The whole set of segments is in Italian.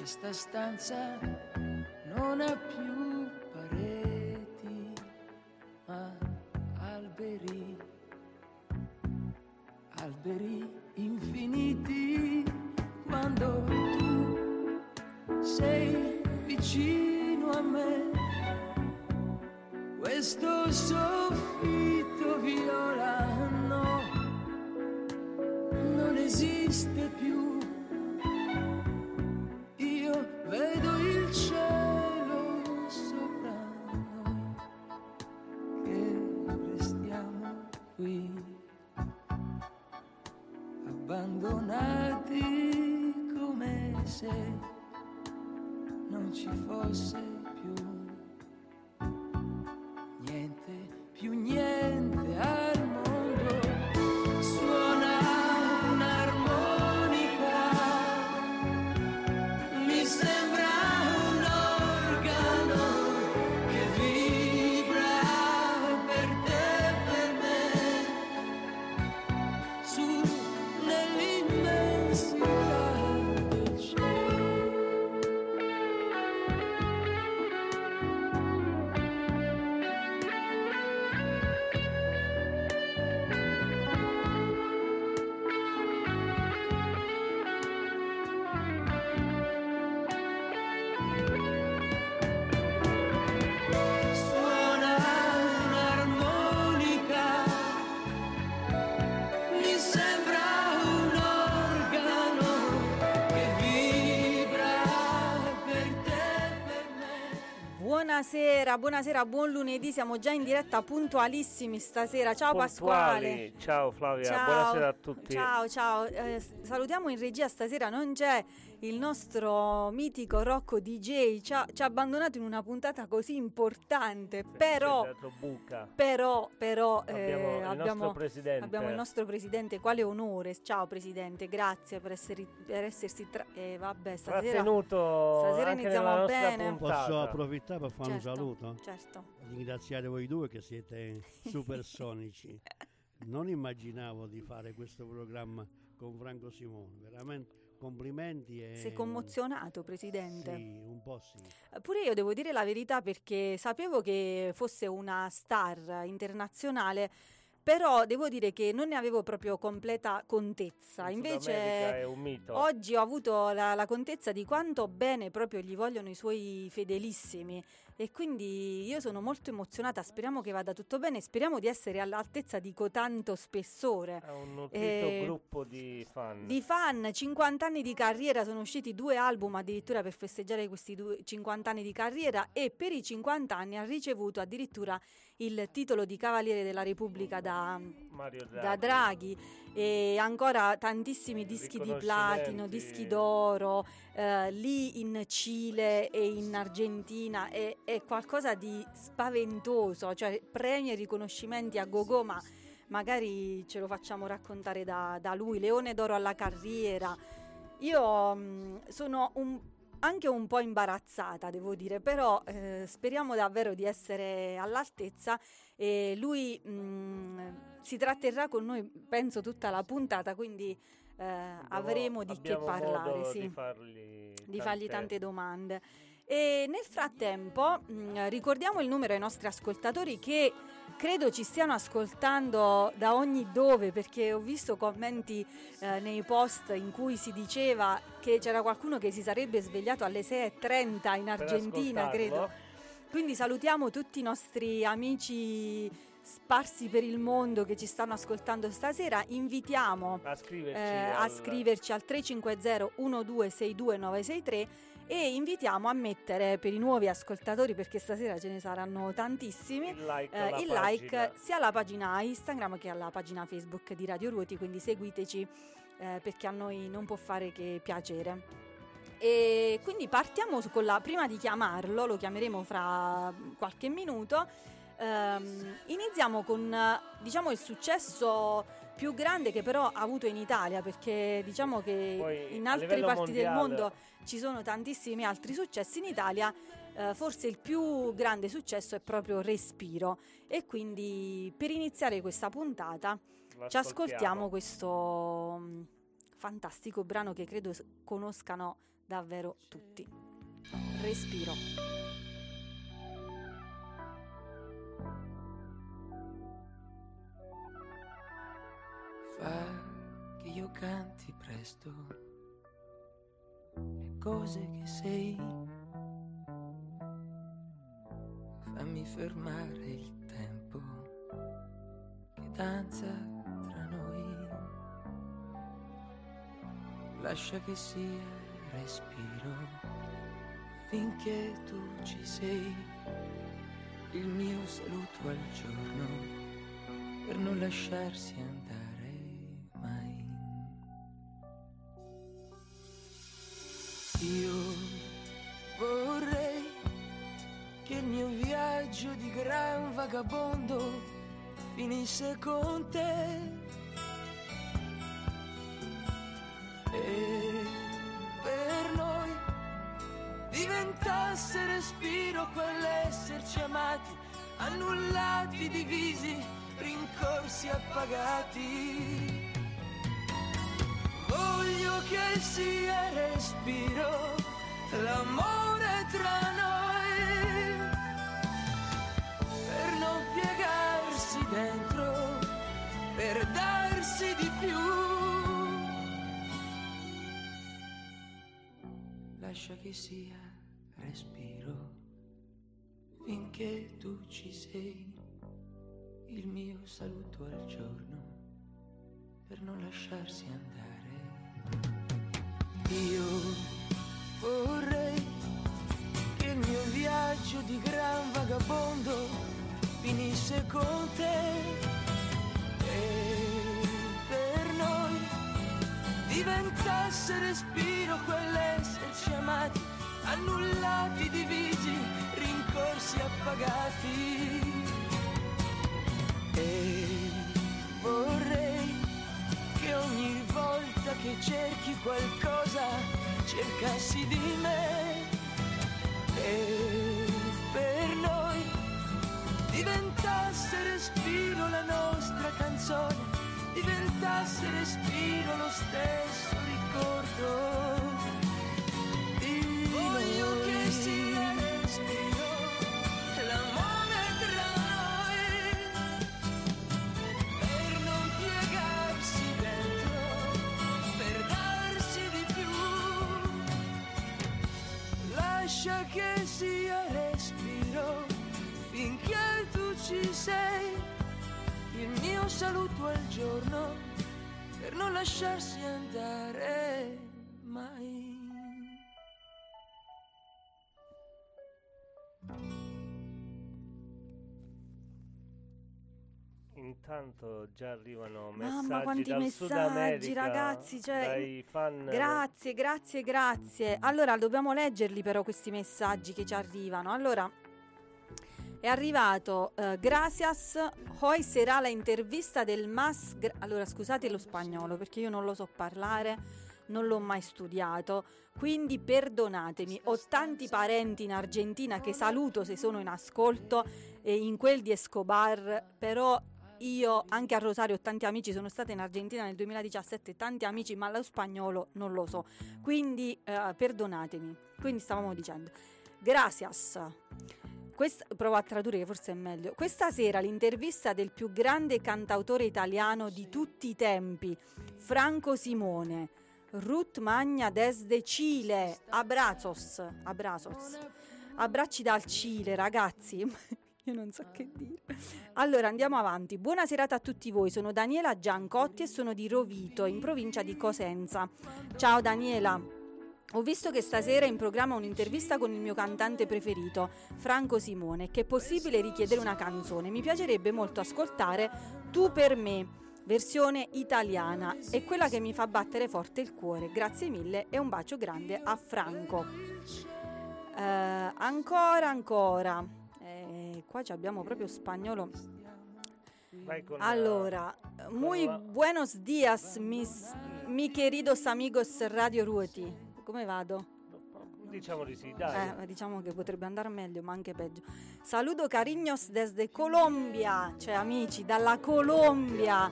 questa stanza non ha più pareti, ma alberi, alberi infiniti quando tu sei vicino a me. Questo soffitto Buonasera, buonasera, buon lunedì, siamo già in diretta puntualissimi stasera. Ciao Pasquale. Ciao Flavia, Ciao. buonasera a tutti. Ciao, ciao. Eh, salutiamo in regia stasera, non c'è il nostro mitico Rocco DJ, ci ha, ci ha abbandonato in una puntata così importante, però, buca. però, però eh, Abbiamo il nostro abbiamo, presidente. abbiamo il nostro presidente, quale onore. Ciao Presidente, grazie per, essere, per essersi... Tra- eh, vabbè, stasera... stasera iniziamo bene. puntata. Posso approfittare per fare Certo, un saluto? Certo. Ringraziare voi due che siete supersonici. Non immaginavo di fare questo programma con Franco Simone, veramente complimenti e Sei commozionato, Presidente? Sì, un po' sì. Pure io devo dire la verità perché sapevo che fosse una star internazionale, però devo dire che non ne avevo proprio completa contezza. In Invece America è un mito. oggi ho avuto la, la contezza di quanto bene proprio gli vogliono i suoi fedelissimi e quindi io sono molto emozionata, speriamo che vada tutto bene, speriamo di essere all'altezza di cotanto spessore. È un nutrito Eh, gruppo di fan. Di fan, 50 anni di carriera, sono usciti due album addirittura per festeggiare questi due 50 anni di carriera e per i 50 anni ha ricevuto addirittura il titolo di Cavaliere della Repubblica da, da Draghi e ancora tantissimi dischi di platino, dischi d'oro, eh, lì in Cile e in Argentina. È, è qualcosa di spaventoso, cioè premi e riconoscimenti a gogo ma magari ce lo facciamo raccontare da, da lui, Leone d'Oro alla carriera. Io mh, sono un- anche un po' imbarazzata, devo dire, però eh, speriamo davvero di essere all'altezza. E lui mh, si tratterrà con noi, penso, tutta la puntata, quindi eh, avremo di che parlare, sì di fargli, di fargli tante domande. E nel frattempo mh, ricordiamo il numero ai nostri ascoltatori che credo ci stiano ascoltando da ogni dove perché ho visto commenti eh, nei post in cui si diceva che c'era qualcuno che si sarebbe svegliato alle 6.30 in Argentina, credo. Quindi salutiamo tutti i nostri amici sparsi per il mondo che ci stanno ascoltando stasera. Invitiamo a scriverci, eh, a al- scriverci al 350 1262 963 e invitiamo a mettere per i nuovi ascoltatori perché stasera ce ne saranno tantissimi il like, eh, il like sia alla pagina Instagram che alla pagina Facebook di Radio Ruoti quindi seguiteci eh, perché a noi non può fare che piacere e quindi partiamo con la prima di chiamarlo lo chiameremo fra qualche minuto Ehm, iniziamo con diciamo il successo più grande che però ha avuto in Italia perché diciamo che Poi, in altre parti del mondiale- mondo ci sono tantissimi altri successi in Italia eh, forse il più grande successo è proprio Respiro e quindi per iniziare questa puntata ci ascoltiamo questo mm, fantastico brano che credo conoscano davvero tutti. Respiro. Fa che io canti presto le cose che sei. Fammi fermare il tempo che danza tra noi. Lascia che sia respiro finché tu ci sei. Il mio saluto al giorno per non lasciarsi andare finisse con te. E per noi diventasse respiro quell'esserci amati, annullati, divisi, rincorsi, appagati. Voglio che sia respiro l'amore tra noi Lascia che sia respiro finché tu ci sei, il mio saluto al giorno per non lasciarsi andare. Io vorrei che il mio viaggio di gran vagabondo finisse con te e diventasse respiro quell'esserci amati, annullati, divisi, rincorsi, appagati. E vorrei che ogni volta che cerchi qualcosa cercassi di me e per noi diventasse respiro la nostra canzone, diventasse respiro lo stesso ricordo. di Voglio che sia respiro l'amore tra noi per non piegarsi dentro, per darsi di più. Lascia che sia respiro finché tu ci sei, il mio saluto al giorno per non lasciarsi andare mai. Intanto già arrivano Mamma, messaggi quanti dal Sud messaggi, America, ragazzi, cioè, fan Grazie, grazie, grazie. Allora, dobbiamo leggerli però questi messaggi che ci arrivano. Allora, è arrivato eh, Gracias, hoy será la intervista del MAS. gra- allora, scusate lo spagnolo perché io non lo so parlare, non l'ho mai studiato, quindi perdonatemi. Ho tanti parenti in Argentina che saluto se sono in ascolto e in quel di Escobar, però io anche a Rosario ho tanti amici, sono stata in Argentina nel 2017, tanti amici, ma lo spagnolo non lo so. Quindi eh, perdonatemi. Quindi stavamo dicendo, gracias. Questa, provo a tradurre che forse è meglio. Questa sera l'intervista del più grande cantautore italiano di tutti i tempi, Franco Simone. Ruth Magna desde Cile. Abrazos. Abrazos. Abbracci dal Cile, ragazzi. Io non so che dire. Allora andiamo avanti. Buona serata a tutti voi. Sono Daniela Giancotti e sono di Rovito, in provincia di Cosenza. Ciao Daniela. Ho visto che stasera è in programma un'intervista con il mio cantante preferito, Franco Simone, che è possibile richiedere una canzone. Mi piacerebbe molto ascoltare Tu per me, versione italiana. È quella che mi fa battere forte il cuore. Grazie mille e un bacio grande a Franco. Eh, ancora, ancora. Eh, qua ci abbiamo proprio spagnolo. Con, eh, Allora, muy buenos días, mis, mi queridos amigos Radio Ruoti. Come vado? Diciamo di sì, dai. Eh, diciamo che potrebbe andare meglio, ma anche peggio. Saludo cariños desde Colombia, cioè amici dalla Colombia.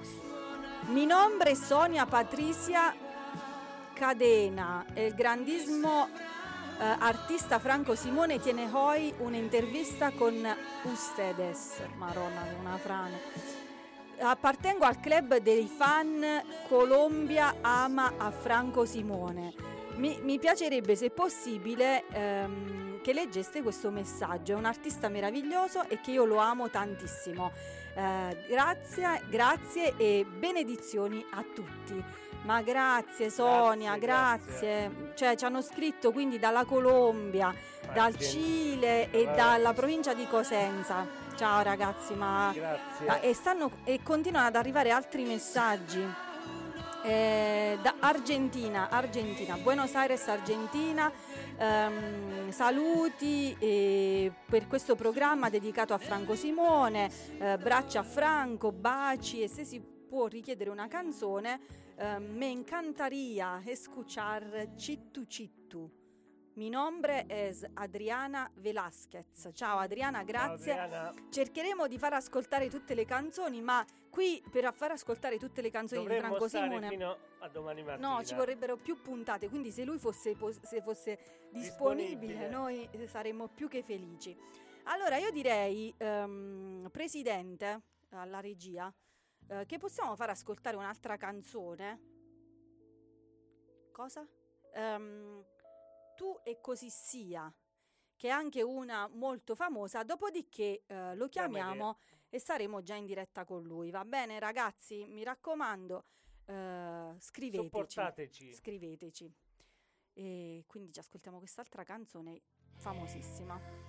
Mi nombre Sonia Patricia Cadena e il grandissimo eh, artista Franco Simone tiene hoy un'intervista con ustedes. Maronna, una frane. Appartengo al club dei fan Colombia ama a Franco Simone. Mi, mi piacerebbe, se possibile, ehm, che leggeste questo messaggio. È un artista meraviglioso e che io lo amo tantissimo. Eh, grazie, grazie e benedizioni a tutti. Ma grazie Sonia, grazie. grazie. Cioè ci hanno scritto quindi dalla Colombia, ma dal Cile e dalla provincia di Cosenza. Ciao ragazzi, ma, ma e, stanno, e continuano ad arrivare altri messaggi. Eh, da Argentina, Argentina, Buenos Aires, Argentina. Um, saluti eh, per questo programma dedicato a Franco Simone, eh, braccia a Franco, baci e se si può richiedere una canzone, eh, me encantaría escuchar Cittu Cittu. Mi nombre es Adriana Velasquez. Ciao Adriana, grazie. Ciao Adriana. Cercheremo di far ascoltare tutte le canzoni, ma qui per far ascoltare tutte le canzoni Dovremmo di Franco Simone fino a domani mattina. No, ci vorrebbero più puntate, quindi se lui fosse, se fosse disponibile, disponibile. noi saremmo più che felici. Allora io direi, um, Presidente, alla regia, uh, che possiamo far ascoltare un'altra canzone? Cosa? Um, tu e così sia, che è anche una molto famosa, dopodiché uh, lo chiamiamo e saremo già in diretta con lui. Va bene ragazzi? Mi raccomando, uh, scriveteci. Scriveteci. E quindi ci ascoltiamo quest'altra canzone famosissima.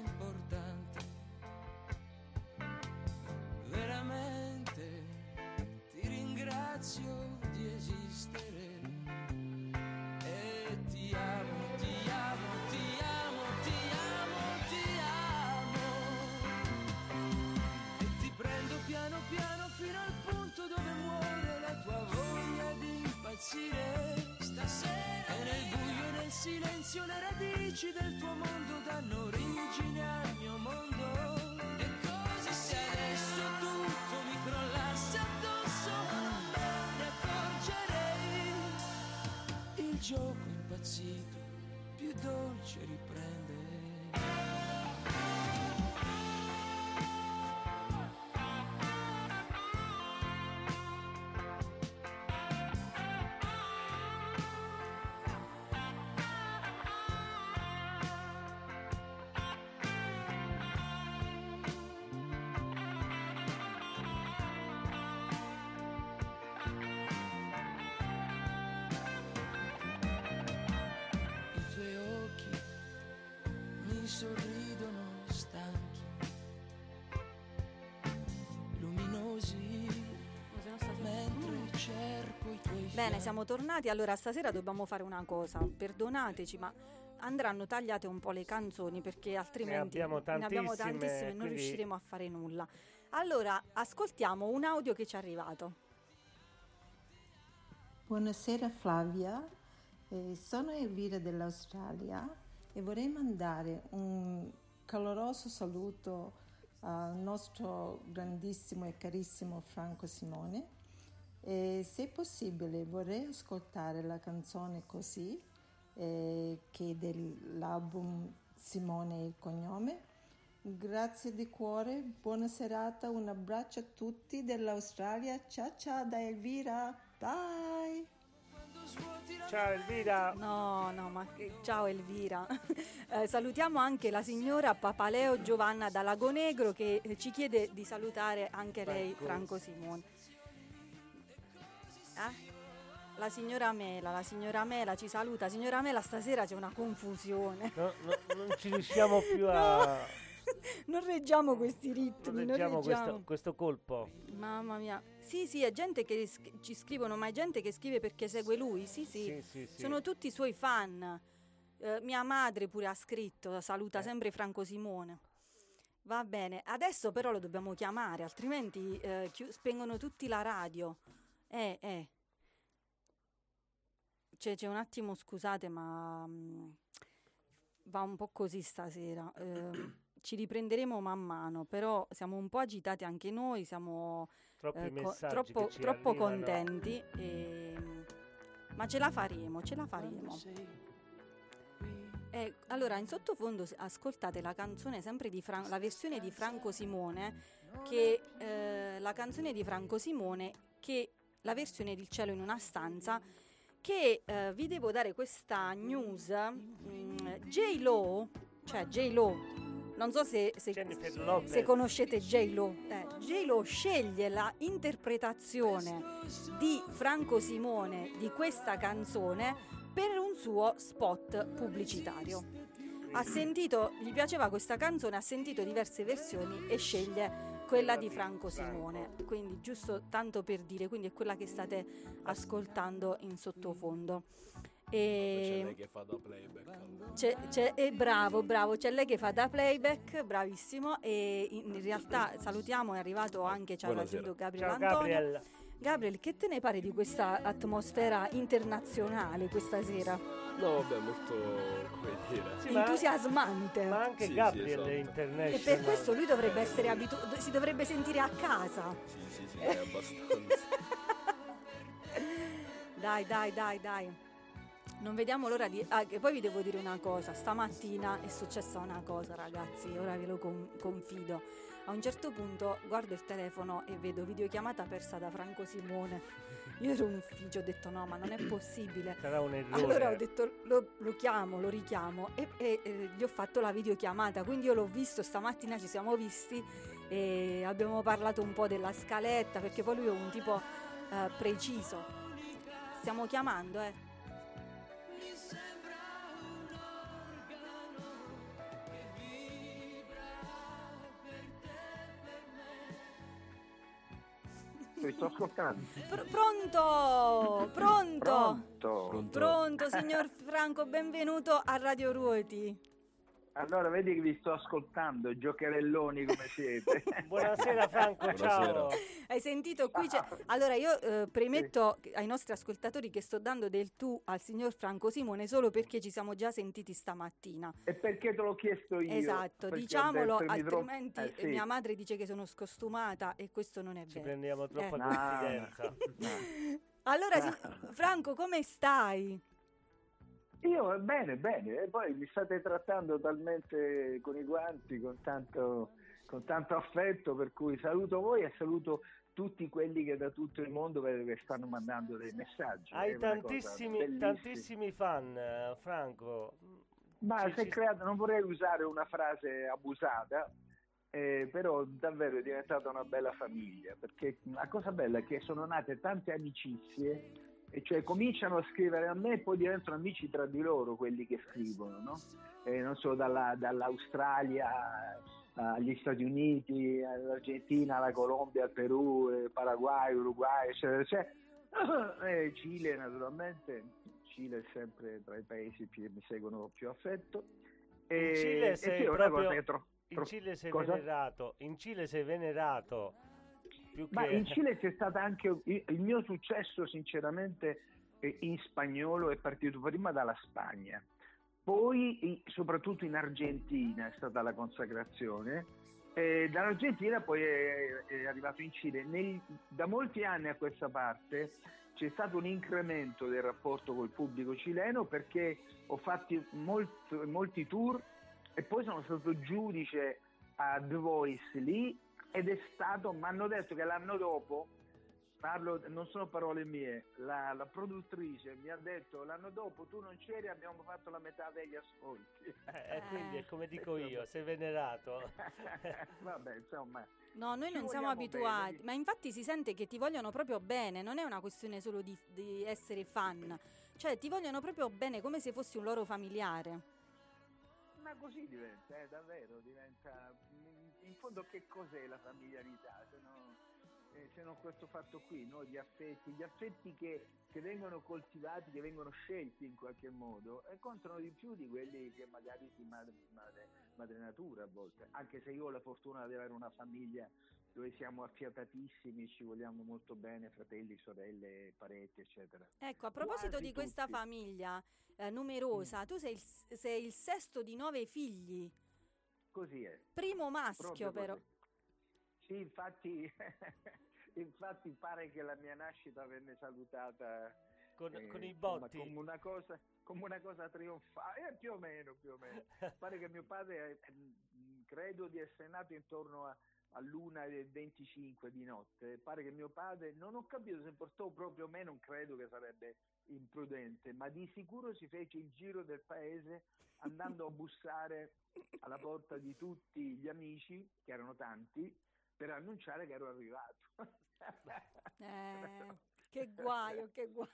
ringrazio di esistere e ti amo, ti amo, ti amo, ti amo, ti amo. E ti prendo piano piano fino al punto dove muore la tua voglia di impazzire. Stasera e nel buio e nel silenzio le radici del tuo mondo gioco impazzito più dolce riprende. Bene, siamo tornati. Allora, stasera dobbiamo fare una cosa. Perdonateci, ma andranno tagliate un po' le canzoni perché altrimenti abbiamo ne abbiamo tantissime, tantissime e non quindi- riusciremo a fare nulla. Allora, ascoltiamo un audio che ci è arrivato. Buonasera Flavia, Eh, sono Elvira dell'Australia e vorrei mandare un caloroso saluto al nostro grandissimo e carissimo Franco Simone e se possibile vorrei ascoltare la canzone Così eh, che è dell'album Simone e il cognome. Grazie di cuore, buona serata, un abbraccio a tutti dell'Australia. Ciao ciao da Elvira, bye! Ciao Elvira. No, no, ma che- ciao Elvira. Eh, salutiamo anche la signora Papaleo Giovanna da Lago Negro che ci chiede di salutare anche lei. Franco Simone. La signora Mela, la signora Mela ci saluta. Signora Mela, stasera c'è una confusione. No, no, non ci riusciamo più a... Non reggiamo questi ritmi, Non non reggiamo reggiamo. questo, questo colpo. Mamma mia. Sì, sì, è gente che sch- ci scrivono, ma è gente che scrive perché segue lui. Sì, sì. Sì, sì, sì. Sono tutti i suoi fan. Eh, mia madre pure ha scritto, saluta Eh. sempre Franco Simone. Va bene, adesso però lo dobbiamo chiamare, altrimenti eh, chiu- spengono tutti la radio. Eh, eh. C'è, c'è un attimo, scusate, ma mm, va un po' così stasera. Eh, ci riprenderemo man mano, però siamo un po' agitati anche noi, siamo Troppi eh, co- messaggi troppo, troppo contenti. e- ma ce la faremo, ce la faremo. Eh, allora, in sottofondo ascoltate la canzone sempre di Fran- la versione di Franco Simone, che eh, la canzone di Franco Simone, che la versione di Il cielo in una stanza, che eh, vi devo dare questa news. mm, J. Lo, cioè J. Lo, non so se, se, se conoscete J. Lo, eh, J. Lo sceglie la interpretazione di Franco Simone di questa canzone per un suo spot pubblicitario. Ha sentito, gli piaceva questa canzone, ha sentito diverse versioni e sceglie quella di Franco Simone. Quindi giusto tanto per dire, quindi è quella che state ascoltando in sottofondo. C'è E lei che fa da playback. allora. c'è, c'è- e bravo, bravo, c'è lei che fa da playback, bravissimo. E in realtà salutiamo, è arrivato anche, ci ha raggiunto Gabriele Antonio. Gabriel. Che te ne pare di questa atmosfera internazionale questa sera? No, vabbè, molto come dire. Sì, ma, Entusiasmante. ma anche Sì, sì, Gabriel esatto. è e international. per questo lui dovrebbe essere abitu- si dovrebbe sentire a casa. Sì, sì, sì, è abbastanza. Dai, dai, dai, dai. Non vediamo l'ora di... Ah, che poi vi devo dire una cosa. Stamattina è successa una cosa, ragazzi. Ora ve lo con- confido. A un certo punto guardo il telefono e vedo videochiamata persa da Franco Simone. Io ero in ufficio, ho detto no, ma non è possibile. Sarà un errore. Allora ho detto lo, lo chiamo, lo richiamo e, e, eh, gli ho fatto la videochiamata, quindi io l'ho visto stamattina, ci siamo visti e abbiamo parlato un po' della scaletta perché poi lui è un tipo eh, preciso. Stiamo chiamando, eh. Ti sto ascoltando. Pr- pronto, pronto, Pronto. Pronto? pronto, signor Franco, benvenuto a Radio Ruoti. Allora, vedi che vi sto ascoltando, giocherelloni come siete. Buonasera Franco, ciao. Buonasera. Hai sentito qui? C'è... Allora io eh, premetto ai nostri ascoltatori che sto dando del tu al signor Franco Simone solo perché ci siamo già sentiti stamattina. e perché te l'ho chiesto io? esatto, diciamolo, altrimenti Eh, sì. mia madre dice che sono scostumata e questo non è Ci vero. prendiamo troppa Eh. No, confidenza. no. Allora, si- Franco, come stai? Io bene, bene, e poi mi state trattando talmente con i guanti, con tanto, con tanto affetto, per cui saluto voi e saluto tutti quelli che da tutto il mondo stanno mandando dei messaggi. Hai tantissimi, tantissimi fan, eh, Franco. Ma Ci- ci- creata, non vorrei usare una frase abusata, eh, però davvero è diventata una bella famiglia, perché la cosa bella è che sono nate tante amicizie, e cioè cominciano a scrivere a me e poi diventano amici tra di loro quelli che scrivono, no? Eh, non so, dalla- dall'Australia agli Stati Uniti, all'Argentina, alla Colombia, al Perù, eh, Paraguay, Uruguay, eccetera, eccetera. Eh, Cile naturalmente, Cile è sempre tra i paesi che mi seguono più affetto. E, In Cile sei proprio- che tro- In tro- Cile sei venerato, in Cile sei venerato. Più Ma che... in Cile c'è stato anche il mio successo, sinceramente, eh, in spagnolo è partito prima dalla Spagna, poi soprattutto in Argentina è stata la consacrazione, e dall'Argentina poi è, è arrivato in Cile. Nel- da molti anni a questa parte c'è stato un incremento del rapporto col pubblico cileno perché ho fatto molt- molti tour e poi sono stato giudice a The Voice lì ed è stato, mi hanno detto che l'anno dopo Parlo, non sono parole mie, la, la produttrice mi ha detto l'anno dopo tu non c'eri abbiamo fatto la metà degli ascolti. Eh, e quindi è come dico io, sei venerato. Vabbè, insomma, No, noi non siamo abituati, bene. ma infatti si sente che ti vogliono proprio bene, non è una questione solo di, di essere fan, cioè ti vogliono proprio bene come se fossi un loro familiare. ma così diventa, eh, davvero, diventa... Fondo che cos'è la familiarità se non, eh, se non questo fatto qui, no? gli affetti, gli affetti che, che vengono coltivati, che vengono scelti in qualche modo e contano di più di quelli che magari si madre, madre, madre natura a volte, anche se io ho la fortuna di avere una famiglia dove siamo affiatatissimi, ci vogliamo molto bene, fratelli, sorelle, parenti, eccetera. Ecco, a proposito Quasi di questa tutti. Mm. famiglia eh, numerosa, tu sei il, sei il sesto di nove figli, Così è. primo maschio però. Sì, infatti, infatti pare che la mia nascita venne salutata Con, eh, con i insomma, botti. come una cosa, come una cosa trionfale, eh, più o meno, più o meno. Pare che mio padre, eh, credo di essere nato intorno a, all'una e 25 di notte. Pare che mio padre, non ho capito se portò proprio me, non credo che sarebbe imprudente, ma di sicuro si fece il giro del paese andando a bussare alla porta di tutti gli amici, che erano tanti, per annunciare che ero arrivato. Eh, che guaio, che guaio.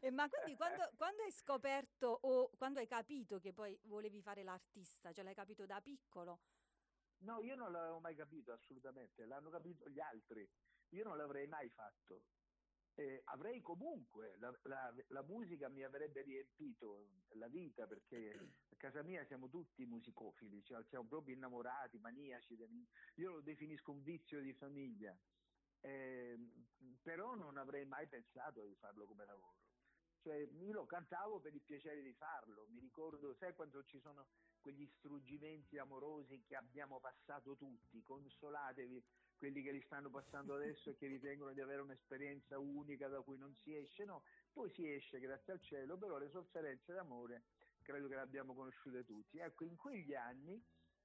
E ma quindi quando, quando hai scoperto o quando hai capito che poi volevi fare l'artista, cioè l'hai capito da piccolo? No, io non l'avevo mai capito assolutamente, l'hanno capito gli altri. Io non l'avrei mai fatto. Eh, avrei comunque, la, la- la musica mi avrebbe riempito la vita perché a casa mia siamo tutti musicofili, cioè siamo proprio innamorati, maniaci. io lo definisco un vizio di famiglia, Eh, però non avrei mai pensato di farlo come lavoro. Cioè, io lo cantavo per il piacere di farlo, mi ricordo, sai quando ci sono quegli struggimenti amorosi che abbiamo passato tutti, consolatevi quelli che li stanno passando adesso e che ritengono di avere un'esperienza unica da cui non si esce, no, poi si esce grazie al cielo, però le sofferenze d'amore credo che le abbiamo conosciute tutti. Ecco, in quegli anni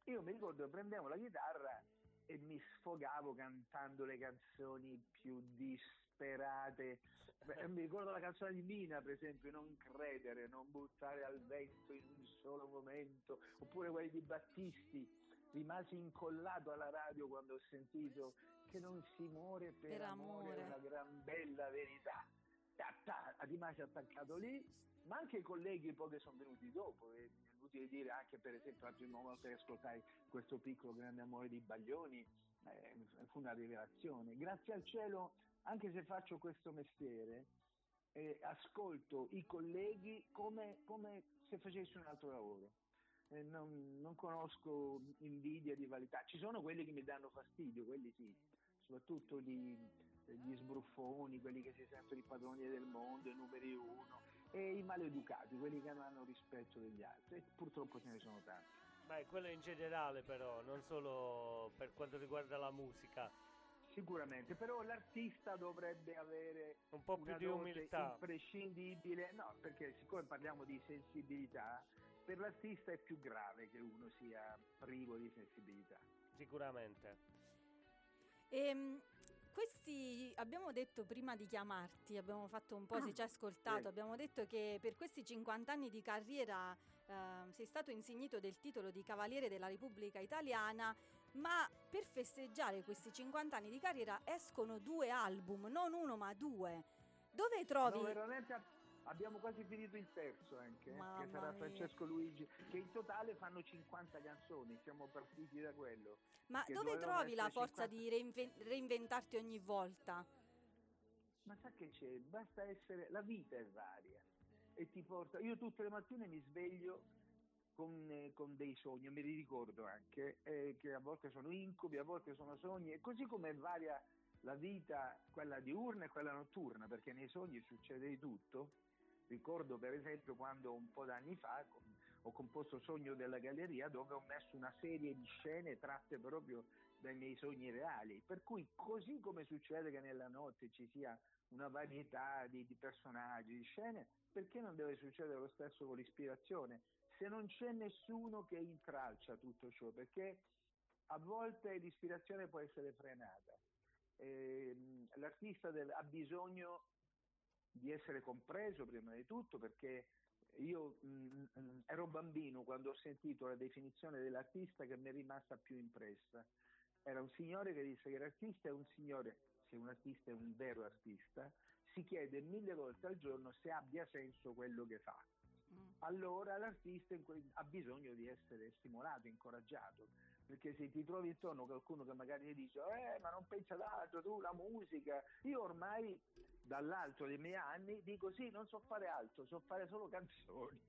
io mi ricordo che prendevo la chitarra e mi sfogavo cantando le canzoni più disperate. Beh, mi ricordo la canzone di Mina, per esempio, Non credere, non buttare al vento in un solo momento, oppure quelli di Battisti. Rimasi incollato alla radio quando ho sentito che non si muore per, Per amore, amore. è una gran bella verità. Rimasi attaccato lì, ma anche i colleghi poi che sono venuti dopo, e è inutile dire anche per esempio la prima volta che ascoltai questo piccolo grande amore di Baglioni, eh, fu una rivelazione. Grazie al cielo, anche se faccio questo mestiere, eh, ascolto i colleghi come, come se facessi un altro lavoro. Eh, non, non conosco invidia, rivalità. Ci sono quelli che mi danno fastidio, quelli sì, soprattutto gli, gli sbruffoni, quelli che si sentono i padroni del mondo, i numeri uno, e i maleducati, quelli che non hanno rispetto degli altri. E purtroppo ce ne sono tanti. Beh, quello in generale però, non solo per quanto riguarda la musica. Sicuramente, però l'artista dovrebbe avere Un po' più una di umiltà. imprescindibile, no, perché siccome parliamo di sensibilità, per l'artista è più grave che uno sia privo di sensibilità. Sicuramente. Ehm, questi abbiamo detto prima di chiamarti, abbiamo fatto un po', se ci hai ascoltato, Sì. abbiamo detto che per questi 50 anni di carriera eh, sei stato insignito del titolo di Cavaliere della Repubblica Italiana, ma per festeggiare questi 50 anni di carriera escono due album, non uno ma due. Dove trovi... No, veramente abbiamo quasi finito il terzo anche, eh, Mamma che sarà mia. Francesco Luigi, che in totale fanno 50 canzoni, siamo partiti da quello. Ma dove trovi la forza 50 di reinven- reinventarti ogni volta? Ma sa che c'è? Basta essere, la vita è varia e ti porta, io tutte le mattine mi sveglio con, eh, con dei sogni, mi ricordo anche eh, che a volte sono incubi, a volte sono sogni e così come varia la vita, quella diurna e quella notturna, perché nei sogni succede di tutto. Ricordo per esempio quando un po' d'anni fa ho composto Sogno della Galleria dove ho messo una serie di scene tratte proprio dai miei sogni reali, per cui così come succede che nella notte ci sia una varietà di, di personaggi, di scene, perché non deve succedere lo stesso con l'ispirazione? Se non c'è nessuno che intralcia tutto ciò, perché a volte l'ispirazione può essere frenata ehm, l'artista del- ha bisogno di essere compreso prima di tutto perché io mh, mh, ero bambino quando ho sentito la definizione dell'artista che mi è rimasta più impressa. Era un signore che disse che l'artista è un signore, se un artista è un vero artista, si chiede mille volte al giorno se abbia senso quello che fa. Allora l'artista que- ha bisogno di essere stimolato, incoraggiato, perché se ti trovi intorno qualcuno che magari ti dice eh ma non pensa ad altro, tu la musica, io ormai dall'alto dei miei anni dico sì, non so fare altro, so fare solo canzoni.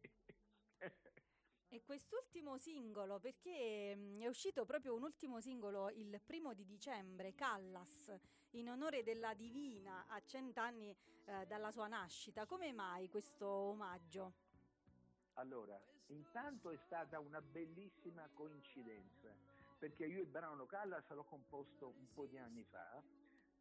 E quest'ultimo singolo, perché mm, è uscito proprio un ultimo singolo il primo di dicembre, Callas, in onore della Divina a cent'anni eh, dalla sua nascita. Come mai questo omaggio? Allora, intanto è stata una bellissima coincidenza, perché io il brano Callas l'ho composto un po' di anni fa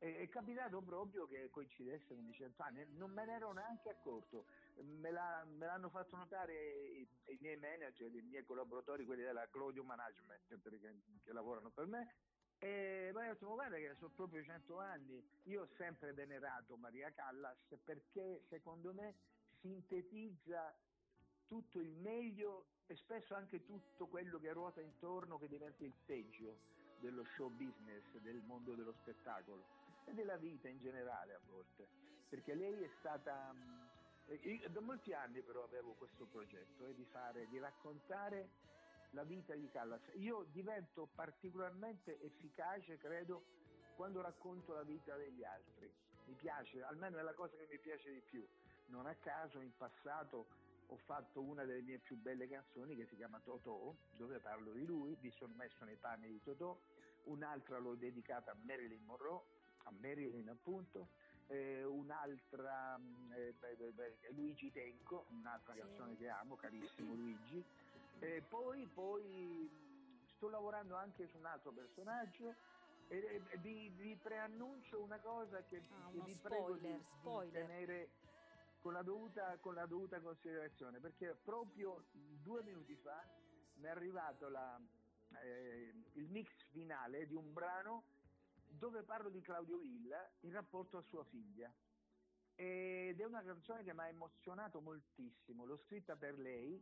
e è capitato proprio che coincidesse con i cento anni, non me ne ero neanche accorto, me, l'ha- me l'hanno fatto notare i, i miei manager, i miei collaboratori, quelli della Claudio Management, perché, che lavorano per me, e poi ho detto, "Ma guarda che sono proprio cento anni, io ho sempre venerato Maria Callas perché secondo me sintetizza tutto il meglio e spesso anche tutto quello che ruota intorno che diventa il peggio dello show business, del mondo dello spettacolo e della vita in generale a volte. Perché lei è stata... io da molti anni però avevo questo progetto eh, di fare, di raccontare la vita di Callas. Io divento particolarmente efficace, credo, quando racconto la vita degli altri. Mi piace, almeno è la cosa che mi piace di più. Non a caso in passato ho fatto una delle mie più belle canzoni che si chiama Totò, dove parlo di lui, mi sono messo nei panni di Totò, un'altra l'ho dedicata a Marilyn Monroe, a Marilyn appunto, eh, un'altra mh, eh, beh, beh, Luigi Tenco, un'altra Sì. canzone che amo, carissimo Luigi. E poi, poi mh, sto lavorando anche su un altro personaggio e, vi, vi preannuncio una cosa che, Ah, vi prego spoiler, di spoiler. tenere con la, dovuta, con la dovuta considerazione, perché proprio due minuti fa mi è arrivato la- eh, il mix finale di un brano dove parlo di Claudio Villa in rapporto a sua figlia. Ed è una canzone che mi ha emozionato moltissimo, l'ho scritta per lei,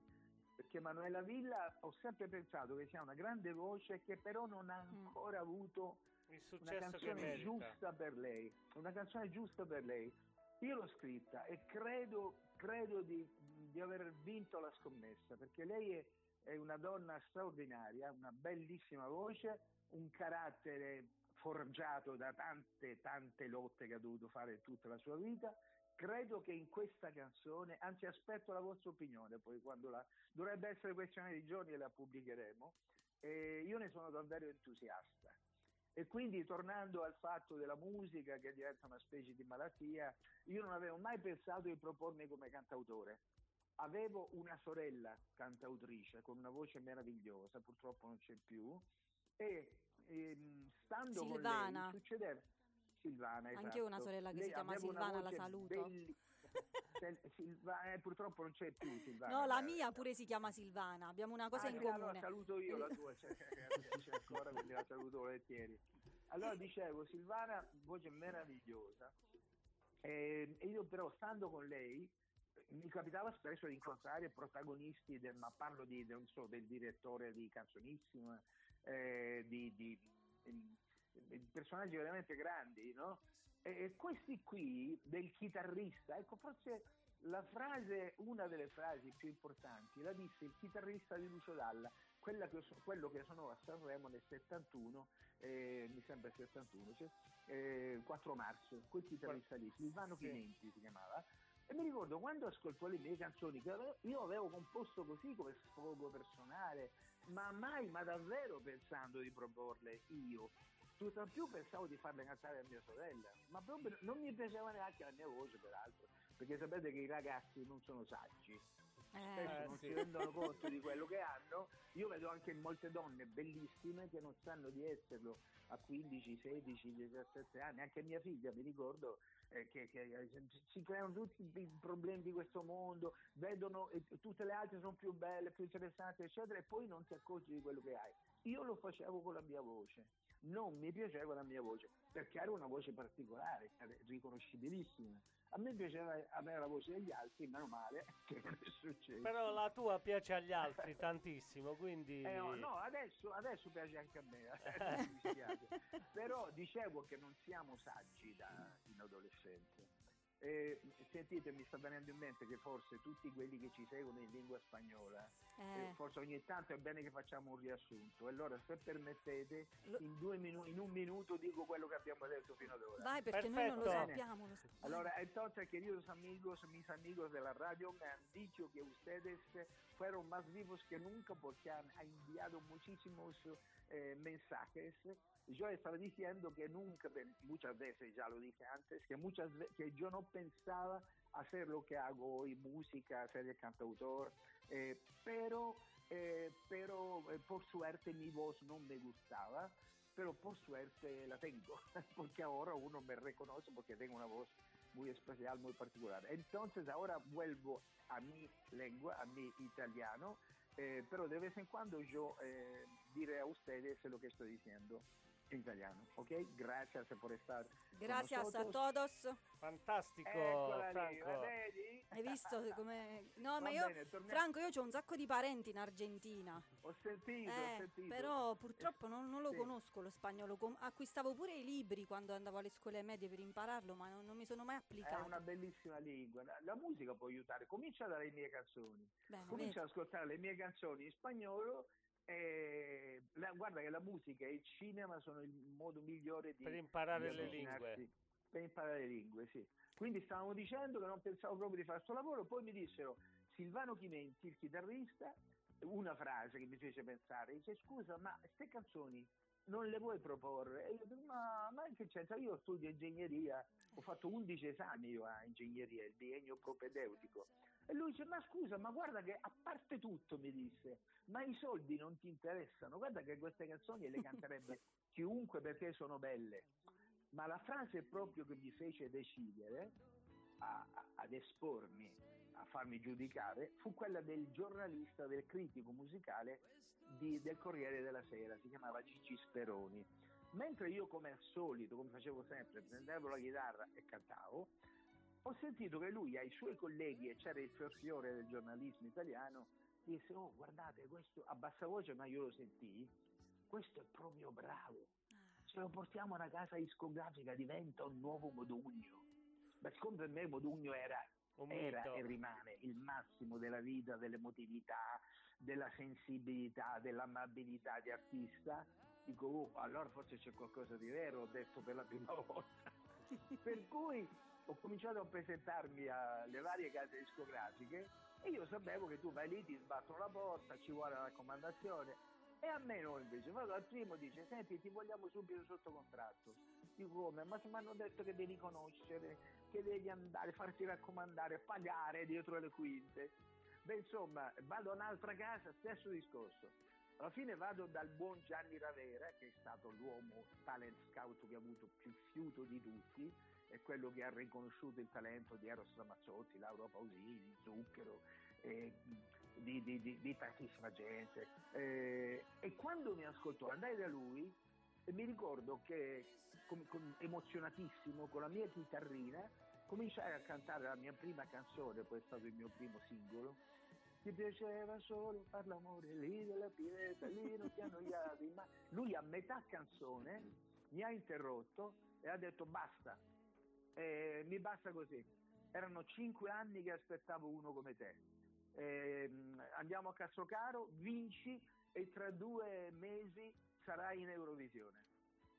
perché Manuela Villa ho sempre pensato che sia una grande voce che però non ha Mm. ancora avuto Il una canzone giusta per lei, una canzone giusta per lei. Io l'ho scritta e credo, credo di, di aver vinto la scommessa perché lei è, è una donna straordinaria, una bellissima voce, un carattere forgiato da tante, tante lotte che ha dovuto fare tutta la sua vita. Credo che in questa canzone, anzi aspetto la vostra opinione, poi quando la dovrebbe essere questione di giorni e la pubblicheremo, e io ne sono davvero entusiasta. E quindi tornando al fatto della musica che diventa una specie di malattia, io non avevo mai pensato di propormi come cantautore. Avevo una sorella cantautrice con una voce meravigliosa, purtroppo non c'è più, e ehm, stando Silvana. con lei succedeva Silvana, Anche esatto. una sorella che Lei si chiama Silvana, la saluto. belli- Sil- Silva- eh, purtroppo non c'è più Silvana. No, la eh, mia pure si chiama Silvana, abbiamo una cosa Ah, in sì, allora comune. saluto io la tua, cioè, c'è ancora, quindi la saluto volentieri. Allora dicevo, Silvana, voce meravigliosa, e e io però stando con lei mi capitava spesso di incontrare protagonisti, del, ma parlo di, non so, del direttore di Canzonissima, eh, di- di- di personaggi veramente grandi, no? E, e questi qui, del chitarrista, ecco forse la frase, una delle frasi più importanti, la disse il chitarrista di Lucio Dalla, che, quello che sono a Sanremo nel 71, eh, mi sembra il 71, cioè, eh, 4 marzo, quel chitarrista lì, Silvano Sì. Chinenti si chiamava, e mi ricordo quando ascoltò le mie canzoni, che io avevo composto così come sfogo personale, ma mai, ma davvero pensando di proporle io. Tutt'al più pensavo di farle cantare a mia sorella, ma proprio non mi piaceva neanche la mia voce, peraltro, perché sapete che i ragazzi non sono saggi, spesso Eh, Eh, non sì. si rendono conto di quello che hanno. Io vedo anche molte donne bellissime che non sanno di esserlo a 15, 16, 17 anni. Anche mia figlia, mi ricordo, eh, che, che, eh, si creano tutti i problemi di questo mondo, vedono eh, tutte le altre sono più belle, più interessanti, eccetera, e poi non ti accorgi di quello che hai. Io lo facevo con la mia voce. Non mi piaceva la mia voce, perché era una voce particolare, riconoscibilissima. A me piaceva avere la voce degli altri, meno male che non è successo. Però la tua piace agli altri tantissimo, quindi... Eh, no, no, adesso, adesso piace anche a me, spiace. però dicevo che non siamo saggi da, in adolescenza. Eh, sentite, mi sta venendo in mente che forse tutti quelli che ci seguono in lingua spagnola, Eh. eh, forse ogni tanto è bene che facciamo un riassunto. Allora, se permettete, Lo- in, due minu- in un minuto dico quello che abbiamo detto fino ad ora. Vai perché noi non lo sappiamo. lo- Allora, entonces, queridos amigos, mis amigos de la radio, me han dicho que ustedes fueron más vivos que nunca porque han, enviado muchísimos eh, mensajes. Yo estaba diciendo que nunca, muchas veces ya lo dije antes, que muchas que yo no pensaba hacer lo que hago hoy, música, ser el cantautor, eh, pero, eh, pero eh, por suerte mi voz no me gustaba pero por suerte la tengo, porque ahora uno me reconoce porque tengo una voz muy especial, muy particular. Entonces ahora vuelvo a mi lengua, a mi italiano, eh, pero de vez en cuando yo eh, diré a ustedes lo que estoy diciendo en italiano, ¿ok? Gracias por estar. Gracias a todos. Fantastico, Eccola lì, Franco. vedi? Hai visto come... No, Va ma io... bene, Franco, io ho un sacco di parenti in Argentina. Ho sentito, ho Eh, sentito. però purtroppo non, non lo Sì. conosco lo spagnolo. Acquistavo pure i libri quando andavo alle scuole medie per impararlo, ma non, non mi sono mai È applicato. una bellissima lingua, la- musica può aiutare, comincia dalle mie canzoni. Bene, comincia ad ascoltare le mie canzoni in spagnolo e la- guarda che la musica e il cinema sono il modo migliore di Per imparare di le lingue. per imparare le lingue sì quindi stavamo dicendo che non pensavo proprio di fare questo lavoro poi mi dissero Silvano Chimenti il chitarrista una frase che mi fece pensare dice scusa ma queste canzoni non le vuoi proporre? E io dico, ma, ma che c'entra? Io studio ingegneria, ho fatto 11 esami io a ingegneria, il biennio propedeutico. E lui dice, ma scusa, ma guarda che a parte tutto, mi disse, ma i soldi non ti interessano, guarda che queste canzoni le canterebbe chiunque perché sono belle. Ma la frase proprio che mi fece decidere a- a- ad espormi, a farmi giudicare, fu quella del giornalista, del critico musicale di- del Corriere della Sera, si chiamava Gigi Speroni. Mentre io, come al solito, come facevo sempre, prendevo la chitarra e cantavo, ho sentito che lui ai suoi colleghi, e c'era il fiore del giornalismo italiano, disse, oh guardate, questo a bassa voce, ma io lo sentii, questo è proprio bravo, se lo portiamo a una casa discografica diventa un nuovo Modugno. Ma siccome per me Modugno era, era e rimane il massimo della vita, dell'emotività, della sensibilità, dell'amabilità di artista, dico, oh, allora forse c'è qualcosa di vero, ho detto per la prima volta. per cui ho cominciato a presentarmi alle varie case discografiche e io sapevo che tu vai lì, ti sbattono la porta, ci vuole la raccomandazione. E a me no invece, vado al primo dice, senti ti vogliamo subito sotto contratto. Dico come? Ma se mi hanno detto che devi conoscere, che devi andare, farti raccomandare, pagare dietro le quinte. Beh insomma, vado a un'altra casa, stesso discorso. Alla fine vado dal buon Gianni Ravera, che è stato l'uomo talent scout che ha avuto più fiuto di tutti, è quello che ha riconosciuto il talento di Eros Ramazzotti, Lauro Pausini, Zucchero, eh, di, di- di- di tantissima gente. Eh, e quando mi ascoltò, andai da lui e mi ricordo che com- com- emozionatissimo con la mia chitarrina cominciai a cantare la mia prima canzone, poi è stato il mio primo singolo. Ti piaceva solo far l'amore lì della pineta, lì non ti annoiavi, ma lui a metà canzone mi ha interrotto e ha detto basta, eh, mi basta così. Erano cinque anni che aspettavo uno come te. Ehm, andiamo a Castrocaro, vinci e tra due mesi sarai in Eurovisione.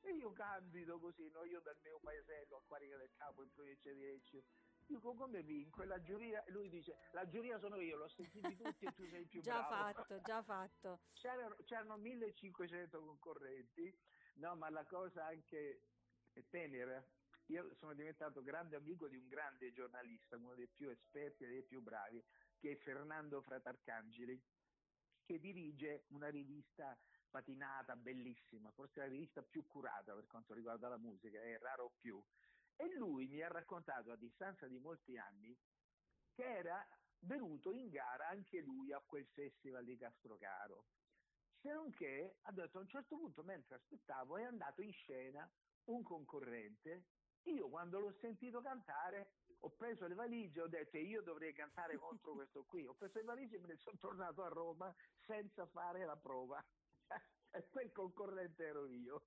E io candido così, no? io dal mio paesello a Quarica del Capo in provincia di Lecce. Dico come vinco? E la giuria, lui dice, la giuria sono io, l'ho sentiti tutti e tu sei il più Già bravo. fatto, già fatto. C'erano, c'erano 1500 concorrenti, no, ma la cosa anche tenera, io sono diventato grande amico di un grande giornalista, uno dei più esperti e dei più bravi, che è Fernando Fratarcangeli, che dirige una rivista patinata, bellissima, forse la rivista più curata per quanto riguarda la musica, è raro più. E lui mi ha raccontato a distanza di molti anni che era venuto in gara anche lui a quel festival di Castrocaro. Se non che ha detto a un certo punto, mentre aspettavo, è andato in scena un concorrente. Io quando l'ho sentito cantare ho preso le valigie ho detto io dovrei cantare contro questo qui. Ho preso le valigie e me ne sono tornato a Roma senza fare la prova. e quel concorrente ero io.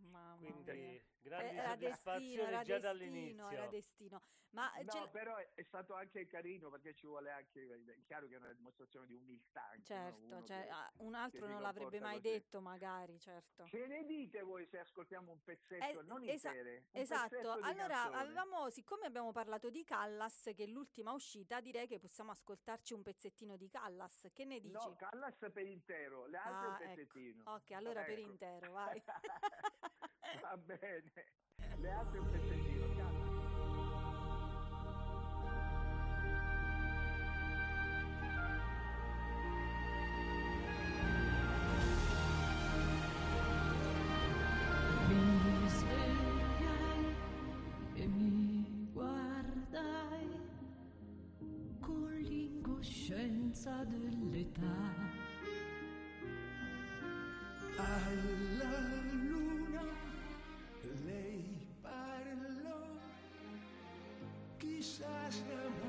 Mamma Quindi mia. grandi era destino, era già destino, dall'inizio. era destino. Ma No, però è, è stato anche carino perché ci vuole anche, è chiaro che è una dimostrazione di umiltà. anche, no? certo, Uno cioè, che- ah, un altro non l'avrebbe mai così. detto, magari, certo. Che ne dite voi se ascoltiamo un pezzetto, Eh, non esa- intere? un Esatto, pezzetto allora avevamo, siccome abbiamo parlato di Callas, che è l'ultima uscita, direi che possiamo ascoltarci un pezzettino di Callas. Che ne dici? No, Callas per intero, le altre Ah, un ecco. pezzettino. Ok, allora per Ecco. intero, vai. Va bene, le altre un pezzettino, Callas. Mi svegliai e mi guardai con l'incoscienza dell'età. Chissà se amore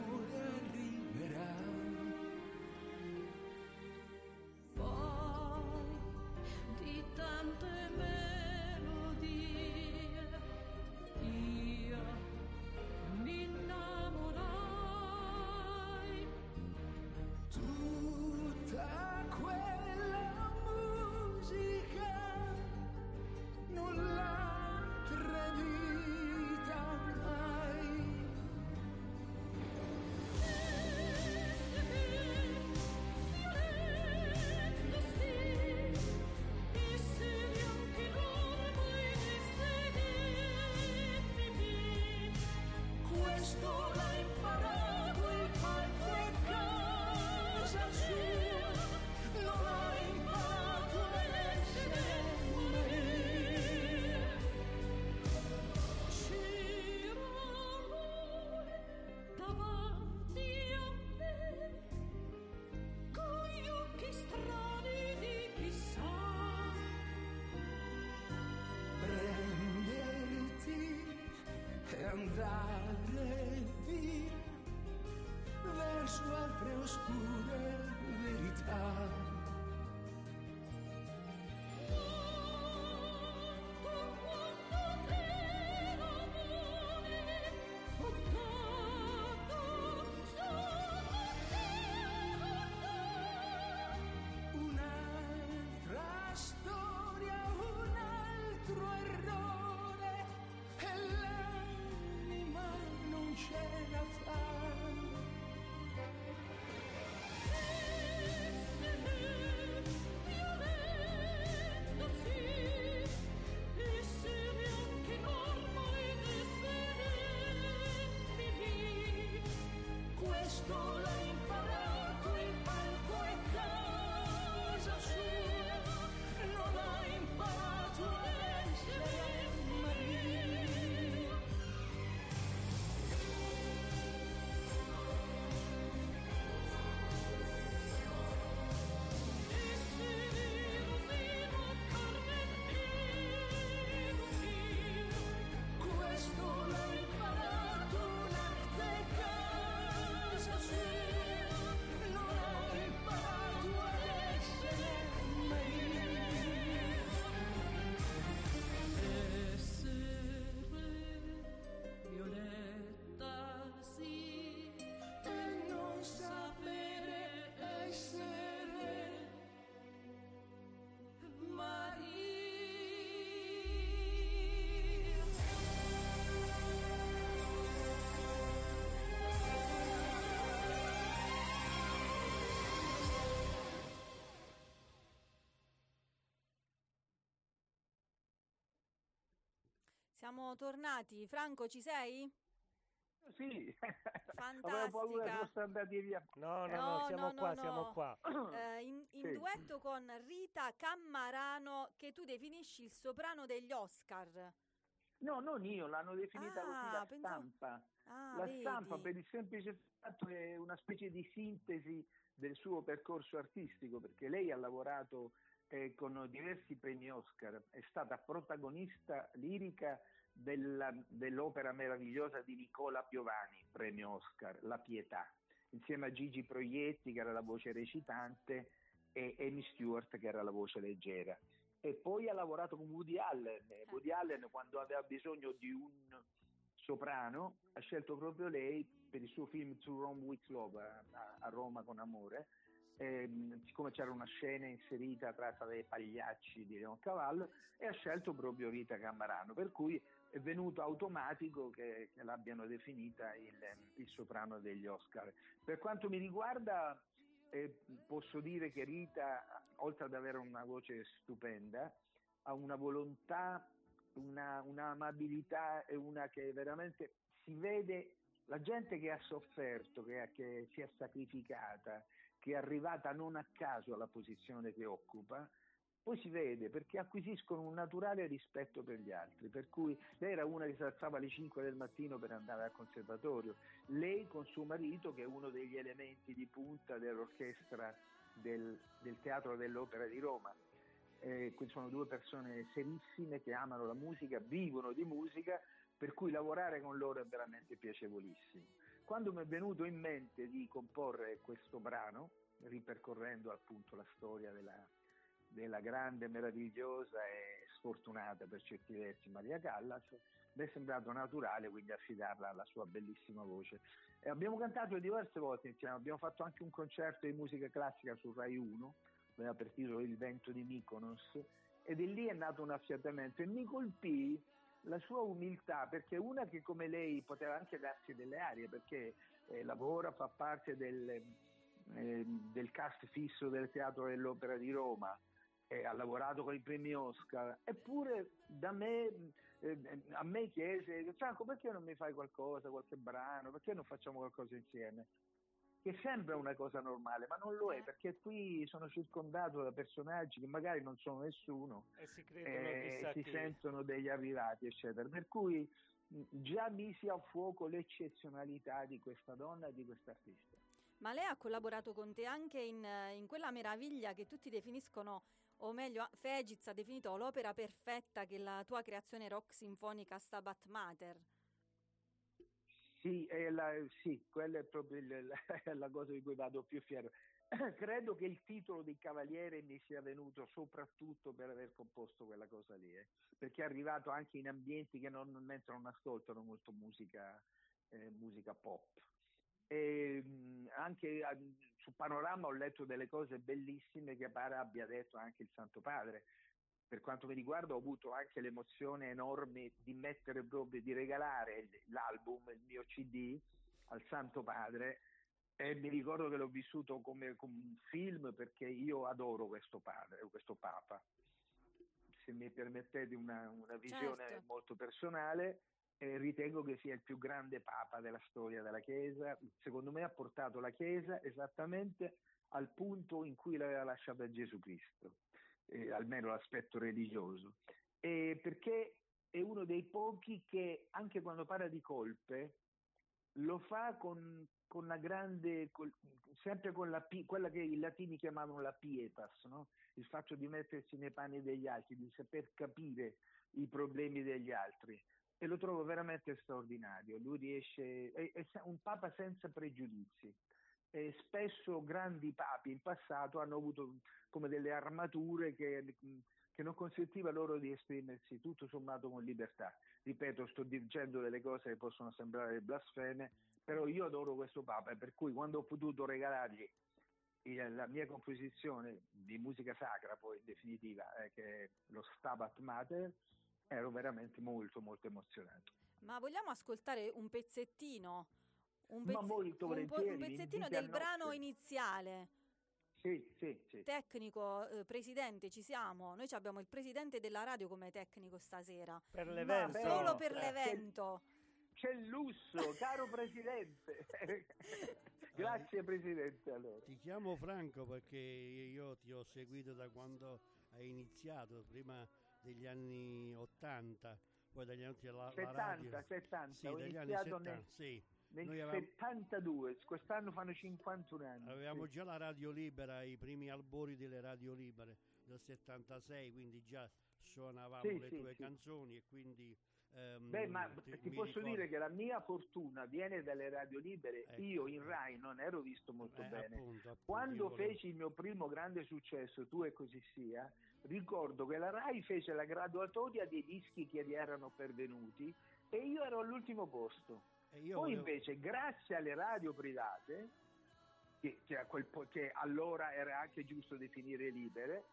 altre Siamo tornati. Franco, ci sei? Sì, Fantastica. avevo paura che foste andati via. No, no, No, no, siamo no, qua, no. siamo qua. Eh, in, in Sì. duetto con Rita Cammarano, che tu definisci il soprano degli Oscar. No, non io, l'hanno definita così Ah, la pensavo- stampa. Ah, la vedi. stampa per il semplice fatto è una specie di sintesi del suo percorso artistico, perché lei ha lavorato eh, con diversi premi Oscar, è stata protagonista lirica della- dell'opera meravigliosa di Nicola Piovani, premio Oscar, La Pietà, insieme a Gigi Proietti che era la voce recitante e Amy Stewart che era la voce leggera. E poi ha lavorato con Woody Allen. Woody Allen quando aveva bisogno di un soprano ha scelto proprio lei per il suo film To Rome with Love a, a Roma con amore. Ehm, siccome c'era una scena inserita tratta dai pagliacci di Leon Cavallo e ha scelto proprio Rita Camarano, per cui è venuto automatico che, che l'abbiano definita il, il soprano degli Oscar. Per quanto mi riguarda, eh, posso dire che Rita, oltre ad avere una voce stupenda, ha una volontà, una, un'amabilità e una che veramente si vede la gente che ha sofferto, che, che si è sacrificata, che è arrivata non a caso alla posizione che occupa, poi si vede perché acquisiscono un naturale rispetto per gli altri, per cui lei era una che si alzava alle 5 del mattino per andare al conservatorio, lei con suo marito che è uno degli elementi di punta dell'orchestra del, del Teatro dell'Opera di Roma. Eh, sono due persone serissime che amano la musica, vivono di musica, per cui lavorare con loro è veramente piacevolissimo. Quando mi è venuto in mente di comporre questo brano, ripercorrendo appunto la storia della, della grande, meravigliosa e sfortunata per certi versi Maria Callas, mi è sembrato naturale quindi affidarla alla sua bellissima voce. E abbiamo cantato diverse volte insieme, abbiamo fatto anche un concerto di musica classica su Rai 1, aveva per titolo Il vento di Mykonos, ed è lì è nato un affiatamento e mi colpì la sua umiltà, perché una che come lei poteva anche darsi delle arie, perché eh, lavora, fa parte del, eh, del cast fisso del Teatro dell'Opera di Roma, eh, ha lavorato con i premi Oscar, eppure da me, eh, a me chiese, Franco perché non mi fai qualcosa, qualche brano, perché non facciamo qualcosa insieme? Che sembra una cosa normale, ma non lo è, Eh. perché qui sono circondato da personaggi che magari non sono nessuno, E si eh, si sentono degli arrivati, eccetera. Per cui già misi a fuoco l'eccezionalità di questa donna e di quest'artista. Ma lei ha collaborato con te anche in, in quella meraviglia che tutti definiscono, o meglio, Fegiz ha definito l'opera perfetta che la tua creazione rock sinfonica Stabat Mater. Sì, la, sì, quella è proprio la, la cosa di cui vado più fiero. Credo che il titolo di Cavaliere mi sia venuto soprattutto per aver composto quella cosa lì, eh, perché è arrivato anche in ambienti che normalmente non ascoltano molto musica, eh, musica pop. E, mh, anche ah, su Panorama ho letto delle cose bellissime che pare abbia detto anche il Santo Padre. Per quanto mi riguarda ho avuto anche l'emozione enorme di mettere proprio, di regalare l'album, il mio CD al Santo Padre e mi ricordo che l'ho vissuto come, come un film perché io adoro questo padre, questo Papa. Se mi permettete una, una visione Certo. molto personale, eh, ritengo che sia il più grande Papa della storia della Chiesa. Secondo me ha portato la Chiesa esattamente al punto in cui l'aveva lasciata Gesù Cristo, eh, almeno l'aspetto religioso. E perché è uno dei pochi che anche quando parla di colpe lo fa con, con la grande, col- sempre con la, quella che i latini chiamavano la pietas, no? il fatto di mettersi nei panni degli altri, di saper capire i problemi degli altri. E lo trovo veramente straordinario. Lui riesce, è, è un papa senza pregiudizi. E spesso grandi papi in passato hanno avuto come delle armature che, che non consentiva loro di esprimersi tutto sommato con libertà ripeto, sto dicendo delle cose che possono sembrare blasfeme, però io adoro questo Papa e per cui quando ho potuto regalargli la mia composizione di musica sacra, poi in definitiva, eh, che è lo Stabat Mater, ero veramente molto molto emozionato. Ma vogliamo ascoltare un pezzettino? Un, Ma molto un po- un pezzettino del brano iniziale. Sì, sì, sì. Tecnico, eh, presidente, ci siamo. Noi ci abbiamo il presidente della radio come tecnico stasera. Per l'evento. beh, Solo per eh, l'evento. C'è il lusso, caro Presidente. Grazie Presidente. Allora. Ti chiamo Franco perché io ti ho seguito da quando hai iniziato, prima degli anni 80, poi dagli anni la, la 70, radio. 70, Sì, ho dagli anni iniziato 70, nel, sì. nel Noi avevamo- 72, quest'anno fanno 51 anni. Avevamo sì. già la radio libera, i primi albori delle radio libere del 76, quindi già suonavamo Sì, le tue canzoni e quindi... ehm, Beh, ma ti- ti, posso ricordo- dire che la mia fortuna viene dalle radio libere. Ecco. Io in Rai non ero visto molto Eh, bene. appunto, appunto, Quando io volevo- feci il mio primo grande successo, tu e così sia, ricordo che la Rai fece la graduatoria dei dischi che gli erano pervenuti e io ero all'ultimo posto. Poi volevo- invece, grazie alle radio private, che, che po- che allora era anche giusto definire libere,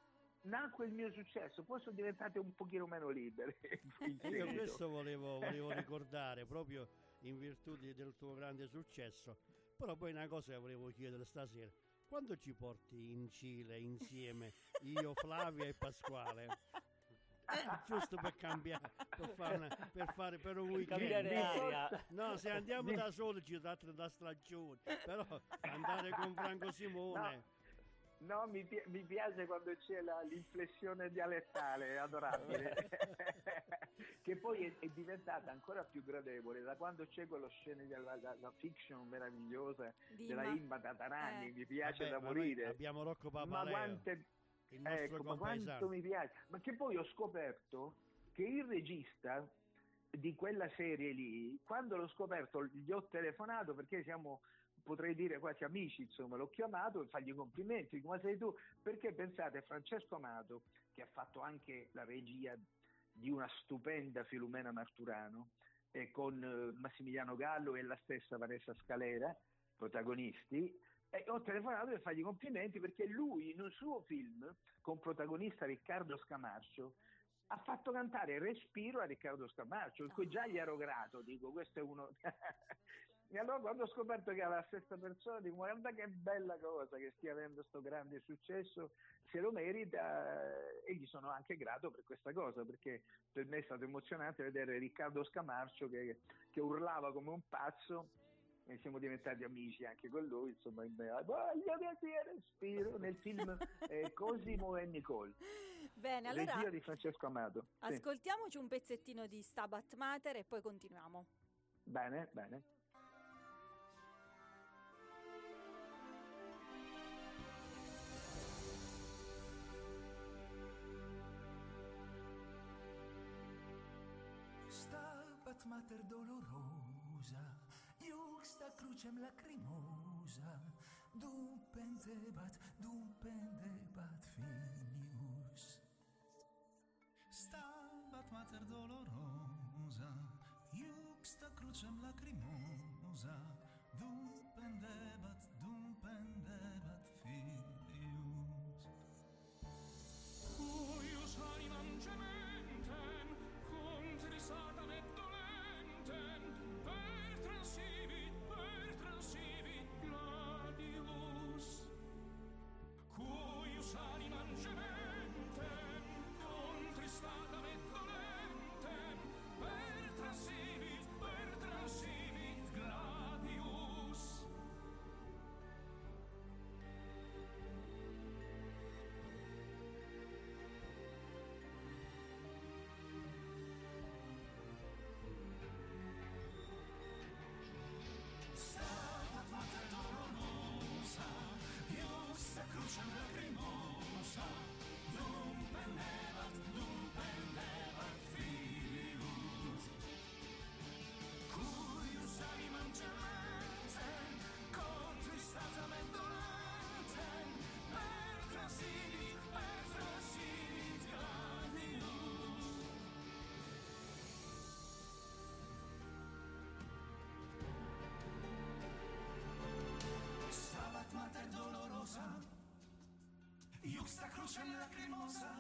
nacque il mio successo. Poi sono diventate un pochino meno libere. io questo volevo, volevo ricordare proprio in virtù di- del tuo grande successo. Però poi una cosa che volevo chiedere stasera. Quando ci porti in Cile insieme io, Flavia e Pasquale? Eh, giusto per cambiare, per fare, una- per fare per un weekend. cambiare Mi aria. porta- No, se andiamo Mi- da soli ci tratta da stagione, però andare con Franco Simone... No, mi, pi- mi piace quando c'è la- l'inflessione dialettale, è adorabile. è, diventata ancora più gradevole da quando c'è quello scena della la, la fiction meravigliosa Di della Imma Tatarani, Eh. mi piace Vabbè, da ma morire. Abbiamo Rocco Ma Papaleo, quante, il nostro ecco, ma quanto mi piace. Ma che poi ho scoperto che il regista di quella serie lì, quando l'ho scoperto, gli ho telefonato perché siamo, potrei dire quasi amici, insomma, l'ho chiamato e fargli i complimenti. Come sei tu? Perché pensate, Francesco Amato, che ha fatto anche la regia di una stupenda Filumena Marturano, e con eh, Massimiliano Gallo e la stessa Vanessa Scalera, protagonisti, e ho telefonato per fargli complimenti perché lui in un suo film con protagonista Riccardo Scamarcio ha fatto cantare Respiro a Riccardo Scamarcio, in cui già gli ero grato, dico questo è uno... e allora quando ho scoperto che era la stessa persona, dico guarda che bella cosa che stia avendo questo grande successo, se lo merita eh, e gli sono anche grato per questa cosa, perché per me è stato emozionante vedere Riccardo Scamarcio che, che urlava come un pazzo e siamo diventati amici anche con lui, insomma, voglio sia respiro nel film eh, Cosimo e Nicole, Bene, allora regia di Francesco Amato. Sì. ascoltiamoci un pezzettino di Stabat Mater e poi continuiamo. Bene, bene. Mater dolorosa, iuxta crucem lacrimosa, dum pendebat, dum pendebat filius. Stabat mater dolorosa, iuxta crucem lacrimosa, dum pendebat, dum pendebat lacrimosa,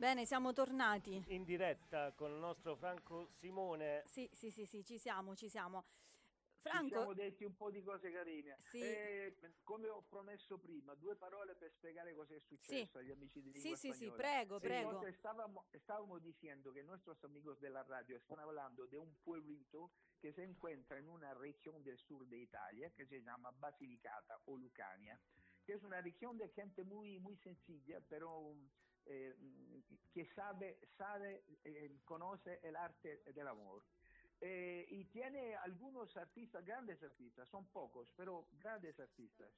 Bene, siamo tornati. In diretta con il nostro Franco Simone. Sì, sì, sì, sì, ci siamo, ci siamo. Franco- ci siamo detti un po' di cose carine. Sì. Eh, come ho promesso prima, due parole per spiegare cosa è successo Sì. agli amici di Sì, lingua sì, sì, spagnola. prego, Sí, prego. entonces estábamos, estábamos diciendo que nuestros amigos de la radio están hablando de un pueblito que se encuentra en una región del sur de Italia que se llama Basilicata o Lucania, que es una de gente muy, muy sencilla, pero eh, que sabe, sabe eh, conoce el arte del amor. Eh, y tiene algunos artistas, grandes artistas, son pocos, pero grandes artistas.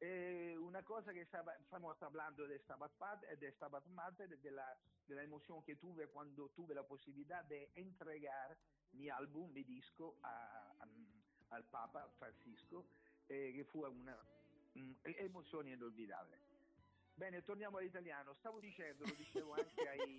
Eh, una cosa que estaba- estamos hablando de Stabat, de Stabat Mater, de la, de la emoción que tuve cuando tuve la posibilidad de entregar mi álbum, mi disco a- a- al Papa Francisco, eh, che fu una mm, emozione inolvidabile. Bene, torniamo all'italiano. Stavo dicendo, lo dicevo anche ai,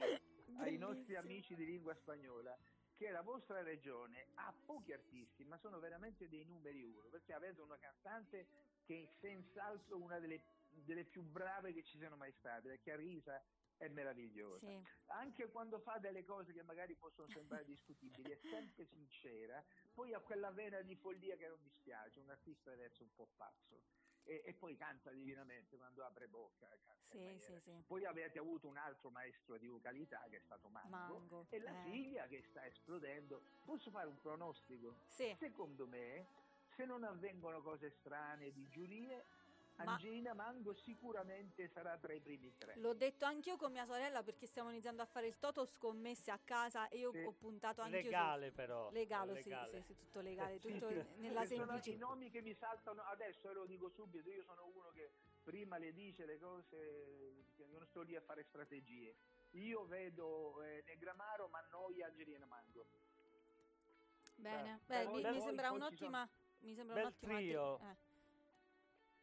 ai nostri amici di lingua spagnola, che la vostra regione ha pochi artisti, ma sono veramente dei numeri uno, perché avete una cantante che è senz'altro una delle, delle più brave che ci siano mai state, perché Arisa è meravigliosa. Sì. Anche quando fa delle cose che magari possono sembrare discutibili, è sempre sincera, poi ha quella vena di follia che non mi spiace, un artista deve essere un po' pazzo. E, e poi canta divinamente quando apre bocca. in Sì, sì, sì. Poi avete avuto un altro maestro di vocalità che è stato Mango, Mango, e la eh. figlia che sta esplodendo. Posso fare un pronostico? Secondo me, se non avvengono cose strane di giurie, Ma- Angina Mango sicuramente sarà tra i primi tre. L'ho detto anch'io con mia sorella perché stiamo iniziando a fare il toto scommesse a casa e io Sì. ho puntato anche Legale però. Legale, sì, legale. sì, sì, tutto legale, Sì, tutto sì. nella sono i semplicità. nomi che mi saltano adesso, e lo dico subito, io sono uno che prima le dice le cose, non sto lì a fare strategie. Io vedo eh, Negramaro, Mannoia, Angelina Mango. Bene, Beh, beh, mi, mi sembra un'ottima mi sembra Bel un'ottima tri- trio. eh.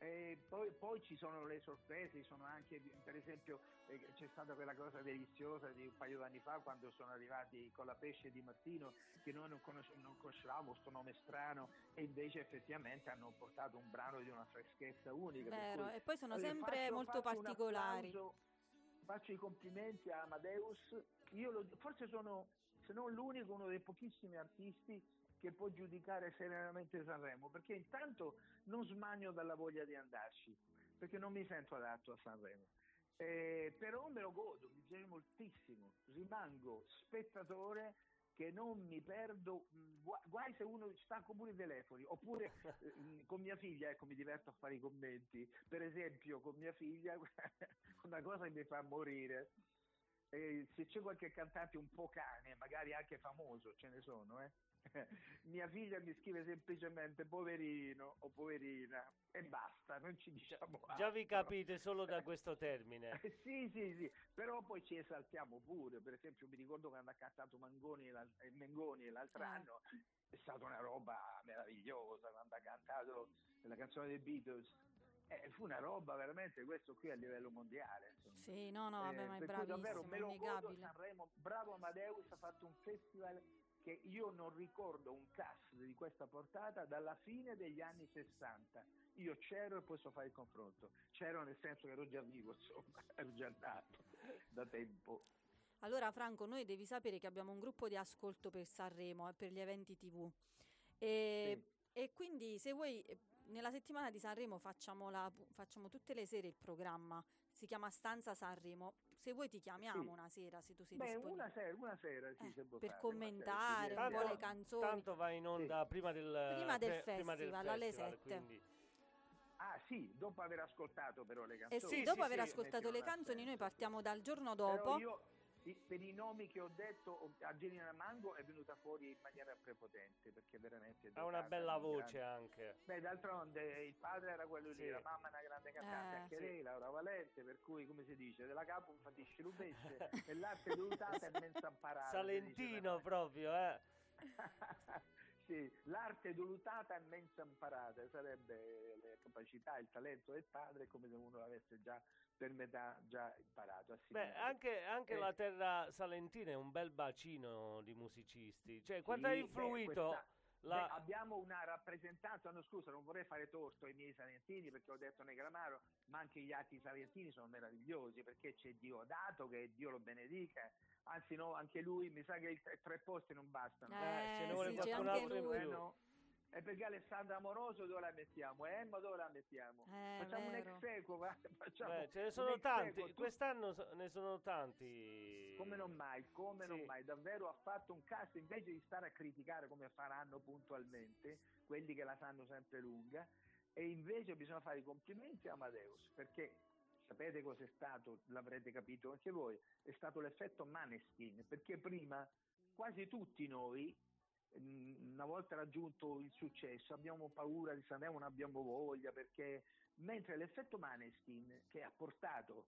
E poi, poi ci sono le sorprese, ci sono anche, per esempio, eh, c'è stata quella cosa deliziosa di un paio d'anni fa quando sono arrivati con la pesce di Martino, che noi non, conosce- non conoscevamo, questo nome strano, e invece effettivamente hanno portato un brano di una freschezza unica. Vero, cui- e poi sono Allora, sempre faccio- molto faccio particolari. applauso, faccio i complimenti a Amadeus, io lo- forse sono, se non l'unico, uno dei pochissimi artisti che può giudicare serenamente Sanremo, perché intanto non smanio dalla voglia di andarci, perché non mi sento adatto a Sanremo. Eh, però me lo godo, mi piace moltissimo, rimango spettatore che non mi perdo, guai se uno stacco pure i telefoni, oppure mh, con mia figlia, ecco mi diverto a fare i commenti, per esempio con mia figlia una cosa che mi fa morire, eh, se c'è qualche cantante un po' cane, magari anche famoso, ce ne sono, eh? mia figlia mi scrive semplicemente poverino o poverina e basta, non ci diciamo Già vi altro. capite solo da questo termine. Eh, sì, sì, sì, però poi ci esaltiamo pure, per esempio mi ricordo quando ha cantato Mangoni l'al- eh, Mengoni l'altro Eh. anno, è stata una roba meravigliosa quando ha cantato la canzone dei Beatles, Eh, fu una roba veramente questo qui a livello mondiale. insomma. Sì, no, no, vabbè, Eh, ma è per cui davvero bravissimo, me lo godo. Sanremo, bravo Amadeus, ha fatto un festival che io non ricordo un cast di questa portata dalla fine degli anni 60. Io c'ero e posso fare il confronto. C'ero nel senso che ero già vivo, insomma, ero già nato da tempo. Allora, Franco, noi devi sapere che abbiamo un gruppo di ascolto per Sanremo e per gli eventi TV. E, e quindi, se vuoi, eh, nella settimana di Sanremo facciamo, la facciamo tutte le sere il programma. Si chiama Stanza Sanremo. Se vuoi, ti chiamiamo Sì. una sera se tu sei Beh, disponibile. una sera, una sera sì, Eh, per fare, commentare una un sera, po' sì, le sì. canzoni. Tanto va in onda prima del, Prima del pre- prima del festival, alle festival, sette. quindi- Ah sì, dopo aver ascoltato però le Eh canzoni. sì, dopo aver ascoltato le canzoni, noi partiamo dal giorno dopo. Per i nomi che ho detto, Angelina Mango è venuta fuori in maniera prepotente perché veramente Ha una bella voce grande- anche. Beh, d'altronde il padre era quello Sì. lì, la mamma è una grande cantante, Eh, anche sì. lei, Laura Valente, per cui, come si dice, della capo un fatisce l'ubesse e l'arte d'utata è mensa imparata. dice Salentino da proprio, eh. sì, l'arte dolutata e mensa imparata sarebbe le capacità, il talento del padre come se uno l'avesse già per metà già imparato. Beh, anche, anche Eh, la terra salentina è un bel bacino di musicisti. Cioè, quanto Sì, ha beh, influito questa- la... beh, abbiamo una rappresentanza, no scusa, non vorrei fare torto ai miei salentini perché ho detto Negramaro, ma anche gli altri salentini sono meravigliosi perché c'è Dio dato, che Dio lo benedica, anzi no, anche lui mi sa che i tre, tre posti non bastano. Eh, ce ne vuole sì, c'è qualcun anche altro in lui. più. E perché Alessandra Amoroso dove la mettiamo? Emma dove la mettiamo? Eh, facciamo un vero. ex equo, facciamo Beh, ce ne un sono tanti, quest'anno ne sono tanti. Come non mai, come non Sì. mai, davvero ha fatto un cast invece di stare a criticare come faranno puntualmente quelli che la sanno sempre lunga e invece bisogna fare i complimenti a Amadeus perché sapete cos'è stato, l'avrete capito anche voi, è stato l'effetto Maneskin perché prima quasi tutti noi una volta raggiunto il successo abbiamo paura di Sanremo, non abbiamo voglia perché mentre l'effetto Maneskin che ha portato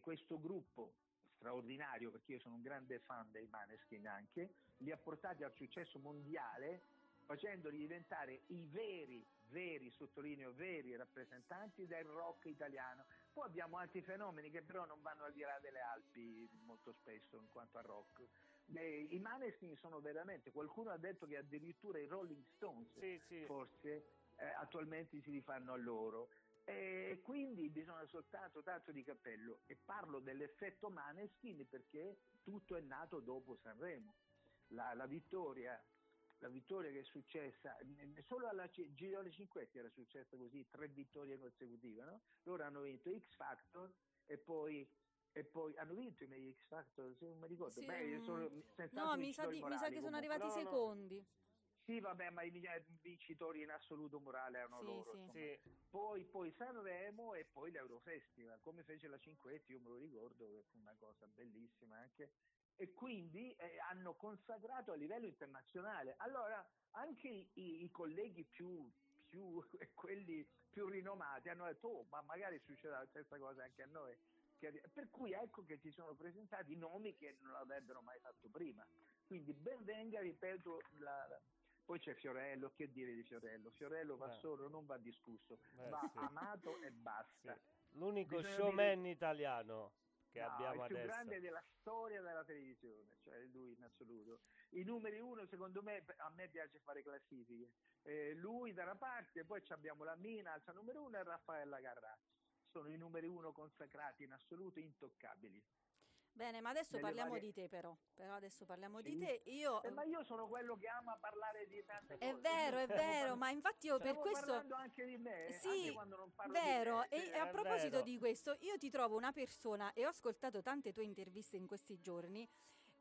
questo gruppo straordinario perché io sono un grande fan dei Maneskin anche, li ha portati al successo mondiale facendoli diventare i veri, veri, sottolineo veri rappresentanti del rock italiano. Poi abbiamo altri fenomeni che però non vanno al di là delle Alpi molto spesso in quanto a rock. Eh, I Maneskin sono veramente, qualcuno ha detto che addirittura i Rolling Stones Sì, sì. forse eh, attualmente si rifanno a loro. E quindi bisogna soltanto tanto di cappello e parlo dell'effetto Maneskin perché tutto è nato dopo Sanremo. La, la vittoria, la vittoria che è successa, solo alla Girone Cinquetti era successa così, tre vittorie consecutive, no? Loro hanno vinto X Factor e poi, e poi hanno vinto i miei X Factor, se non mi ricordo. Sì, Beh, mm, sono No, mi sa, di- mi sa che sono arrivati no. secondi. Sì, vabbè, ma i vi- vincitori in assoluto morale erano Sì, loro. sì. Sì. Poi, poi Sanremo e poi l'Eurofestival, come fece la Cinquetti, io me lo ricordo, che fu una cosa bellissima anche. E quindi eh, hanno consacrato a livello internazionale. Allora, anche i, i colleghi più, più quelli più rinomati hanno detto, oh, ma magari succederà la stessa cosa anche a noi. Per cui ecco che ci sono presentati nomi che non avrebbero mai fatto prima. Quindi ben venga, ripeto, la- poi c'è Fiorello, che dire di Fiorello? Fiorello va Beh. solo, non va discusso, Beh, va sì. amato e Sì. basta. L'unico Bisogna showman italiano che No, abbiamo il più adesso. grande della storia della televisione, cioè lui in assoluto. I numeri uno, secondo me, a me piace fare classifiche. Eh, lui da una parte, poi abbiamo la Mina, alza numero uno, e Raffaella Carrà. Sono i numeri uno consacrati in assoluto, intoccabili. Bene, ma adesso parliamo varie- di te però. Però adesso parliamo di Sì. te. Io Eh, ma io sono quello che ama parlare di tante cose. È vero, è vero, ma infatti io per stavo questo parlando anche di me, Sì, quando non parlo vero. di me. E a proposito vero. di questo, io ti trovo una persona e ho ascoltato tante tue interviste in questi giorni.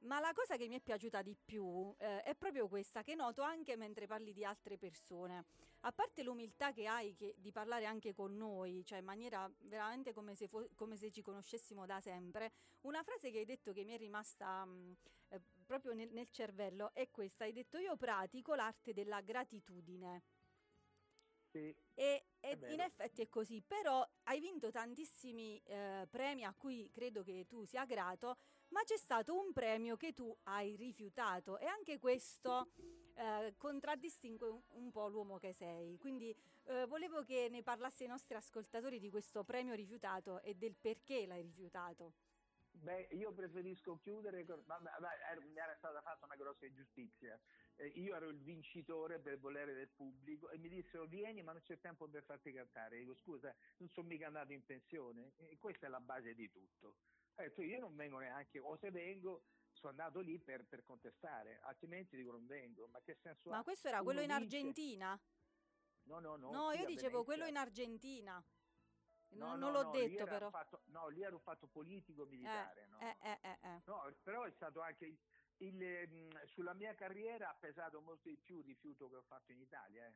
Ma la cosa che mi è piaciuta di più eh, è proprio questa, che noto anche mentre parli di altre persone. A parte l'umiltà che hai che- di parlare anche con noi, cioè in maniera veramente come se, fo- come se ci conoscessimo da sempre, una frase che hai detto che mi è rimasta mh, eh, proprio nel, nel cervello è questa. Hai detto io pratico l'arte della gratitudine. Sì. E, e in effetti è così, però hai vinto tantissimi eh, premi a cui credo che tu sia grato, ma c'è stato un premio che tu hai rifiutato e anche questo eh, contraddistingue un, un po' l'uomo che sei. Quindi eh, volevo che ne parlassi ai nostri ascoltatori di questo premio rifiutato e del perché l'hai rifiutato. Beh, io preferisco chiudere, ma- ma- ma era stata fatta una grossa ingiustizia. Eh, io ero il vincitore per volere del pubblico e mi dissero vieni ma non c'è tempo per farti cantare. Dico scusa, non sono mica andato in pensione. E questa è la base di tutto. Ho detto io non vengo neanche, o se vengo sono andato lì per, per contestare, altrimenti dico non vengo. Ma che senso ha? Ma questo era Uno quello in vince- Argentina? No, no, no. No, io dicevo quello in Venezia. Argentina. No, non no, l'ho no, detto però. fatto- no, lì era un fatto politico-militare. no? Eh, eh, eh, eh. No, però è stato anche il- ehm, sulla mia carriera ha pesato molto di più il rifiuto che ho fatto in Italia. eh.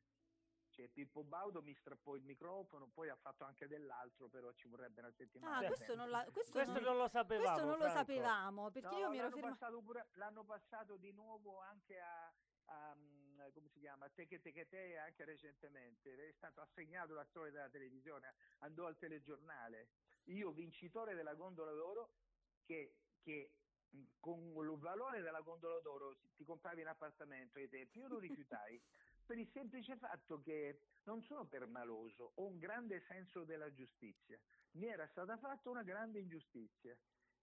Cioè, Pippo Baudo mi strappò il microfono, poi ha fatto anche dell'altro, però ci vorrebbe una settimana. Ah, questo tempo. non, la- questo Questo non- non lo sapevamo. questo non lo Franco. sapevamo perché No, io mi ero l'hanno fermata. passato pure- l'hanno passato di nuovo anche a, a, mm, come si chiama, Teche Teche Te anche recentemente. È stato assegnato la storia della televisione, andò al telegiornale. Io vincitore della gondola d'oro che, che con il valore della gondola d'oro ti compravi un appartamento ai tempi, io lo rifiutai per il semplice fatto che non sono permaloso, ho un grande senso della giustizia. Mi era stata fatta una grande ingiustizia.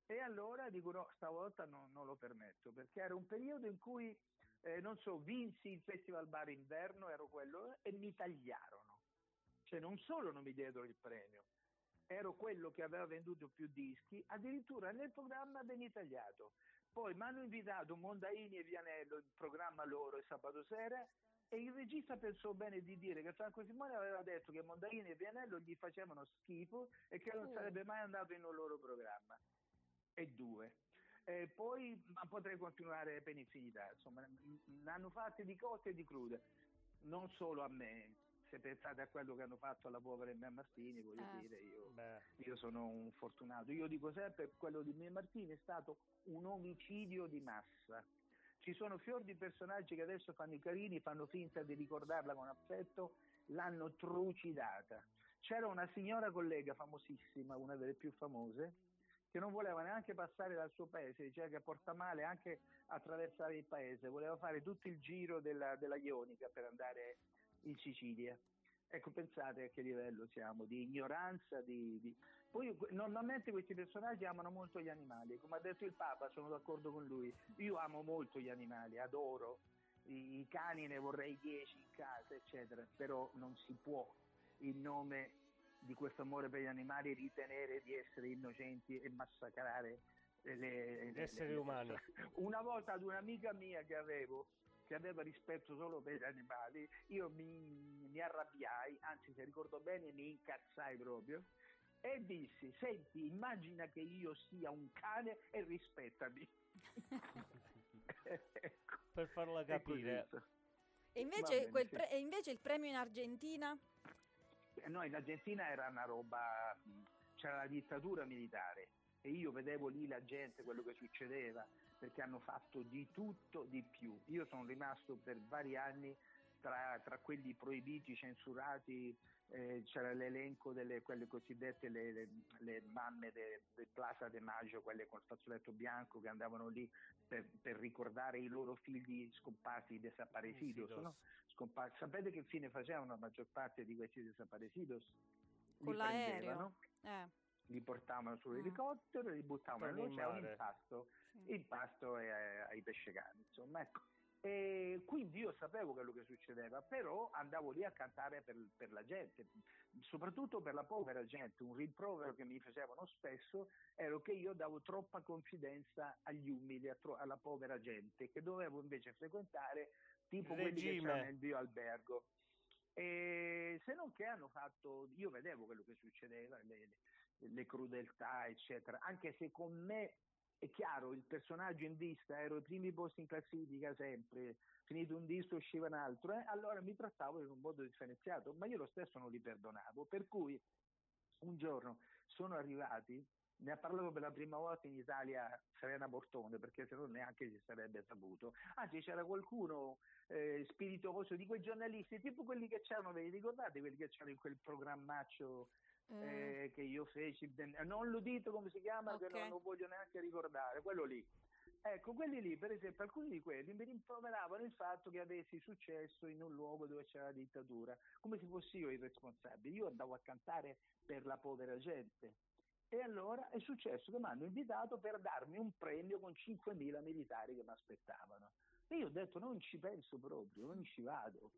E allora dico no, stavolta no- non lo permetto, perché era un periodo in cui, eh, non so, vinsi il Festival Bar Inverno, ero quello, e mi tagliarono. Cioè non solo non mi diedero il premio, ero quello che aveva venduto più dischi, addirittura nel programma venne tagliato. Poi mi hanno invitato Mondaini e Vianello, il programma loro il sabato sera, E il regista pensò bene di dire che Franco Simone aveva detto che Mondaini e Pianello gli facevano schifo e che non Oh. sarebbe mai andato in un loro programma. E due. E poi, ma potrei continuare per infinità, insomma, n- ne hanno fatte di cotte e di crude, non solo a me. Se pensate a quello che hanno fatto alla povera Emma Martini, voglio Eh. dire, io, io sono un fortunato. Io dico sempre quello di Emma Martini è stato un omicidio di massa. Ci sono fior di personaggi che adesso fanno i carini, fanno finta di ricordarla con affetto, l'hanno trucidata. C'era una signora collega famosissima, una delle più famose, che non voleva neanche passare dal suo paese, diceva che porta male anche attraversare il paese, voleva fare tutto il giro della, della Ionica per andare in Sicilia. Ecco, pensate a che livello siamo di ignoranza. Di, di- Poi normalmente questi personaggi amano molto gli animali, come ha detto il Papa, sono d'accordo con lui. Io amo molto gli animali, adoro. I, i cani ne vorrei dieci in casa, eccetera, però non si può in nome di questo amore per gli animali ritenere di essere innocenti e massacrare le, Gli esseri umani. Una volta ad un'amica mia che avevo, che aveva rispetto solo per gli animali, io mi, mi arrabbiai, anzi se ricordo bene mi incazzai proprio e dissi, senti, immagina che io sia un cane e rispettami. Ecco, per farla capire. E invece, bene, sì. pre- e invece il premio in Argentina? No, in Argentina era una roba, c'era la dittatura militare e io vedevo lì la gente, quello che succedeva, perché hanno fatto di tutto di più. Io sono rimasto per vari anni tra, tra quelli proibiti, censurati, eh, c'era l'elenco delle quelle cosiddette le, le- le mamme de- del Plaza de Maggio, quelle col fazzoletto bianco che andavano lì per, per ricordare i loro figli scomparsi, desaparecidos, no? Scomparsi. Sapete che fine facevano la maggior parte di questi desaparecidos? Con l'aereo? Eh, li portavano sull'elicottero e li buttavano nell'oceano in pasto, sì. in pasto e, eh, ai pescecani, insomma, ecco. E quindi io sapevo quello che succedeva, però andavo lì a cantare per, per la gente, soprattutto per la povera gente. Un rimprovero che mi facevano spesso era che io davo troppa confidenza agli umili, a tro- alla povera gente, che dovevo invece frequentare tipo Il quelli che regime. c'erano nel mio albergo. E se non che hanno fatto, io vedevo quello che succedeva, le, le- crudeltà, eccetera, anche se con me è chiaro, il personaggio in vista, ero ai primi posti in classifica sempre, finito un disco usciva un altro, eh, allora mi trattavo in un modo differenziato, ma io lo stesso non li perdonavo, per cui un giorno sono arrivati, ne ha parlato per la prima volta in Italia Serena Bortone, perché se no neanche si sarebbe saputo. Anzi, c'era qualcuno eh, spiritoso di quei giornalisti, tipo quelli che c'erano, ve li ricordate, quelli che c'erano in quel programmaccio Eh, eh, che io feci, non lo dite come si chiama, che Ok. non lo voglio neanche ricordare, quello lì. Ecco, quelli lì, per esempio, alcuni di quelli mi rimproveravano il fatto che avessi successo in un luogo dove c'era la dittatura, come se fossi io il responsabile. Io andavo a cantare per la povera gente. E allora è successo che mi hanno invitato per darmi un premio con 5.000 militari che mi aspettavano. E io ho detto non ci penso proprio, non ci vado.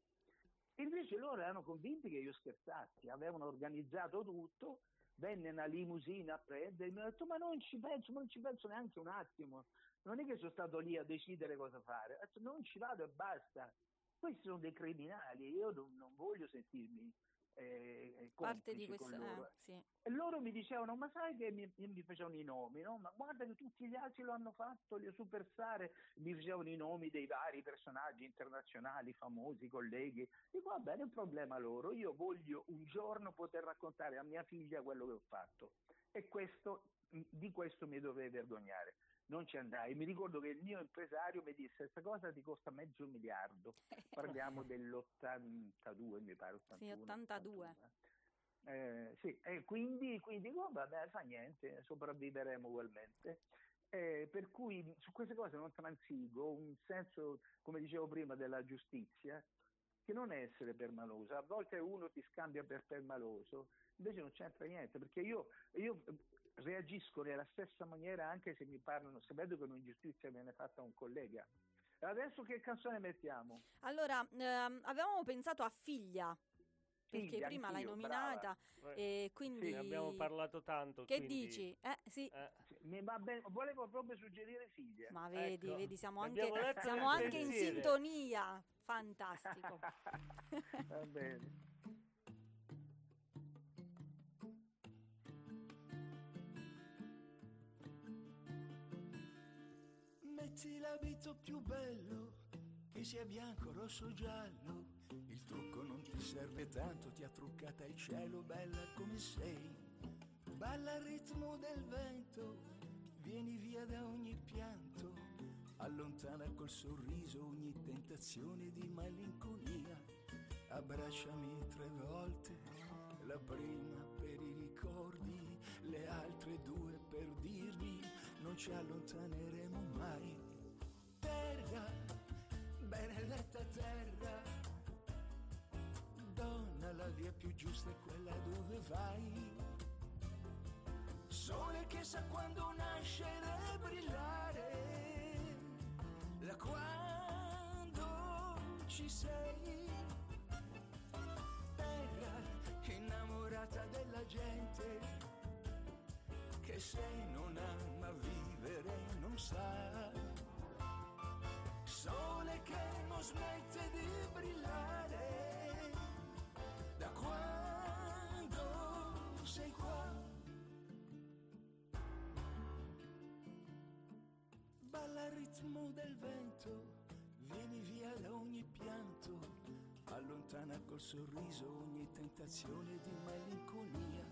E invece loro erano convinti che io scherzassi, avevano organizzato tutto, venne una limousine a prendermi, ho detto ma non ci penso, non ci penso neanche un attimo, non è che sono stato lì a decidere cosa fare, detto non ci vado e basta, questi sono dei criminali, io non, non voglio sentirmi eh, parte di questo... con loro. eh, sì. E loro mi dicevano, ma sai che mi, mi facevano i nomi, no? Ma guarda che tutti gli altri lo hanno fatto, le superstar, mi facevano i nomi dei vari personaggi internazionali, famosi, colleghi. Dico, va bene, è un problema loro, io voglio un giorno poter raccontare a mia figlia quello che ho fatto. E questo, di questo mi dovevo vergognare. Non ci andai. Mi ricordo che il mio impresario mi disse, questa cosa ti costa mezzo miliardo. Parliamo dell'82, mi pare. 81, Sì, 82. 81, eh, sì, e quindi, quindi oh, vabbè, fa niente, sopravviveremo ugualmente. Eh, per cui su queste cose non transigo, un senso, come dicevo prima, della giustizia, che non è essere permaloso. A volte uno ti scambia per permaloso, invece non c'entra niente, perché io, io reagisco nella stessa maniera anche se mi parlano, se vedo che un'ingiustizia viene fatta a un collega. Adesso che canzone mettiamo? Allora, ehm, avevamo pensato a Figlia. perché prima l'hai nominata brava. e quindi... Ne abbiamo parlato tanto. Che quindi- dici? Eh, sì. Eh, Sì, mi va bene, volevo proprio suggerire Silvia. Ma vedi, Ecco, vedi, siamo anche, siamo anche in sintonia. Fantastico. va bene. Metti l'abito più bello, che sia bianco, rosso giallo. Il trucco non ti serve tanto, ti ha truccata il cielo, bella come sei. Balla al ritmo del vento, vieni via da ogni pianto. Allontana col sorriso ogni tentazione di malinconia. Abbracciami tre volte, la prima per i ricordi, le altre due per dirmi non ci allontaneremo mai. Terra, benedetta terra, donna la via più giusta è quella dove vai. Sole che sa quando nascere e brillare, da quando ci sei. Terra innamorata della gente, che se non ama vivere non sa. Sole che non smette di brillare, da quando sei qua. Balla al ritmo del vento, vieni via da ogni pianto, allontana col sorriso ogni tentazione di malinconia.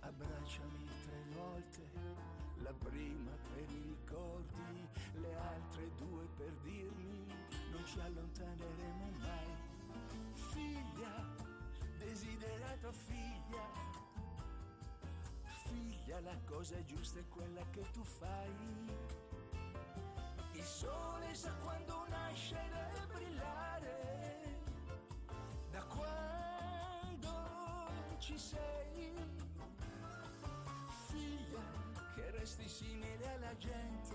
Abbracciami tre volte, la prima per i ricordi, le altre due per dirmi non ci allontaneremo mai. Figlia, desiderata figlia, figlia la cosa giusta è quella che tu fai. Il sole sa quando nascere e brillare, da quando ci sei. Che resti simile alla gente,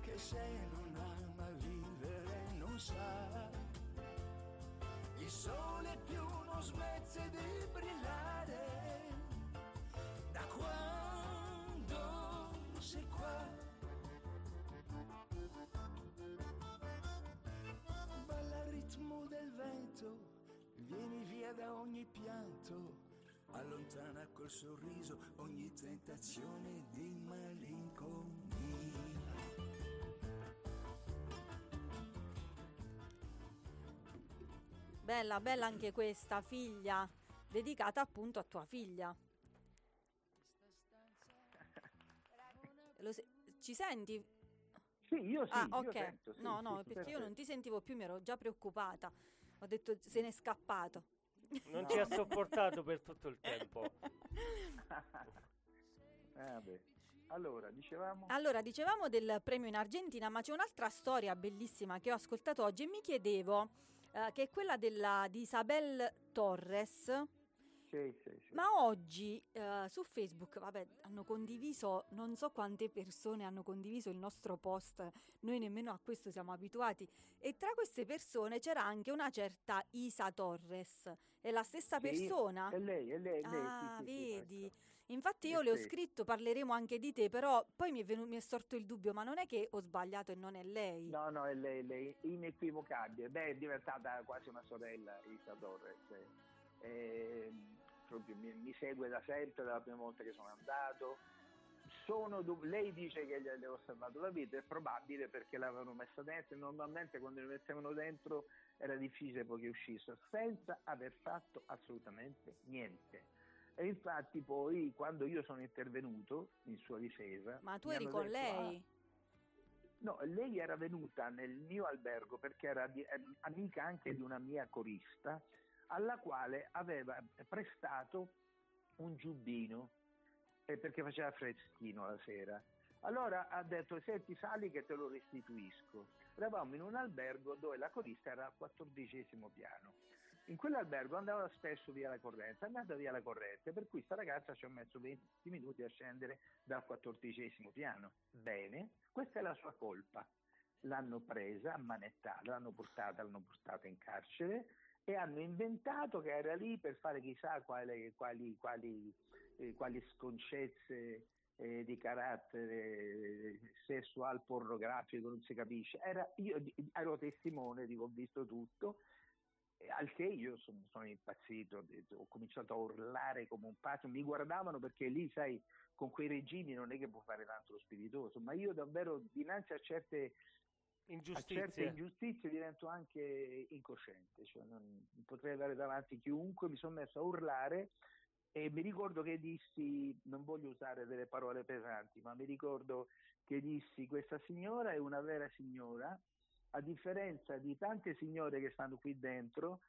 che se non ama vivere non sa. Il sole più non smette di brillare, da quando sei qua. Balla al ritmo del vento, vieni via da ogni pianto, allontana col sorriso ogni tentazione di malinconia. Bella, bella anche questa figlia, dedicata appunto a tua figlia. Lo se- ci senti? Sì, io sì, ah, io ok. sento, sì, no, no, sì, perché io non ti sentivo più, mi ero già preoccupata. Ho detto se n'è scappato. Non No. ci ha sopportato per tutto il tempo. Eh. Allora, dicevamo... Allora, dicevamo del premio in Argentina, ma c'è un'altra storia bellissima che ho ascoltato oggi e mi chiedevo, eh, che è quella della, di Isabel Torres. Sì, sì, sì. Ma oggi eh, su Facebook, vabbè, hanno condiviso, non so quante persone hanno condiviso il nostro post, noi nemmeno a questo siamo abituati, e tra queste persone c'era anche una certa Isa Torres, è la stessa persona? È lei, è lei, è lei. Ah, vedi. Infatti io le ho scritto, parleremo anche di te, però poi mi è, venu- mi è sorto il dubbio, ma non è che ho sbagliato e non è lei? No, no, è lei, lei, inequivocabile. Beh, è diventata quasi una sorella Isa Torres. Eh, proprio mi, mi segue da sempre, dalla prima volta che sono andato. Sono lei dice che gli avevo salvato la vita, è probabile perché l'avevano messa dentro e normalmente quando li mettevano dentro era difficile poi che uscissero, senza aver fatto assolutamente niente. E infatti poi quando io sono intervenuto in sua difesa... Ma tu eri con detto, lei? "Ah, No, lei era venuta nel mio albergo perché era amica anche di una mia corista alla quale aveva prestato un giubbino eh, perché faceva freschino la sera. Allora ha detto, senti, sali che te lo restituisco. Eravamo in un albergo dove la corista era al quattordicesimo piano. In quell'albergo andava spesso via la corrente, è andata via la corrente, per cui sta ragazza ci ha messo 20 minuti a scendere dal quattordicesimo piano. Bene, questa è la sua colpa. L'hanno presa, ammanettata, l'hanno portata, l'hanno portata in carcere e hanno inventato che era lì per fare chissà quale- quali, quali, eh, quali sconcezze eh, di carattere eh, sessual pornografico, non si capisce. Era, io ero testimone, dico, ho visto tutto, al che io sono, sono impazzito, ho cominciato a urlare come un pazzo, mi guardavano perché lì, sai, con quei regimi non è che può fare tanto lo spiritoso, ma io davvero dinanzi a certe, a certe Ingiustizie. ingiustizie divento anche incosciente, cioè non, potrei avere davanti chiunque, mi sono messo a urlare e mi ricordo che dissi, non voglio usare delle parole pesanti, ma mi ricordo che dissi questa signora è una vera signora, a differenza di tante signore che stanno qui dentro,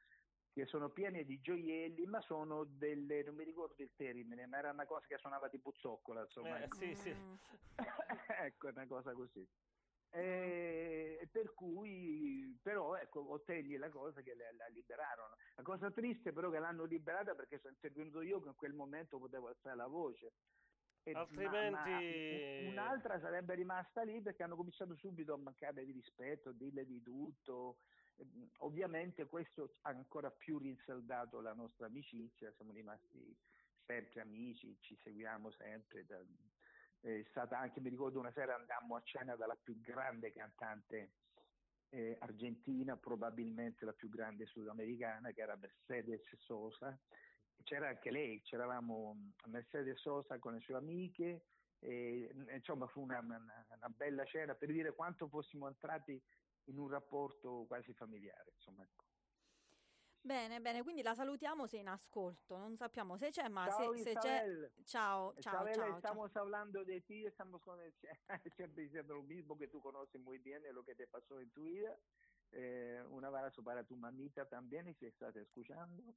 che sono piene di gioielli, ma sono delle, non mi ricordo il termine, ma era una cosa che suonava di puzzoccola, insomma. Eh, sì, sì. Ecco, una cosa così. E per cui, però, ecco, ottenni la cosa che la, la liberarono. La cosa triste, però, che l'hanno liberata perché sono intervenuto io che in quel momento potevo alzare la voce. E- ma- Altrimenti- ma un'altra sarebbe rimasta lì perché hanno cominciato subito a mancare di rispetto, a dirle di tutto. Ehm, Ovviamente questo ha ancora più rinsaldato la nostra amicizia, siamo rimasti sempre amici, ci seguiamo sempre. da- è stata anche, mi ricordo una sera andammo a cena dalla più grande cantante eh, argentina, probabilmente la più grande sudamericana, che era Mercedes Sosa. C'era anche lei, c'eravamo mm, Mercedes Sosa con le sue amiche, e, mm, insomma fu una, una- una bella cena per dire quanto fossimo entrati in un rapporto quasi familiare. Insomma, ecco. Bene, bene, quindi la salutiamo se in ascolto. Non sappiamo se c'è, ma Ciao, se, se c'è. Ciao, Eh, ciao, Isabel, ciao, ciao. estamos hablando de ti, estamos con el, siempre diciendo lo mismo que tú conoces muy bien lo que te pasó en tu vida. Eh, un abrazo para tu mamita también, si estás escuchando.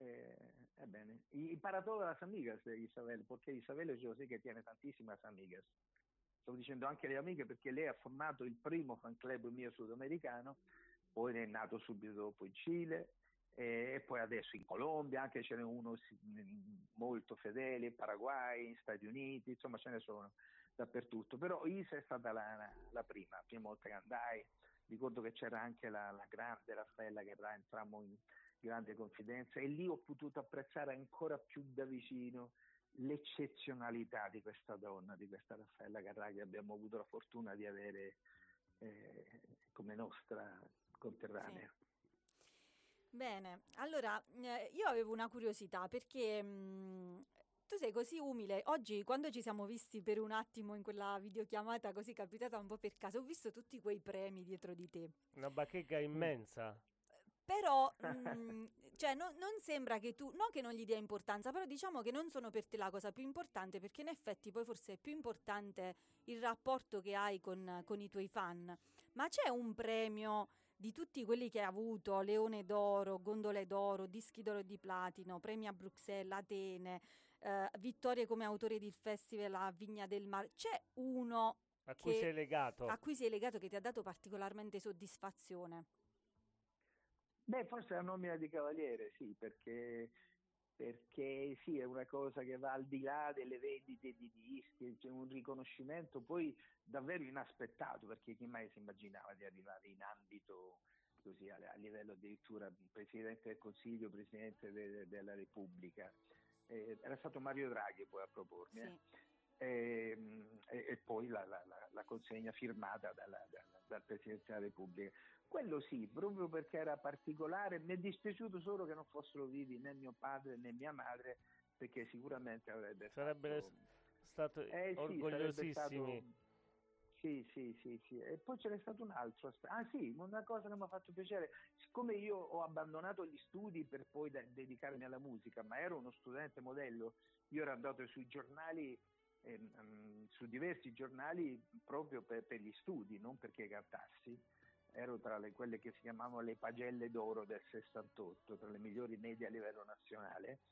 Eh, ebbene, y, y para todas las amigas de Isabel, porque Isabel yo sé que tiene tantísimas amigas. Sto dicendo anche le amiche perché lei ha formato il primo fan club mio sudamericano, poi è nato subito dopo in Cile eh, e poi adesso in Colombia, anche ce n'è uno molto fedele, in Paraguay, in Stati Uniti, insomma ce ne sono dappertutto. Però Isa è stata la, la- prima, la prima volta che andai. Ricordo che c'era anche la, la grande Raffaella che entrammo in grande confidenza e lì ho potuto apprezzare ancora più da vicino l'eccezionalità di questa donna, di questa Raffaella Carrà che abbiamo avuto la fortuna di avere eh, come nostra conterranea. Bene, allora eh, io avevo una curiosità perché mh, tu sei così umile. Oggi, quando ci siamo visti per un attimo in quella videochiamata così capitata un po' per caso, ho visto tutti quei premi dietro di te. Una bacheca immensa. Però, mh, cioè, no- non sembra che tu, non che non gli dia importanza, però diciamo che non sono per te la cosa più importante, perché in effetti poi forse è più importante il rapporto che hai con, con i tuoi fan. Ma c'è un premio di tutti quelli che hai avuto, Leone d'Oro, Gondole d'Oro, Dischi d'Oro e di Platino, premi a Bruxelles, Atene, eh, vittorie come autore del festival a Vigna del Mare, c'è uno A cui che- sei legato. a cui sei legato che ti ha dato particolarmente soddisfazione? Beh, forse la nomina di cavaliere, sì, perché, perché sì, è una cosa che va al di là delle vendite di dischi, c'è un riconoscimento poi davvero inaspettato, perché chi mai si immaginava di arrivare in ambito così a, a livello addirittura Presidente del Consiglio, Presidente de- della Repubblica. Eh, era stato Mario Draghi poi a propormi. eh. E, e- e poi la, la- la- la consegna firmata dalla- dalla- dal Presidente della Repubblica. Quello sì, proprio perché era particolare, mi è dispiaciuto solo che non fossero vivi né mio padre né mia madre, perché sicuramente avrebbe Sarebbe fatto... stato Eh sì, sarebbe orgogliosissimi. Sì, sì, sì, sì. E poi ce n'è stato un altro. Ah sì, una cosa che mi ha fatto piacere, siccome io ho abbandonato gli studi per poi de- dedicarmi alla musica, ma ero uno studente modello, io ero andato sui giornali, ehm, ehm, su diversi giornali proprio per, per gli studi, non perché cantassi. Ero tra le, quelle che si chiamavano le pagelle d'oro del 68, tra le migliori medie a livello nazionale.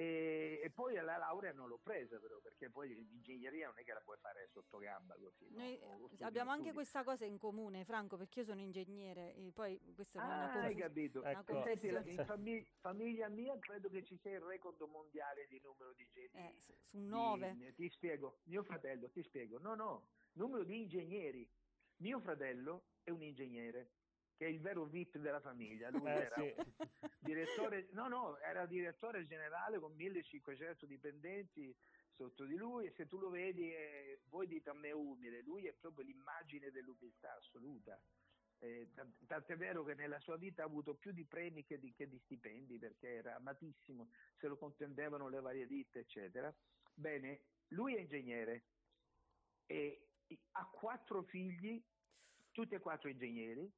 E, e poi la laurea non l'ho presa però perché poi l'ingegneria non è che la puoi fare sotto gamba così. no? Noi studi abbiamo anche studi. questa cosa in comune, Franco, perché io sono ingegnere e poi questa è una Ah, hai confus- capito. una Ecco. Senti, la- in famig- famiglia mia credo che ci sia il record mondiale di numero di ingegneri. Eh, su- su nove. Di- ti spiego, mio fratello, ti spiego. No, no, numero di ingegneri. Mio fratello è un ingegnere. che è il vero VIP della famiglia. Lui Eh, era sì. Direttore, no, no, era direttore generale con 1500 dipendenti sotto di lui e se tu lo vedi, eh, voi dite a me umile, lui è proprio l'immagine dell'umiltà assoluta. Eh, tant- tant'è vero che nella sua vita ha avuto più di premi che di, che di stipendi perché era amatissimo, se lo contendevano le varie ditte, eccetera. Bene, lui è ingegnere e ha quattro figli, tutti e quattro ingegneri,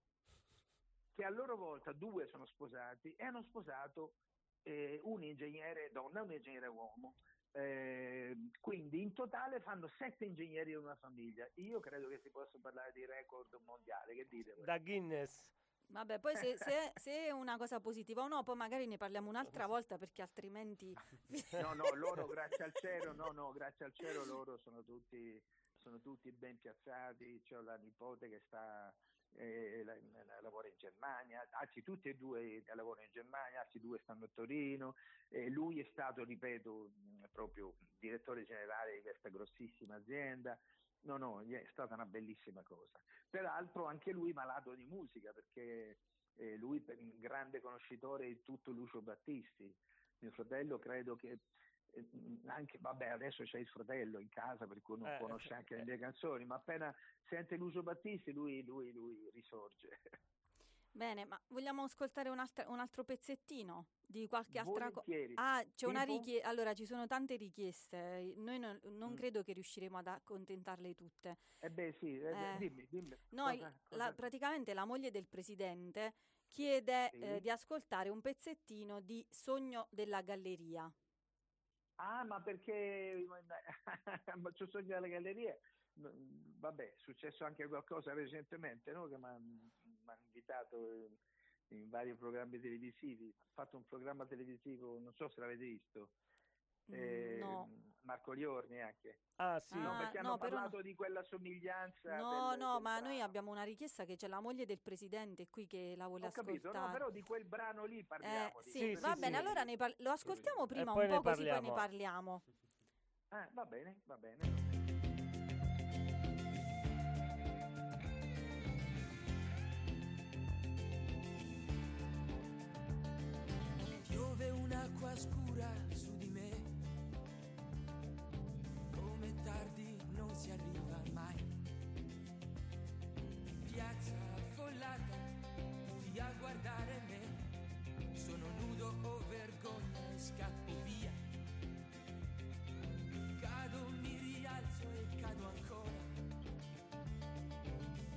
che a loro volta due sono sposati e hanno sposato eh, un ingegnere donna e un ingegnere uomo. Eh, quindi in totale fanno sette ingegneri in una famiglia. Io credo che si possa parlare di record mondiale. Che dite? voi? Da Guinness. Vabbè, poi se, se- se è una cosa positiva o no, poi magari ne parliamo un'altra volta perché altrimenti... No, no, loro grazie al cielo, no, no, grazie al cielo loro sono tutti, sono tutti ben piazzati. C'ho la nipote che sta, eh, la- la- lavora in Germania, anzi tutti e due lavorano in Germania, altri due stanno a Torino. Eh, lui è stato, ripeto, proprio direttore generale di questa grossissima azienda. No, no, è stata una bellissima cosa. Peraltro anche lui malato di musica perché eh, lui è un grande conoscitore di tutto Lucio Battisti. Mio fratello credo che anche, vabbè, adesso c'è il fratello in casa per cui non Eh, conosce anche le eh. mie canzoni, ma appena sente Lucio Battisti lui, lui, lui risorge. Bene, ma vogliamo ascoltare un'altra- un altro pezzettino di qualche altra cosa? Ah, c'è una richiesta. Allora, ci sono tante richieste. Noi non, non Mm. credo che riusciremo ad accontentarle tutte. Eh beh sì, eh, Eh. dimmi, dimmi. No, cosa- cosa- la- praticamente la moglie del presidente chiede Sì. eh, di ascoltare un pezzettino di Sogno della Galleria. Ah, ma perché ma c'ho sogno delle gallerie? Vabbè, è successo anche qualcosa recentemente, no? Che mi ha invitato in, vari programmi televisivi. Ha fatto un programma televisivo, non so se l'avete visto. Eh, no. Marco Liorni anche. Ah, sì. No, Ah, perché no, hanno però no. parlato di quella somiglianza. No, del- no, del ma noi brano. abbiamo una richiesta che c'è la moglie del presidente qui che la vuole Ho capito, no, ascoltare. però di quel brano lì Eh, parliamo. di sì, Sì, va sì, bene, sì. allora ne par- lo ascoltiamo prima un po' così poi ne parliamo. parliamo. Ah, va bene, va bene. va bene. Piove un'acqua scura su guardare me, sono nudo, ho vergogna e scappo via. Cado, mi rialzo e cado ancora,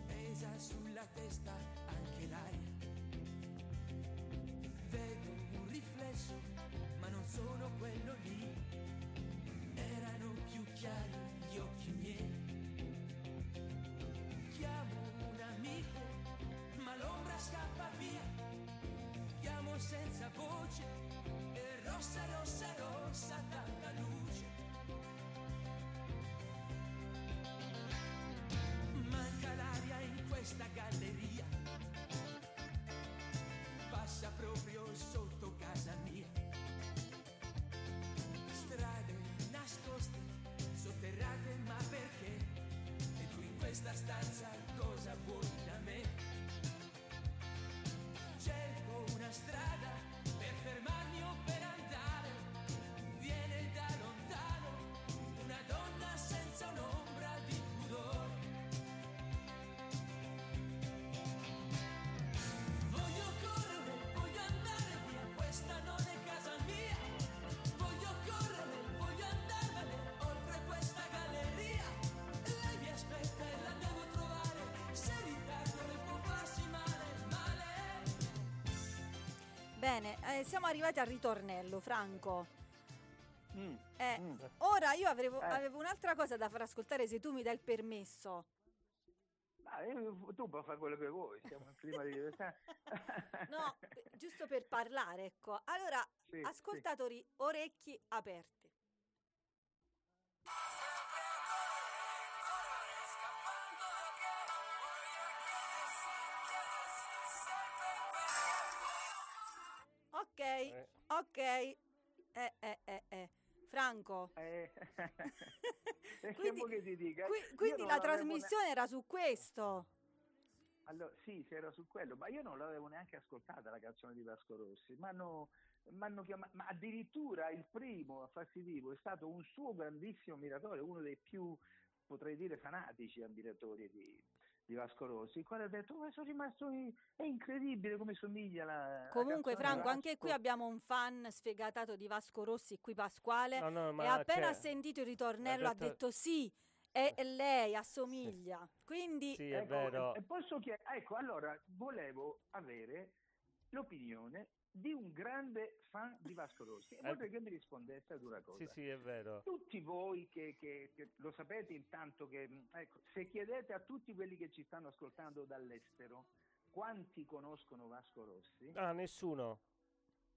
pesa sulla testa anche l'aria. Vedo un riflesso, ma non sono quello lì. Erano più chiari zero, zero, zero. Bene, eh, siamo arrivati al ritornello, Franco. Mm, Eh, mm. ora io avevo, Eh. avevo un'altra cosa da far ascoltare se tu mi dai il permesso. Ma, eh, tu puoi fare quello che vuoi, siamo in clima di. No, giusto per parlare, ecco. Allora, Sì, sì. ascoltatori, orecchi aperti. Eh. ok. Eh, eh, eh, eh. Franco. Eh, Quindi- qui- quindi la avevo ne- trasmissione era su questo. Allora, sì, se era su quello, ma io non l'avevo neanche ascoltata la canzone di Vasco Rossi, ma hanno chiamato, ma addirittura il primo a farsi vivo è stato un suo grandissimo ammiratore, uno dei più, potrei dire, fanatici ammiratori di, di Vasco Rossi, il quale ha detto, ma sono rimasto, è incredibile come somiglia la... la Comunque, di Franco, anche Vasco." qui abbiamo un fan sfegatato di Vasco Rossi, qui Pasquale, No, no, e appena ha sentito il ritornello ha ha detto- detto sì, è, è lei, assomiglia. Quindi Sì, è Ecco, vero. e- e posso chied- ecco, allora volevo avere l'opinione di un grande fan di Vasco Rossi e Eh, vorrei che mi rispondesse ad una cosa. Sì, sì, è vero. Tutti voi che, che- che lo sapete intanto che, ecco, se chiedete a tutti quelli che ci stanno ascoltando dall'estero quanti conoscono Vasco Rossi, Ah, nessuno.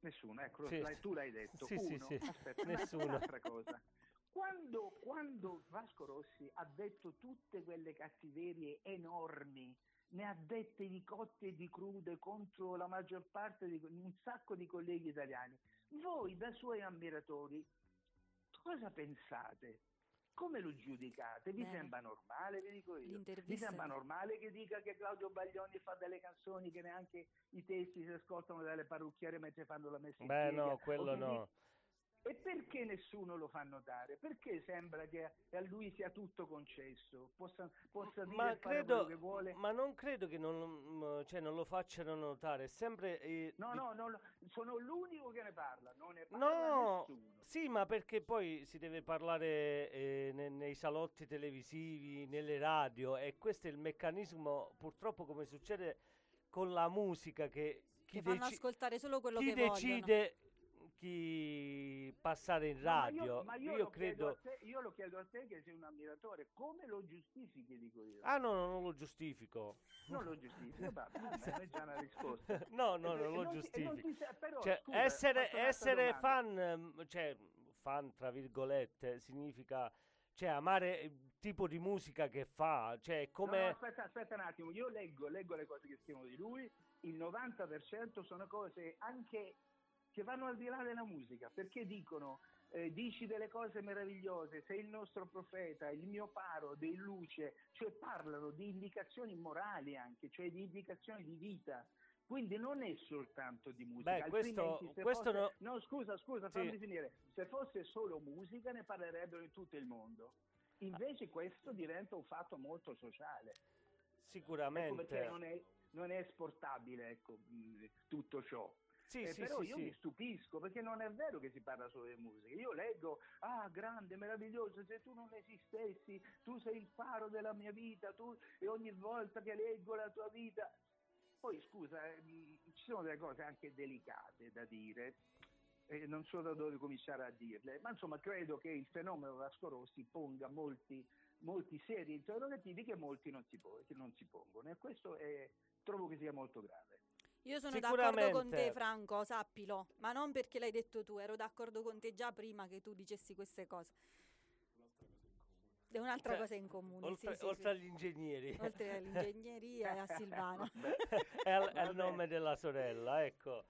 nessuno, ecco, Sì. l'hai- tu l'hai detto, Sì, sì, uno, sì. aspetta, Nessuno. un'altra cosa. Quando, quando Vasco Rossi ha detto tutte quelle cattiverie enormi, ne ha dette di cotte e di crude contro la maggior parte di un sacco di colleghi italiani, voi da suoi ammiratori cosa pensate? Come lo giudicate? Vi Bene. sembra normale, vi dico io? Vi sembra normale che dica che Claudio Baglioni fa delle canzoni che neanche i testi si ascoltano dalle parrucchiere mentre fanno la messa in Beh, no, quello che no. E perché nessuno lo fa notare? Perché sembra che a lui sia tutto concesso, possa, possa dire Ma e fare quello credo, che vuole? ma non credo che non, lo- cioè, non lo facciano notare. È sempre. eh, No, no, no, no, sono l'unico che ne parla, non ne parla No, nessuno. sì, ma perché poi si deve parlare eh, ne- nei salotti televisivi, nelle radio, e questo è il meccanismo, purtroppo, come succede con la musica, che chi, che fanno deci- ascoltare solo quello chi che vogliono. Chi passare in No, ma radio. io, ma io io credo. te, io lo chiedo a te che sei un ammiratore, come lo giustifichi, dico io? Ah, no, no, non lo giustifico. Non lo giustifico, vabbè, è già una risposta. No, no, non e lo ti- e non giustifico. ti però, Cioè, scusa, essere, essere fan, ehm, cioè, fan tra virgolette, significa cioè, amare il tipo di musica che fa, cioè, No, come... no, aspetta, aspetta un attimo, io leggo, leggo le cose che scrivono di lui, il 90% sono cose anche che vanno al di là della musica, perché dicono, eh, dici delle cose meravigliose, sei il nostro profeta, il mio faro di luce, cioè parlano di indicazioni morali anche, cioè di indicazioni di vita. Quindi non è soltanto di musica. Beh, questo- questo fosse- no- no, scusa, scusa, Sì. fammi finire. Se fosse solo musica ne parlerebbero in tutto il mondo. Invece questo diventa un fatto molto sociale. Ecco Sicuramente. perché non è, non è esportabile ecco, mh, tutto ciò. Sì, Eh, sì, però sì, io mi stupisco perché non è vero che si parla solo di musica. Io leggo, ah, grande, meraviglioso, se tu non esistessi, tu sei il faro della mia vita, tu, e ogni volta che leggo la tua vita. Poi scusa, eh, ci sono delle cose anche delicate da dire. E non so da dove cominciare a dirle, ma insomma credo che il fenomeno Vasco Rossi ponga molti, molti seri interrogativi che molti non si, po- che non si pongono e questo è- trovo che sia molto grave. Io sono d'accordo con te. Franco, sappilo, ma non perché l'hai detto tu, ero d'accordo con te già prima che tu dicessi queste cose. È un'altra Cioè, cosa in comune, Oltre, sì, sì, oltre sì. agli ingegneri. Oltre all'ingegneria e a Silvano. è, al- il nome della sorella, ecco.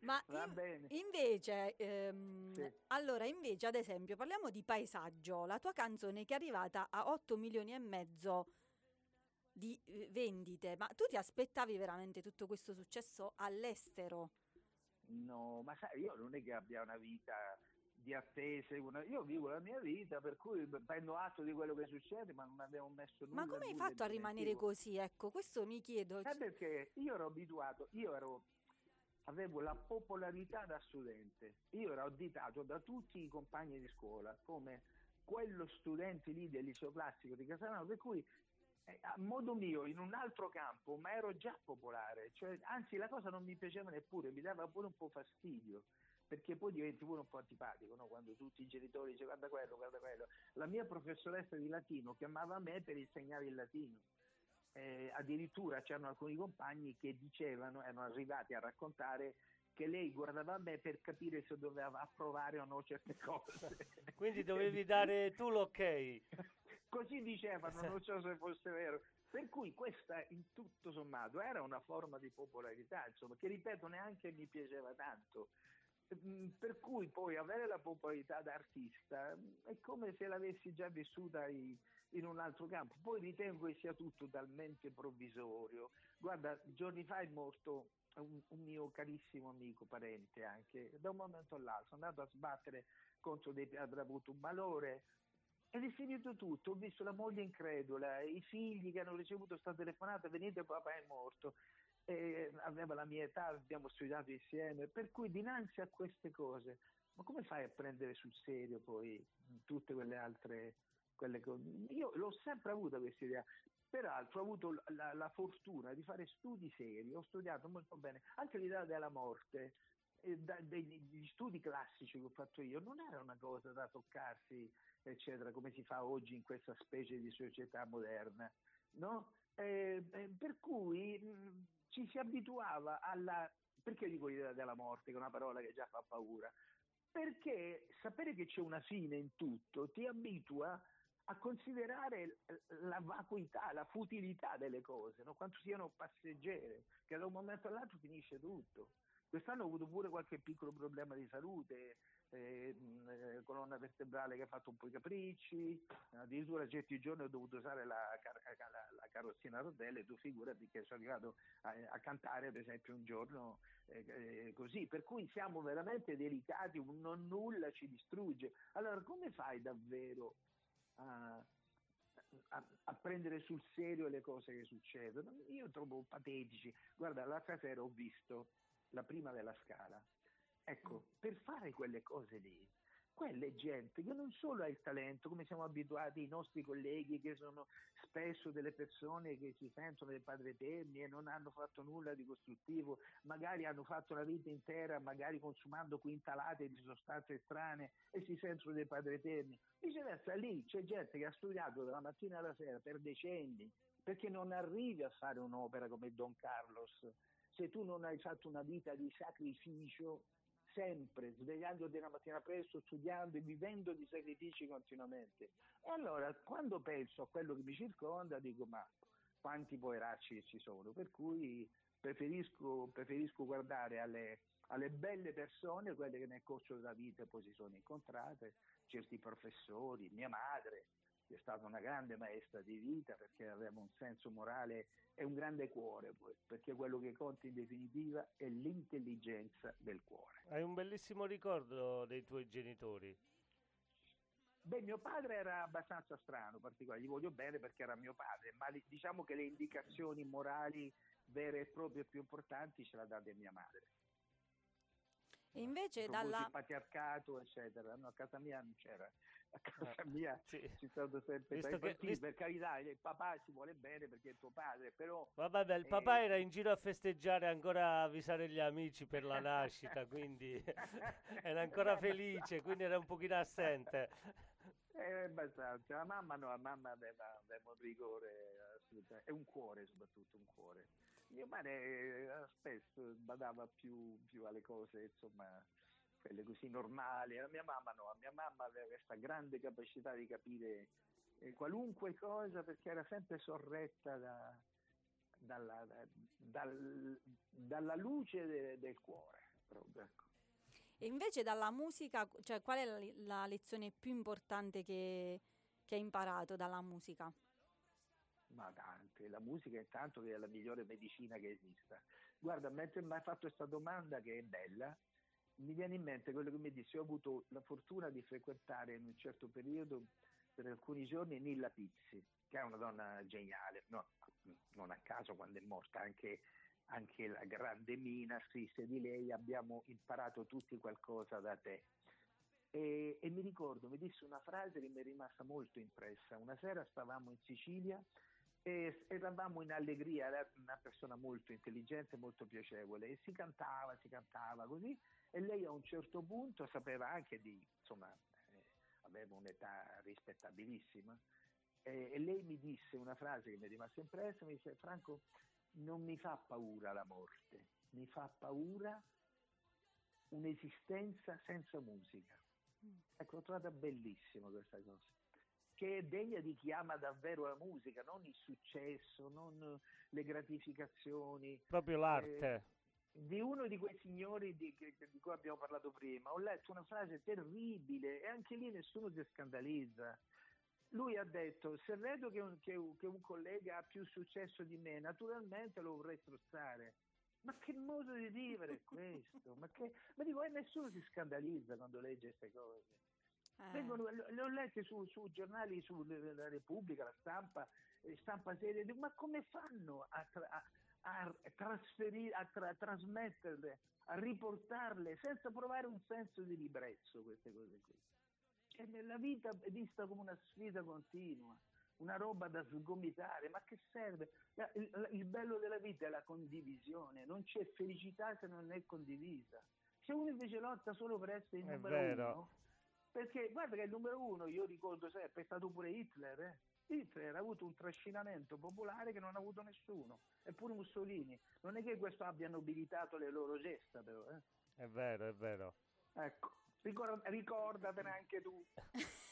Ma in- invece, ehm, Sì. allora, invece, ad esempio, parliamo di paesaggio, la tua canzone che è arrivata a 8 milioni e mezzo di eh, vendite, ma tu ti aspettavi veramente tutto questo successo all'estero? No, ma sai, io non è che abbia una vita di attese, una- io vivo la mia vita, per cui prendo atto di quello che succede, ma non abbiamo messo nulla. Ma come hai fatto a di rimanere così? Ecco, questo mi chiedo. Eh, perché io ero abituato, io ero, avevo la popolarità da studente, io ero additato da tutti i compagni di scuola come quello studente lì del liceo classico di Casalano, per cui a modo mio, in un altro campo, ma ero già popolare, cioè, anzi la cosa non mi piaceva neppure, mi dava pure un po' fastidio. Perché poi diventi pure un po' antipatico, no? quando tutti i genitori dicono guarda quello, guarda quello. La mia professoressa di latino chiamava me per insegnare il latino. Eh, addirittura c'erano alcuni compagni che dicevano, erano arrivati a raccontare che lei guardava me per capire se doveva approvare o no certe cose. Quindi dovevi dare tu l'ok. Così dicevano, non so se fosse vero. Per cui questa, in tutto sommato, era una forma di popolarità, insomma, che ripeto neanche mi piaceva tanto. Mm, Per cui poi avere la popolarità d'artista mm, è come se l'avessi già vissuta in un altro campo. Poi ritengo che sia tutto talmente provvisorio. Guarda, giorni fa è morto un, un mio carissimo amico, parente anche, da un momento all'altro, è andato a sbattere contro dei avrà avuto un malore è finito tutto. Ho visto la moglie incredula, i figli che hanno ricevuto questa telefonata, venite papà è morto. E aveva la mia età, abbiamo studiato insieme, per cui dinanzi a queste cose, ma come fai a prendere sul serio poi tutte quelle altre quelle cose? Io l'ho sempre avuta questa idea. Peraltro ho avuto la, la fortuna di fare studi seri, ho studiato molto bene anche l'idea della morte. Degli gli studi classici che ho fatto io non era una cosa da toccarsi, eccetera, come si fa oggi in questa specie di società moderna, no? Eh, eh, per cui mh, ci si abituava alla... Perché dico l'idea della morte, che è una parola che già fa paura? Perché sapere che c'è una fine in tutto ti abitua a considerare la vacuità, la futilità delle cose, no? quanto siano passeggere, che da un momento all'altro finisce tutto. Quest'anno ho avuto pure qualche piccolo problema di salute, eh, eh, colonna vertebrale che ha fatto un po' i capricci, addirittura certi giorni ho dovuto usare la, car- la- la carrozzina a rotelle, tu figurati che sono arrivato a, a cantare per esempio un giorno eh, eh, così, per cui siamo veramente delicati, non nulla ci distrugge. Allora come fai davvero a, a- a prendere sul serio le cose che succedono? Io trovo patetici. Guarda, l'altra sera ho visto la prima della scala. Ecco, per fare quelle cose lì, quella è gente che non solo ha il talento, come siamo abituati i nostri colleghi che sono spesso delle persone che si sentono del padre eterni e non hanno fatto nulla di costruttivo, magari hanno fatto la vita intera, magari consumando quintalate di sostanze strane e si sentono dei padre eterni. Viceversa, lì c'è gente che ha studiato dalla mattina alla sera per decenni, perché non arrivi a fare un'opera come Don Carlos se tu non hai fatto una vita di sacrificio sempre, svegliandoti la mattina presto, studiando e vivendo di sacrifici continuamente. E allora quando penso a quello che mi circonda dico ma quanti poveracci ci sono, per cui preferisco, preferisco guardare alle, alle belle persone, quelle che nel corso della vita poi si sono incontrate, certi professori, mia madre, è stata una grande maestra di vita perché aveva un senso morale e un grande cuore, poi, perché quello che conta in definitiva è l'intelligenza del cuore. Hai un bellissimo ricordo dei tuoi genitori. Beh, mio padre era abbastanza strano, particolare, gli voglio bene perché era mio padre, ma diciamo che le indicazioni morali vere e proprie più importanti ce l'ha date mia madre. E invece dalla... il patriarcato, eccetera. No, a casa mia non c'era. A casa Ah, mia sì. ci stato sempre Visto che- visto- per carità, il papà ci vuole bene perché è tuo padre, però Vabbè, beh, il Eh, papà era in giro a festeggiare, ancora a avvisare gli amici per la nascita, quindi era ancora felice, quindi era un pochino assente. Eh, abbastanza. La mamma no, la mamma aveva, aveva un rigore assolutamente, e un cuore soprattutto, un cuore. Mio padre eh, spesso badava più, più alle cose, insomma, quelle così normali. La mia mamma no, la mia mamma aveva questa grande capacità di capire eh, qualunque cosa perché era sempre sorretta da- dalla, da- dal- dalla luce de- del cuore. proprio, ecco. E invece dalla musica, cioè qual è la, la lezione più importante che, che hai imparato dalla musica? Ma tante, la musica intanto che è la migliore medicina che esista. Guarda, mentre mi hai fatto questa domanda che è bella, mi viene in mente quello che mi disse, ho avuto la fortuna di frequentare in un certo periodo, per alcuni giorni, Nilla Pizzi, che è una donna geniale, no, non a caso quando è morta anche, anche la grande Mina scrisse di lei, abbiamo imparato tutti qualcosa da te. E, e mi ricordo, mi disse una frase che mi è rimasta molto impressa. Una sera stavamo in Sicilia e eravamo in allegria, era una persona molto intelligente, molto piacevole e si cantava, si cantava così e lei a un certo punto sapeva anche di, insomma, eh, aveva un'età rispettabilissima e, e lei mi disse una frase che mi è rimasta impressa, mi disse Franco, non mi fa paura la morte, mi fa paura un'esistenza senza musica. Ecco, l'ho trovata bellissima questa cosa, che è degna di chi ama davvero la musica, non il successo, non le gratificazioni. Proprio l'arte. di uno di quei signori di, di cui abbiamo parlato prima, ho letto una frase terribile e anche lì nessuno si scandalizza. Lui ha detto, se vedo che un, che un- che un collega ha più successo di me, naturalmente lo vorrei strozzare. Ma che modo di vivere è questo? Ma, che, ma dico, eh, nessuno si scandalizza quando legge queste cose. Eh. Vengono- le ho lette su, su giornali, sulla Repubblica, la stampa, eh, stampa seria, dico, ma come fanno a, a- a trasferire, a tra- trasmetterle, a riportarle senza provare un senso di ribrezzo queste cose qui? Cioè, la vita è vista come una sfida continua, una roba da sgomitare, ma che serve? La- il, il bello della vita è la condivisione, non c'è felicità se non è condivisa. Se uno invece lotta solo per essere il È numero vero. uno, perché guarda che il numero uno, io ricordo sempre, è stato pure Hitler. eh. Hitler ha avuto un trascinamento popolare che non ha avuto nessuno, eppure Mussolini. Non è che questo abbia nobilitato le loro gesta, però. eh. È vero, è vero. Ecco, ricor- ricordatene anche tu.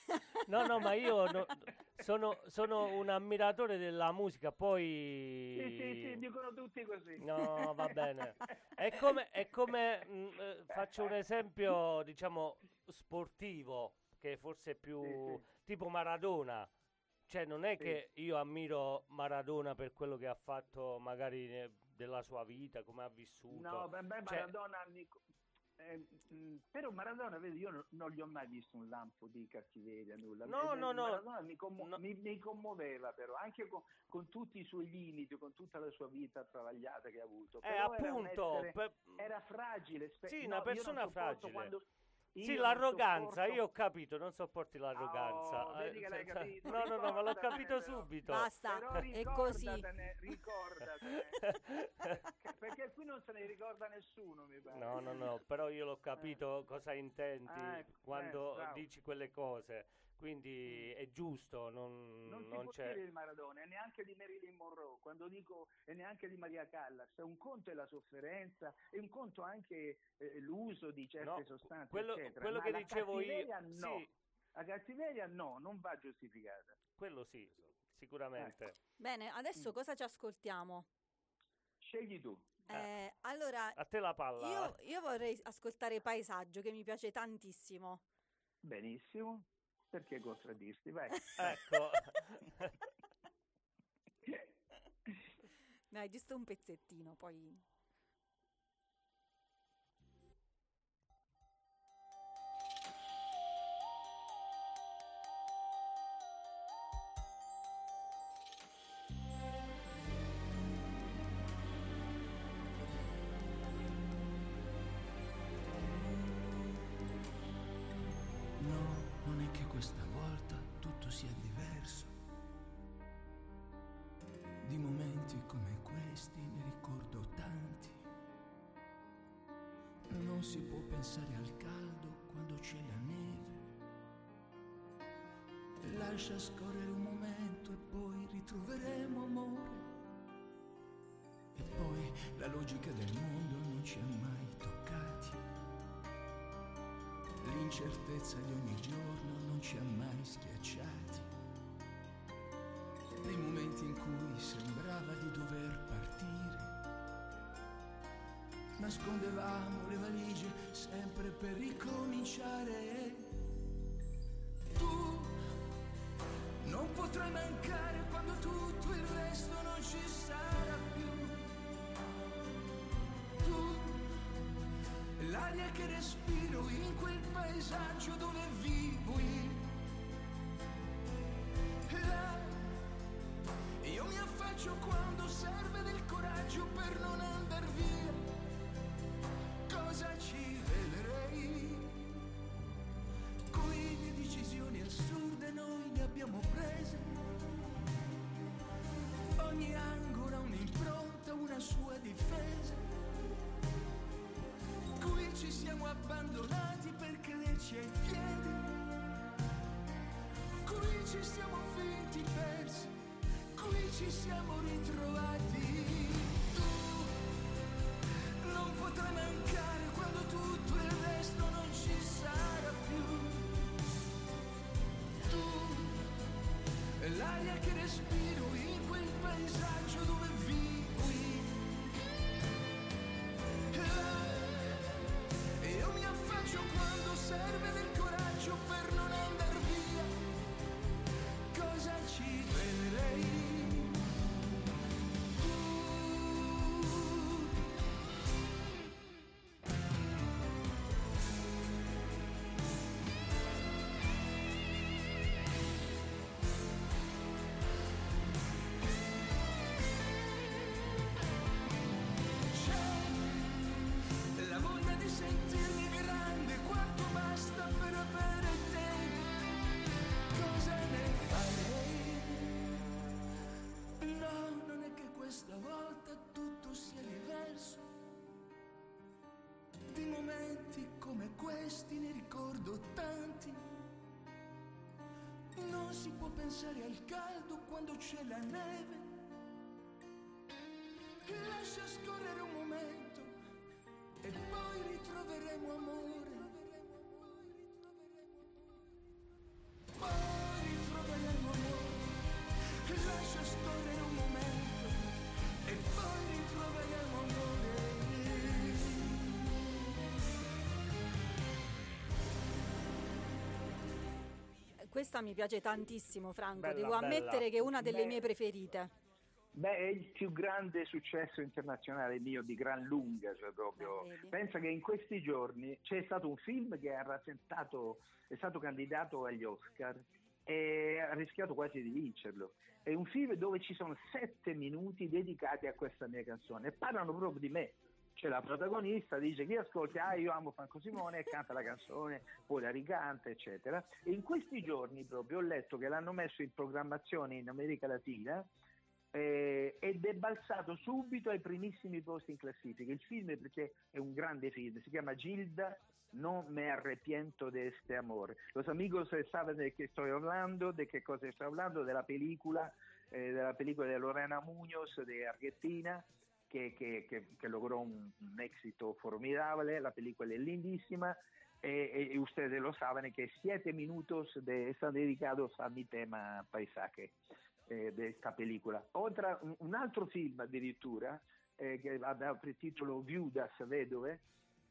No, no, ma io no- sono, sono un ammiratore della musica, poi... Sì, sì, sì, dicono tutti così. No, va bene. È come, è come, mh, eh, faccio un esempio, diciamo, sportivo, che forse è più Sì, tipo Maradona. Cioè, non è Sì. che io ammiro Maradona per quello che ha fatto magari ne- della sua vita, come ha vissuto. No, beh, beh, Cioè- Maradona, eh, mh, però Maradona, vedi, io non, non gli ho mai visto un lampo di cattiveria, nulla. No, Eh, no, no. Maradona mi, commo- No. mi- mi commuoveva però, anche con, con tutti i suoi limiti, con tutta la sua vita travagliata che ha avuto. Eh, Però era un appunto, essere- per- era fragile. spe- Sì, no, una persona fragile. quando- Sì, io non l'arroganza, sopporto- io ho capito, non sopporti l'arroganza. Oh, vedi Eh, che l'hai senza- capito, No, no, no, ma l'ho capito subito. Basta, Però è così. ricordatene. Perché qui non se ne ricorda nessuno, mi pare. No, no, no, però io l'ho capito cosa intendi Ah, ecco, quando eh, dici quelle cose. Quindi è giusto, non, Non si non può c'è... dire di Maradona e neanche di Marilyn Monroe, quando dico e neanche di Maria Callas, un conto è la sofferenza e un conto anche eh, l'uso di certe No, sostanze, quello, eccetera. quello che dicevo io, no. sì, La cattiveria no, non va giustificata. quello sì, sicuramente. Bene, adesso Mm. cosa ci ascoltiamo? Scegli tu. Eh, allora, A te la palla. io, io vorrei ascoltare Paesaggio, che mi piace tantissimo. Benissimo. Perché contraddirti? Vai. Ecco. Dai, giusto un pezzettino, poi... L'incertezza di ogni giorno non ci ha mai schiacciati. Nei momenti in cui sembrava di dover partire, nascondevamo le valigie sempre per ricominciare. Tu non potrai mancare quando tutto il resto non ci sarà l'aria che respiro in quel paesaggio dove vivo io. Là, io mi affaccio quando serve del coraggio per non andar Qui ci siamo questi ne ricordo tanti. Non si può pensare al caldo quando c'è la neve. Lascia scorrere un momento e poi ritroveremo amore. Questa mi piace tantissimo, Franco. Bella, Devo bella. ammettere che è una delle Beh. mie preferite. Beh, è il più grande successo internazionale mio di gran lunga, cioè proprio. Vedi. Pensa che in questi giorni c'è stato un film che ha rasentato, è stato candidato agli Oscar e ha rischiato quasi di vincerlo. È un film dove ci sono sette minuti dedicati a questa mia canzone e parlano proprio di me. C'è la protagonista, dice chi ascolta, ah io amo Franco Simone, canta la canzone, poi la ricanta, eccetera. E in questi giorni proprio ho letto che l'hanno messo in programmazione in America Latina eh, ed è balzato subito ai primissimi posti in classifica. Il film perché è un grande film, si chiama Gilda Non me arrepiento de este amor. Los amigos saben de che sto parlando, di che cosa sto parlando, della pellicola, eh, della pellicola di Lorena Muñoz di Argentina. Che, che, che, che logró un, un éxito formidable, la película es lindísima. E, e ustedes lo saben que siete minutos de, están dedicados a mi tema paisaje eh, di questa pellicola. Otra, un, un altro film addirittura eh, che aveva per titolo Viudas Vedove,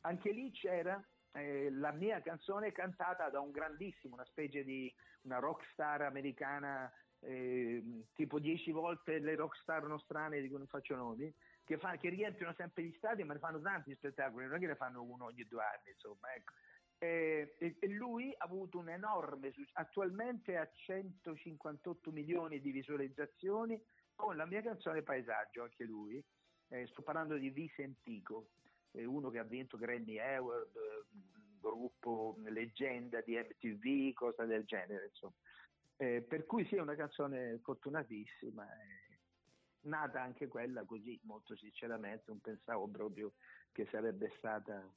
anche lì c'era eh, la mia canzone cantata da un grandissimo, una specie di una rockstar americana, eh, tipo dieci volte le rockstar nostrane di cui non faccio nomi, che, fa- che riempiono sempre gli stadi, ma ne fanno tanti spettacoli, non è che ne fanno uno ogni due anni, insomma, ecco. E, e lui ha avuto un enorme successo, attualmente ha 158 milioni di visualizzazioni con la mia canzone Paesaggio, anche lui. Eh, sto parlando di Vicentico, eh, uno che ha vinto Grammy Award, eh, gruppo leggenda di MTV, cose del genere, insomma. Eh, per cui sì, è una canzone fortunatissima, eh, nata anche quella così, molto sinceramente, non pensavo proprio che sarebbe stata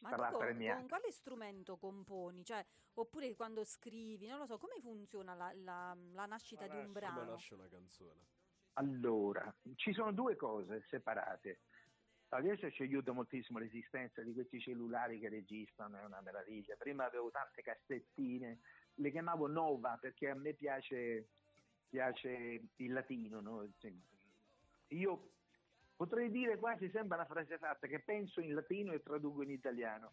Ma tu con, con quale strumento componi? Cioè, oppure quando scrivi, non lo so, come funziona la, la- la nascita di un Come brano? nasce una canzone? Allora, ci sono due cose separate. Adesso ci aiuta moltissimo l'esistenza di questi cellulari che registrano, è una meraviglia. Prima avevo tante cassettine, le chiamavo Nova perché a me piace, piace il latino. no? Io potrei dire quasi, sembra una frase fatta, che penso in latino e traduco in italiano,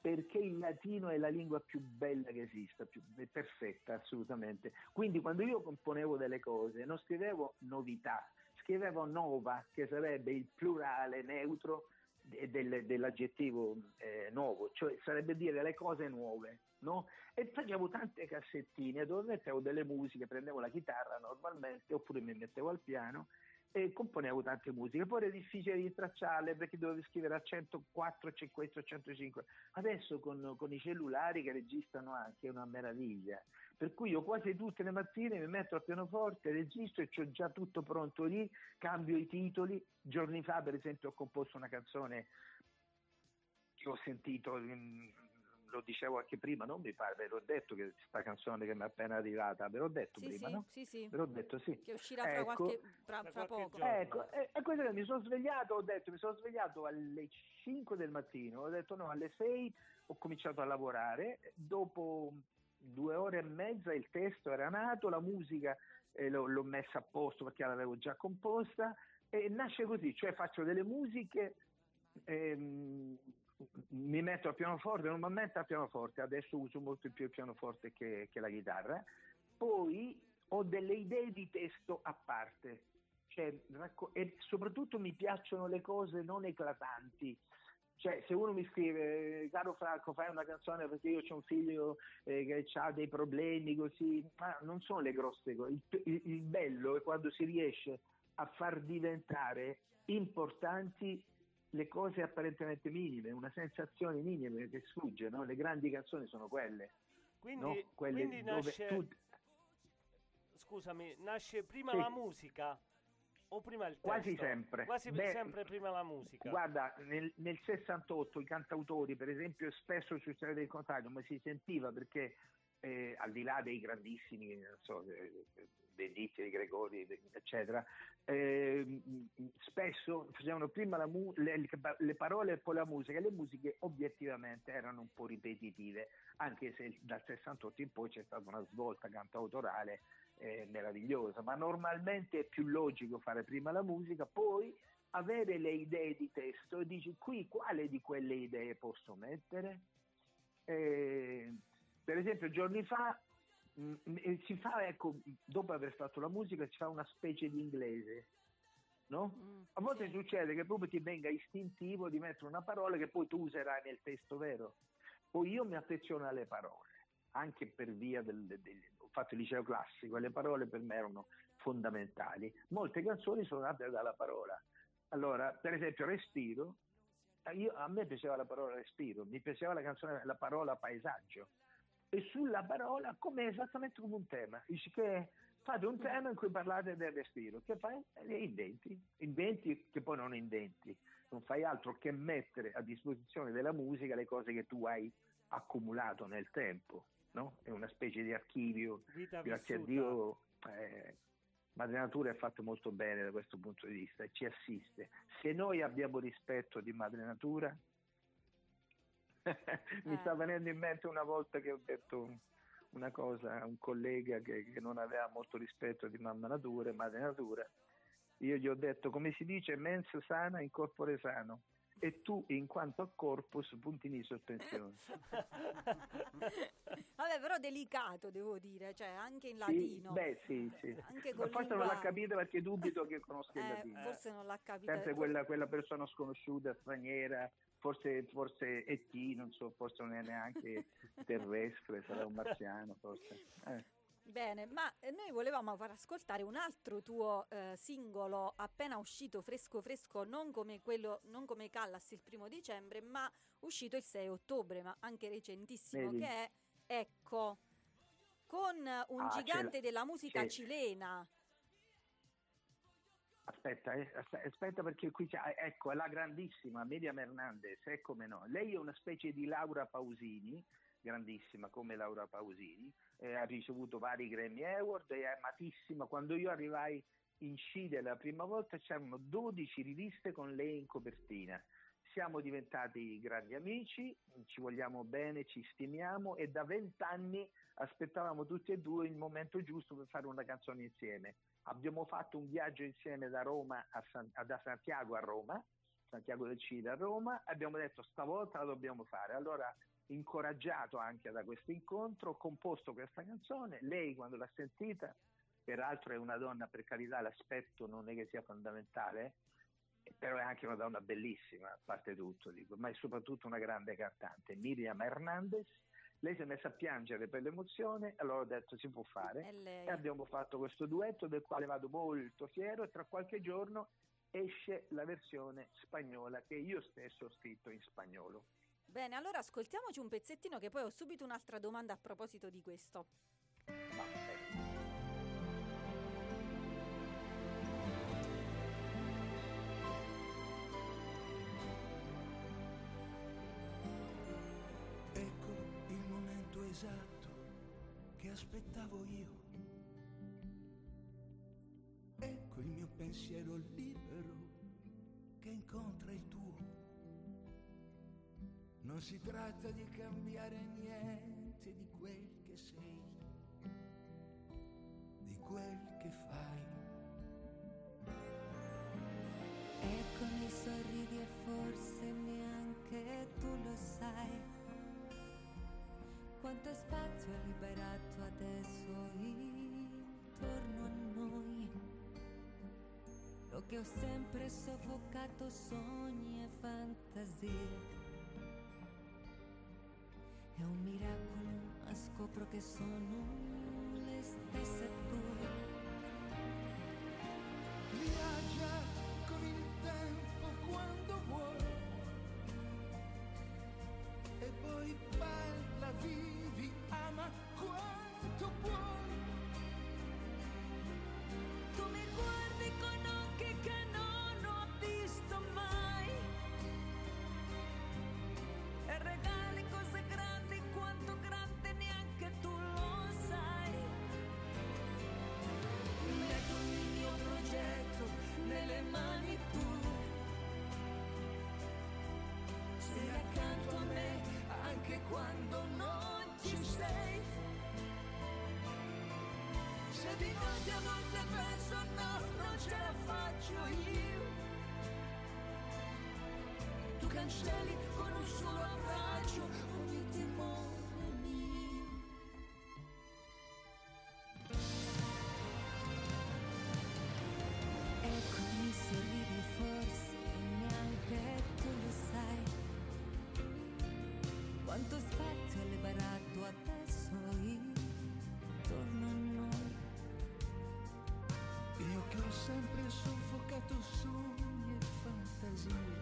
perché il latino è la lingua più bella che esista, più, è perfetta assolutamente. Quindi quando io componevo delle cose non scrivevo novità, scrivevo nova, che sarebbe il plurale neutro de- del- dell'aggettivo eh, nuovo, cioè sarebbe dire le cose nuove. No? E facevo tante cassettine dove mettevo delle musiche, prendevo la chitarra normalmente oppure mi mettevo al piano e componevo tante musiche. Poi era difficile rintracciarle perché dovevo scrivere a 104, 104, 105. Adesso con, con i cellulari che registrano anche è una meraviglia. Per cui io quasi tutte le mattine mi metto al pianoforte, registro e ho già tutto pronto lì, cambio i titoli. Giorni fa, per esempio, ho composto una canzone che ho sentito, lo dicevo anche prima, non mi pare, ve l'ho detto che questa canzone che mi è appena arrivata, ve l'ho detto Sì, prima, sì, no? sì, sì. Ve l'ho detto, sì. Che uscirà fra, Ecco. qualche, fra, Fra fra qualche poco. giorno. Ecco, e, e questo che mi sono svegliato, ho detto, mi sono svegliato alle 5 del mattino, ho detto no, alle 6 ho cominciato a lavorare, dopo due ore e mezza il testo era nato, la musica eh, l'ho, l'ho messa a posto perché l'avevo già composta e nasce così, cioè faccio delle musiche, ehm, mi metto al pianoforte, normalmente al pianoforte, adesso uso molto più il pianoforte che, che la chitarra, poi ho delle idee di testo a parte, cioè, racco- e soprattutto mi piacciono le cose non eclatanti. Cioè, se uno mi scrive, caro Franco, fai una canzone perché io ho un figlio eh, che ha dei problemi così, ma non sono le grosse cose. Il, il- il bello è quando si riesce a far diventare importanti le cose apparentemente minime, una sensazione minima che sfugge, no? Le grandi canzoni sono quelle, Quindi, no? Quelle quindi dove nasce, tu- scusami, nasce prima Sì. la musica O prima il testo? Quasi sempre. Quasi Beh, sempre prima la musica. Guarda, nel, nel 68 i cantautori, per esempio, spesso sul del Contrario, ma si sentiva perché eh, al di là dei grandissimi, non so, eh, Venditti, di Gregori, de- eccetera, eh, spesso facevano prima mu- le, le parole e poi la musica, le musiche obiettivamente erano un po' ripetitive, anche se dal 68 in poi c'è stata una svolta cantautorale eh, meravigliosa, ma normalmente è più logico fare prima la musica, poi avere le idee di testo e dici qui quale di quelle idee posso mettere? Eh, per esempio giorni fa si fa, ecco, dopo aver fatto la musica, si fa una specie di inglese, no? Mm, A volte sì. succede che proprio ti venga istintivo di mettere una parola che poi tu userai nel testo vero. Poi io mi affeziono alle parole, anche per via del, del- del- ho fatto il liceo classico le parole per me erano fondamentali. Molte canzoni sono nate dalla parola. Allora, per esempio, Respiro, io- a me piaceva la parola respiro, mi piaceva la canzone, la parola paesaggio. E sulla parola, come esattamente come un tema. Dici che fate un tema in cui parlate del respiro. Che fai? Eh, inventi. Inventi che poi non inventi. Non fai altro che mettere a disposizione della musica le cose che tu hai accumulato nel tempo. No? È una specie di archivio. Vita Grazie a vissuta. Dio. eh, Madre Natura è fatto molto bene da questo punto di vista e ci assiste. Se noi abbiamo rispetto di Madre Natura, mi Eh. sta venendo in mente una volta che ho detto un- una cosa a un collega che, che non aveva molto rispetto di Mamma Natura e Madre Natura. Io gli ho detto, come si dice, mens sana in corpore sano. E tu, in quanto a corpus, puntini sospensione. Vabbè, però delicato, devo dire, cioè anche in Sì, latino. beh, sì, sì. Anche Ma forse non lingua- l'ha capito perché dubito che conosca il Eh, latino. forse non l'ha capito. sempre quella, quella persona sconosciuta, straniera, forse, forse ET, non so, forse non è neanche terrestre, sarà un marziano, forse. Eh. Bene, ma noi volevamo far ascoltare un altro tuo eh, singolo appena uscito fresco fresco, non come quello, non come Callas il primo dicembre, ma uscito il 6 ottobre, ma anche recentissimo, Vedi? che è Ecco, con un Ah, gigante della musica c'è- cilena. Aspetta, eh, aspe- aspetta perché qui c'è, ecco, è la grandissima Miriam Hernandez, è come no. Lei è una specie di Laura Pausini, grandissima come Laura Pausini, eh, ha ricevuto vari Grammy Award, è amatissima. Quando io arrivai in Cile la prima volta c'erano 12 riviste con lei in copertina. Siamo diventati grandi amici, ci vogliamo bene, ci stimiamo e da vent'anni aspettavamo tutti e due il momento giusto per fare una canzone insieme. Abbiamo fatto un viaggio insieme da a San- da Santiago a Roma, Santiago del Cile a Roma, abbiamo detto stavolta la dobbiamo fare. Allora, incoraggiato anche da questo incontro, ho composto questa canzone. Lei, quando l'ha sentita, peraltro è una donna, per carità, l'aspetto non è che sia fondamentale, però è anche una donna bellissima, a parte tutto, dico, ma è soprattutto una grande cantante, Miriam Hernandez. Lei si è messa a piangere per l'emozione, allora ho detto si può fare e abbiamo fatto questo duetto del quale vado molto fiero e tra qualche giorno esce la versione spagnola che io stesso ho scritto in spagnolo. Bene, allora ascoltiamoci un pezzettino che poi ho subito un'altra domanda a proposito di questo. Ma, aspettavo io. Ecco il mio pensiero libero che incontra il tuo. Non si tratta di cambiare niente di quel che sei, di quel che fai. Quanto spazio è liberato adesso intorno a noi. Lo che ho sempre soffocato sogni e fantasie. È un miracolo, ma scopro che sono le stesse tue. Di notte a volte penso no, non ce la faccio io. Tu cancelli con un solo abbraccio ho sempre soffocato sogni e fantasie.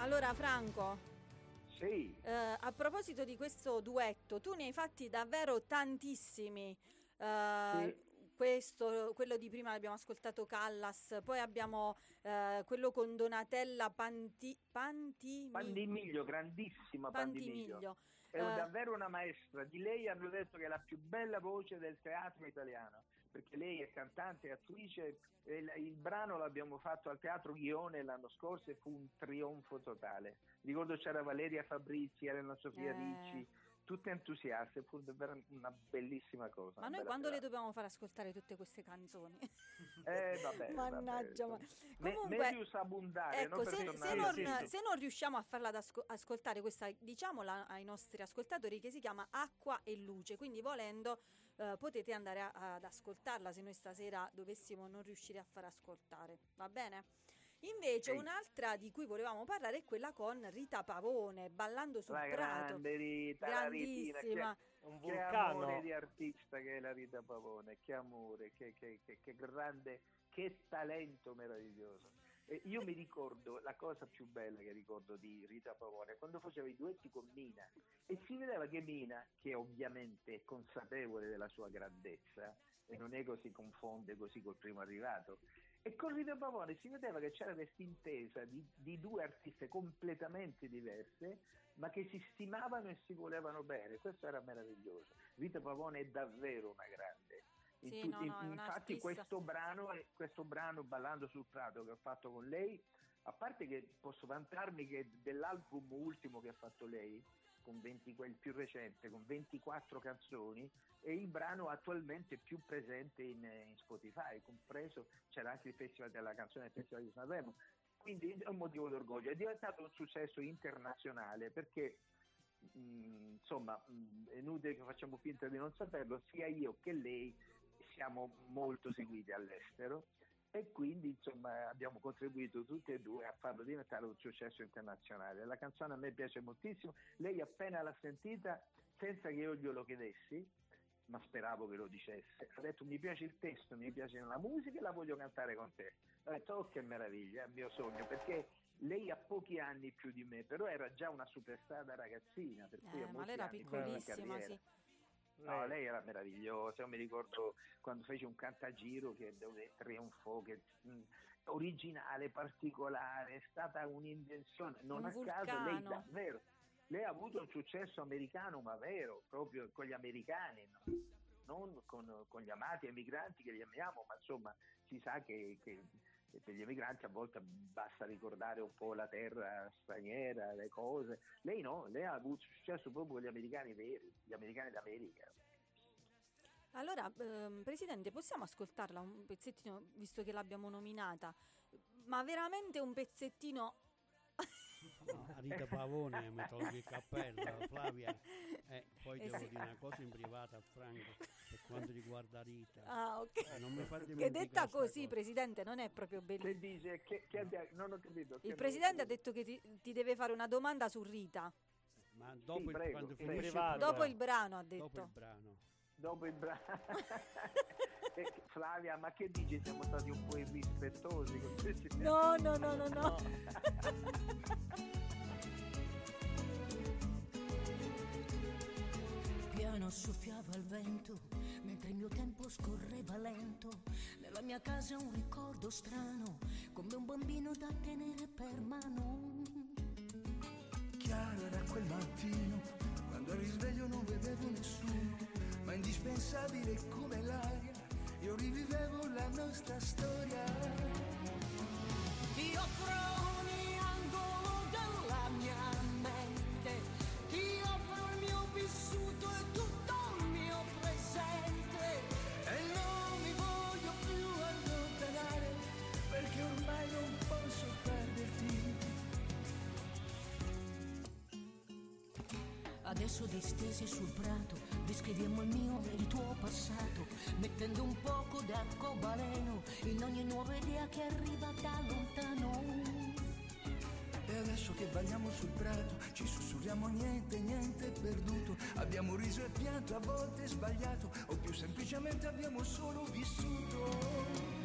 Allora Franco, Sì, eh, a proposito di questo duetto, tu ne hai fatti davvero tantissimi. Eh, Questo, quello di prima l'abbiamo ascoltato Callas, poi abbiamo eh, quello con Donatella Panti, Pantimi- Pandimiglio, grandissima Pandimiglio. Pantimiglio. È Eh, davvero una maestra. Di lei hanno detto che è la più bella voce del teatro italiano, perché lei è cantante e attrice. il, il brano l'abbiamo fatto al Teatro Ghione l'anno scorso e fu un trionfo totale. Ricordo c'era Valeria Fabrizi, Elena Sofia Eh. Ricci, tutte entusiaste, fu davvero una bellissima cosa. Ma noi quando le serata. dobbiamo far ascoltare tutte queste canzoni? Eh, vabbè, Mannaggia, vabbè, ma- Comunque, medius abundare, ecco, no? Per se, se non, se non riusciamo a farla ad asco- ascoltare questa, diciamola ai nostri ascoltatori che si chiama Acqua e Luce, quindi volendo eh, potete andare a- ad ascoltarla se noi stasera dovessimo non riuscire a far ascoltare, va bene? Invece Sì. un'altra di cui volevamo parlare è quella con Rita Pavone, Ballando sul La prato. grande Rita, la Ritina, che- Grandissima. Un Che vulcano. amore di artista che è la Rita Pavone, che amore, che, che- che- che grande, che talento meraviglioso. E io mi ricordo, la cosa più bella che ricordo di Rita Pavone, quando faceva i duetti con Mina e si vedeva che Mina, che ovviamente è consapevole della sua grandezza e non è così confonde così col primo arrivato, e con Rita Pavone si vedeva che c'era questa intesa di, di due artiste completamente diverse, ma che si stimavano e si volevano bene. Questo era meraviglioso. Rita Pavone è davvero una grande. In Sì, tutti- no, no, infatti questo brano, questo brano Ballando sul Prato che ho fatto con lei, a parte che posso vantarmi che dell'album ultimo che ha fatto lei, con 20 quel più recente, con 24 canzoni, è il brano attualmente più presente in, in Spotify, compreso c'era anche il Festival della canzone del Festival di Sanremo. Quindi è un motivo d'orgoglio. È diventato un successo internazionale perché mh, insomma mh, è inutile che facciamo finta di non saperlo, sia io che lei siamo molto seguiti all'estero e quindi insomma abbiamo contribuito tutti e due a farlo diventare un successo internazionale. La canzone a me piace moltissimo, lei appena l'ha sentita senza che io glielo chiedessi, ma speravo che lo dicesse, ha detto mi piace il testo, mi piace la musica e la voglio cantare con te. Ho detto oh che meraviglia, è il mio sogno, perché lei ha pochi anni più di me, però era già una superstar da ragazzina, per cui Eh, ha ma molti lei era piccolissima, carriera. sì. No, lei era meravigliosa, io mi ricordo quando fece un cantagiro che dove trionfò, che, mh, originale, particolare, è stata un'invenzione, non Un a caso lei vulcano. davvero, lei ha avuto un successo americano ma vero, proprio con gli americani, no? non con, con gli amati emigranti che li amiamo, ma insomma si sa che, che per gli emigranti a volte basta ricordare un po' la terra straniera, le cose. Lei no, lei ha avuto successo proprio con gli americani veri, gli americani d'America. Allora, ehm, Presidente, possiamo ascoltarla un pezzettino, visto che l'abbiamo nominata? Ma veramente un pezzettino... No, a Rita Pavone mi tolgo il cappello, Flavia. Eh, poi Eh devo sì. dire una cosa in privato a Franco per quanto riguarda Rita. Ah, ok. Eh, non mi Che detta così, cosa. Presidente, non è proprio Che bellissimo. dice? Che, che abbia- non ho capito. che Il Presidente ha detto che ti, ti deve fare una domanda su Rita. Ma dopo il, prego, prego. Dopo il brano ha dopo il detto. brano. Dopo il brano. Flavia, ma che dici? Siamo stati un po' irrispettosi No, no, no, no, no. Piano soffiava il vento, mentre il mio tempo scorreva lento. Nella mia casa un ricordo strano, come un bambino da tenere per mano. Chiaro era quel mattino, quando al risveglio non vedevo nessuno, ma indispensabile come l'aria, io rivivevo la nostra storia. Ti offro ogni Adesso distesi sul prato, descriviamo il mio e il tuo passato, mettendo un poco d'arcobaleno in ogni nuova idea che arriva da lontano. E adesso che balliamo sul prato, ci sussurriamo niente, niente è perduto. Abbiamo riso e pianto, a volte sbagliato, o più semplicemente abbiamo solo vissuto.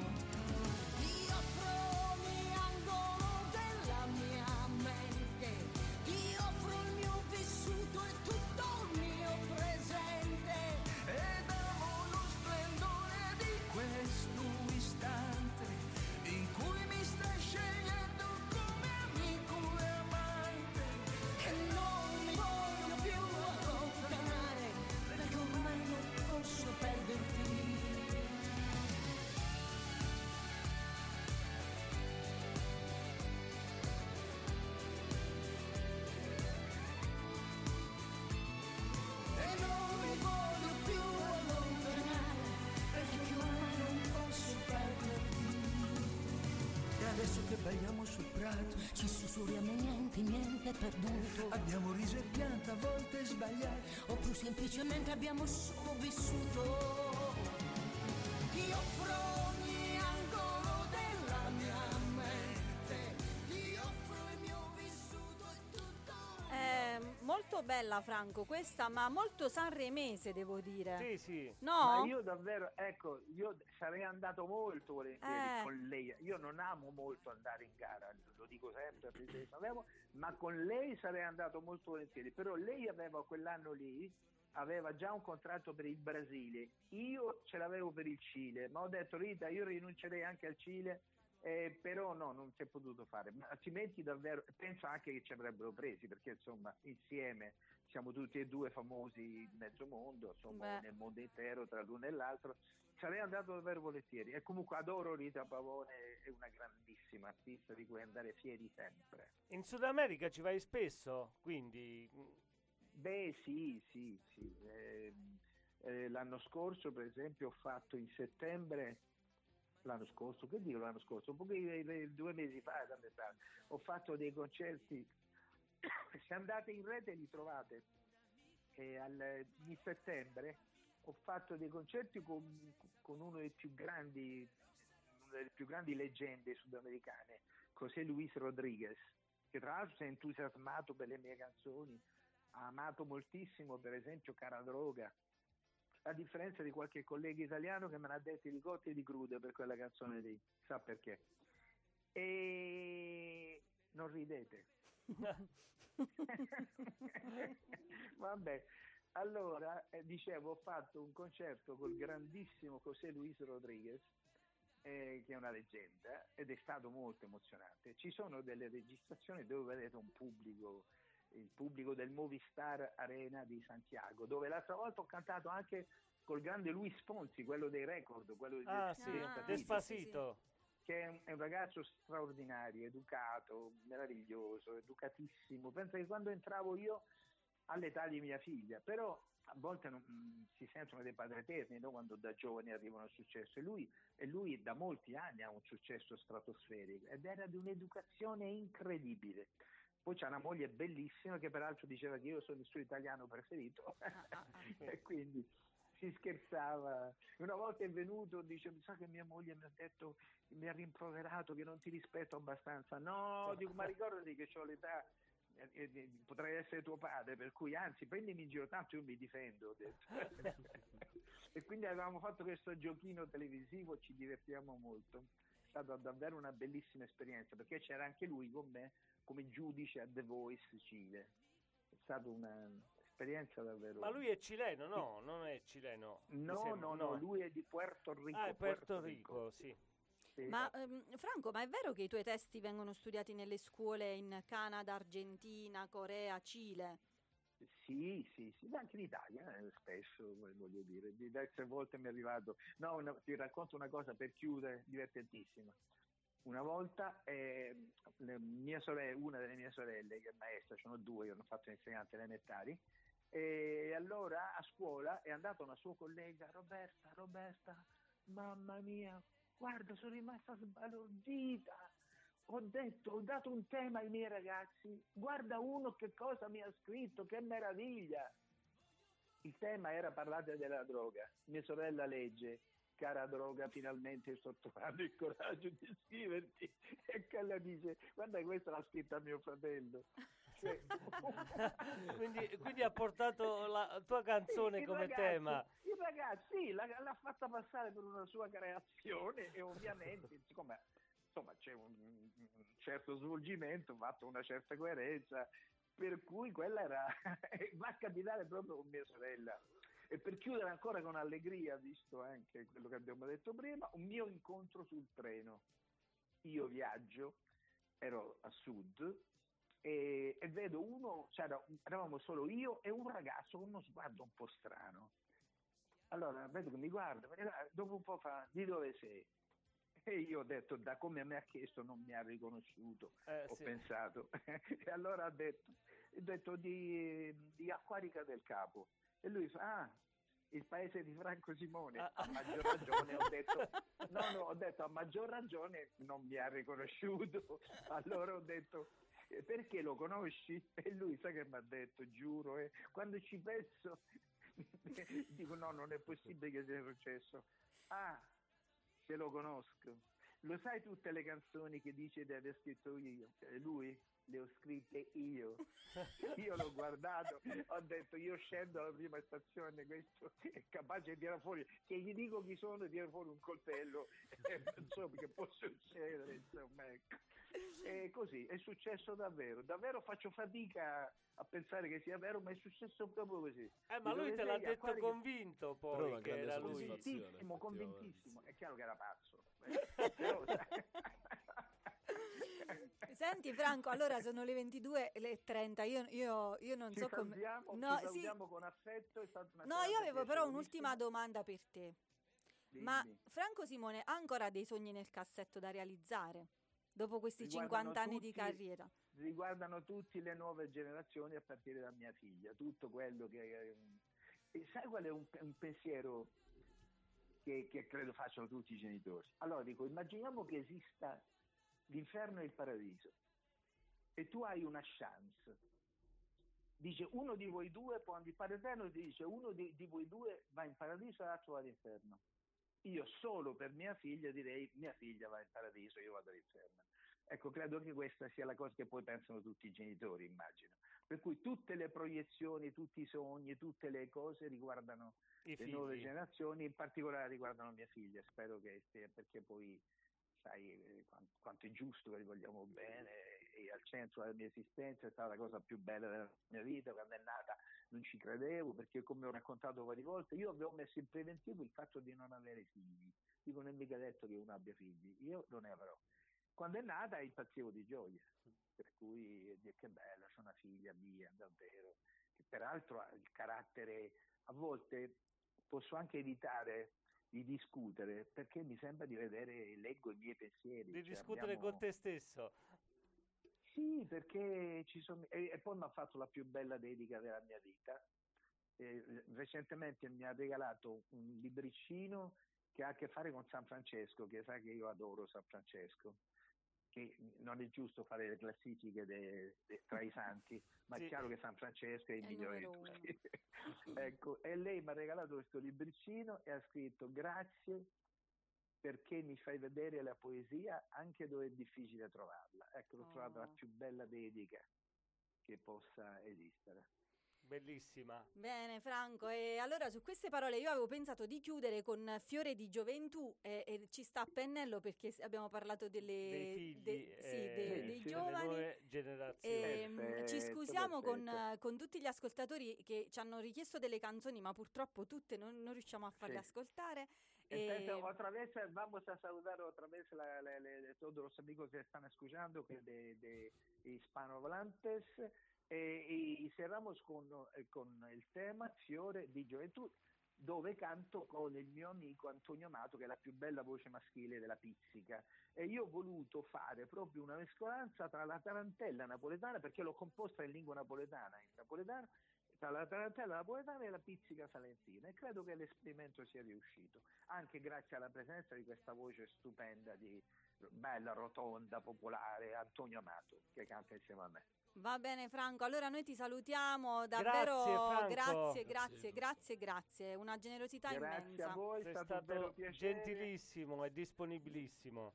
Sussurriamo niente, niente è perduto. abbiamo riso e pianto, a volte sbagliato. O più semplicemente abbiamo solo vissuto. Ti offro bella Franco questa, ma molto sanremese devo dire. Sì, sì. No? Ma io davvero, ecco, io sarei andato molto volentieri Eh. con lei. Io non amo molto andare in gara, lo dico sempre, Sanremo, ma con lei sarei andato molto volentieri. Però lei aveva quell'anno lì, aveva già un contratto per il Brasile, io ce l'avevo per il Cile, ma ho detto Rita, io rinuncerei anche al Cile. Eh, però no, non si è potuto fare, ma altrimenti davvero penso anche che ci avrebbero presi perché insomma insieme siamo tutti e due famosi in mezzo mondo, insomma Beh. nel mondo intero tra l'uno e l'altro. Sarei andato davvero volentieri e comunque adoro Rita Pavone, è una grandissima artista di cui andare fieri sempre. In Sud America ci vai spesso, quindi... Beh sì, sì, sì. Ehm, eh, l'anno scorso per esempio ho fatto in settembre, l'anno scorso, che dico l'anno scorso, eh, due mesi fa, ho fatto dei concerti, se andate in rete li trovate, e al- in settembre ho fatto dei concerti con, con uno dei più grandi, una delle più grandi leggende sudamericane, José Luis Rodriguez, che tra l'altro si è entusiasmato per le mie canzoni, ha amato moltissimo per esempio Cara Droga, a differenza di qualche collega italiano che me l'ha detto di cotte e di crude per quella canzone lì, sa perché. E non ridete. Vabbè, allora eh, dicevo, ho fatto un concerto col grandissimo José Luis Rodriguez, eh, che è una leggenda, ed è stato molto emozionante. Ci sono delle registrazioni dove vedete un pubblico, il pubblico del Movistar Arena di Santiago, dove l'altra volta ho cantato anche col grande Luis Fonsi, quello dei record, quello di Ah sì, Ah, Despacito. che è un, è un ragazzo straordinario, educato, meraviglioso, educatissimo. Penso che quando entravo io all'età di mia figlia, però a volte non- mm, si sentono dei padri eterni no? quando da giovani arrivano al successo e lui, e lui da molti anni ha un successo stratosferico ed era di un'educazione incredibile. Poi c'ha una moglie bellissima che peraltro diceva che io sono il suo italiano preferito e quindi si scherzava. Una volta è venuto, dice, mi sa che mia moglie mi ha detto, mi ha rimproverato che non ti rispetto abbastanza. No, dico, ma ricordati che ho l'età, eh, eh, potrei essere tuo padre, per cui anzi prendimi in giro, tanto io mi difendo. ho detto. e quindi avevamo fatto questo giochino televisivo, ci divertiamo molto. È stata davvero una bellissima esperienza perché c'era anche lui con me come giudice a The Voice Cile. È stata un'esperienza davvero. Ma lui è cileno, no? Non è cileno. No, sembra, no, no, lui è di Puerto Rico. Ah, è Puerto Rico, sì. Sì, Ma ehm, Franco, ma è vero che i tuoi testi vengono studiati nelle scuole in Canada, Argentina, Corea, Cile? Sì, sì, sì, anche in Italia eh, spesso, voglio dire, diverse volte mi è arrivato. No, una- ti racconto una cosa per chiudere, divertentissima. Una volta eh, sorella, una delle mie sorelle, che è maestra, sono due, io hanno fatto insegnante elementari, e allora a scuola è andata una sua collega, Roberta, Roberta, mamma mia, guarda, sono rimasta sbalordita. Ho detto, ho dato un tema ai miei ragazzi, guarda uno che cosa mi ha scritto, che meraviglia. Il tema era parlare della droga. Mia sorella legge, cara droga, finalmente sto trovando il coraggio di scriverti. E lei dice, guarda questa l'ha scritta mio fratello. Cioè, quindi, quindi ha portato la tua canzone il come ragazzo- tema. Il ragazzo, sì, l'ha, l'ha fatta passare per una sua creazione e ovviamente, siccome insomma, c'è un, un certo svolgimento, fatto una certa coerenza, per cui quella era, va a capitare proprio con mia sorella. E per chiudere ancora con allegria, visto anche quello che abbiamo detto prima, un mio incontro sul treno. Io viaggio, ero a sud e, e vedo uno, cioè era- eravamo solo io e un ragazzo con uno sguardo un po' strano. Allora vedo che mi guarda, dopo un po' fa, di dove sei? E io ho detto, da come mi ha chiesto non mi ha riconosciuto, Eh, ho sì. pensato. e allora ha detto, ho detto di, di Acquarica del Capo. E lui fa, ah, il paese di Franco Simone. Ah, A maggior ragione ho detto, no, no, ho detto, a maggior ragione non mi ha riconosciuto. Allora ho detto, "Eh, perché lo conosci? E lui sa che mi ha detto, giuro, eh, quando ci penso, dico no, non è possibile che sia successo. Ah, se lo conosco. Lo sai tutte le canzoni che dice di aver scritto io? Eh, Lui? Le ho scritte io. Io l'ho guardato, ho detto io scendo alla prima stazione, questo è capace di tirare fuori, che gli dico chi sono e tirare fuori un coltello, eh, insomma che può succedere, insomma ecco. E così, è successo davvero, davvero faccio fatica a pensare che sia vero, ma è successo proprio così. Eh, ma lui te l'ha detto convinto Però poi una che era lui. Convintissimo, convintissimo, è chiaro che era pazzo. Però- Senti Franco, allora sono le 22 e le 30, io, io- io non ci so come... No, ci sì. con affetto, è stata una No, io avevo però un'ultima domanda per te. Ma Dimmi. Franco Simone ha ancora dei sogni nel cassetto da realizzare? Dopo questi Riguardano 50 anni di tutti- carriera? riguardano tutte le nuove generazioni a partire da mia figlia, tutto quello che... E sai qual è un, un pensiero che, che credo facciano tutti i genitori? Allora dico, immaginiamo che esista l'inferno e il paradiso e tu hai una chance. Dice uno di voi due può andare, Eterno ti dice uno di, di voi due va in paradiso e l'altro va all'inferno. Io solo per mia figlia direi mia figlia va in paradiso, io vado all'inferno. Ecco, credo che questa sia la cosa che poi pensano tutti i genitori, immagino. Per cui tutte le proiezioni, tutti i sogni, tutte le cose riguardano I le nuove figli. generazioni, in particolare riguardano mia figlia. Spero che stia, perché poi sai eh, quan- quanto è giusto che li vogliamo bene, è al centro della mia esistenza, è stata la cosa più bella della mia vita, quando è nata non ci credevo, perché come ho raccontato varie volte, io avevo messo in preventivo il fatto di non avere figli, dico non è mica detto che uno abbia figli, io non ne avrò. Quando è nata impazzivo di gioia, per cui che bella, c'è una figlia mia, davvero, che peraltro ha il carattere, a volte posso anche evitare di discutere perché mi sembra di vedere, leggo i miei pensieri. Di cioè discutere abbiamo- con te stesso. Sì, perché ci sono... E, e poi mi ha fatto la più bella dedica della mia vita. Eh, recentemente mi ha regalato un libricino che ha a che fare con San Francesco, che sa che io adoro San Francesco. Che non è giusto fare le classifiche de- de- tra i santi, ma Sì. è chiaro che San Francesco è il È migliore di tutti. ecco, e lei mi ha regalato questo libricino e ha scritto grazie perché mi fai vedere la poesia anche dove è difficile trovarla. Ecco, l'ho trovata la Oh. più bella dedica che possa esistere. Bellissima. Bene Franco, e allora su queste parole io avevo pensato di chiudere con Fiore di gioventù e, e ci sta a pennello perché abbiamo parlato delle, Dei figli, de- sì, eh, dei, sì, dei delle giovani. nuove generazioni. Ehm, ci Perfetto, scusiamo con, con tutti gli ascoltatori che ci hanno richiesto delle canzoni, ma purtroppo tutte non, non riusciamo a farle Sì. ascoltare. Entonces, E- otra vez eh, vamos a saludar otra vez la- todos los amigos que están escuchando que de, de hispanohablantes. Eh, y, y cerramos con, eh, con il tema Fiore di Gioventù dove canto con il mio amico Antonio Amato che è la più bella voce maschile della pizzica. E io ho voluto fare proprio una mescolanza tra la tarantella napoletana perché l'ho composta in lingua napoletana in napoletano tra la tarantella napoletana e la pizzica salentina e credo che l'esperimento sia riuscito anche grazie alla presenza di questa voce stupenda di bella rotonda popolare Antonio Amato che canta insieme a me Va bene Franco, allora noi ti salutiamo davvero, Franco. grazie, Grazie, grazie, grazie, grazie, una generosità grazie immensa. a voi è stato, stato piacere gentilissimo e disponibilissimo.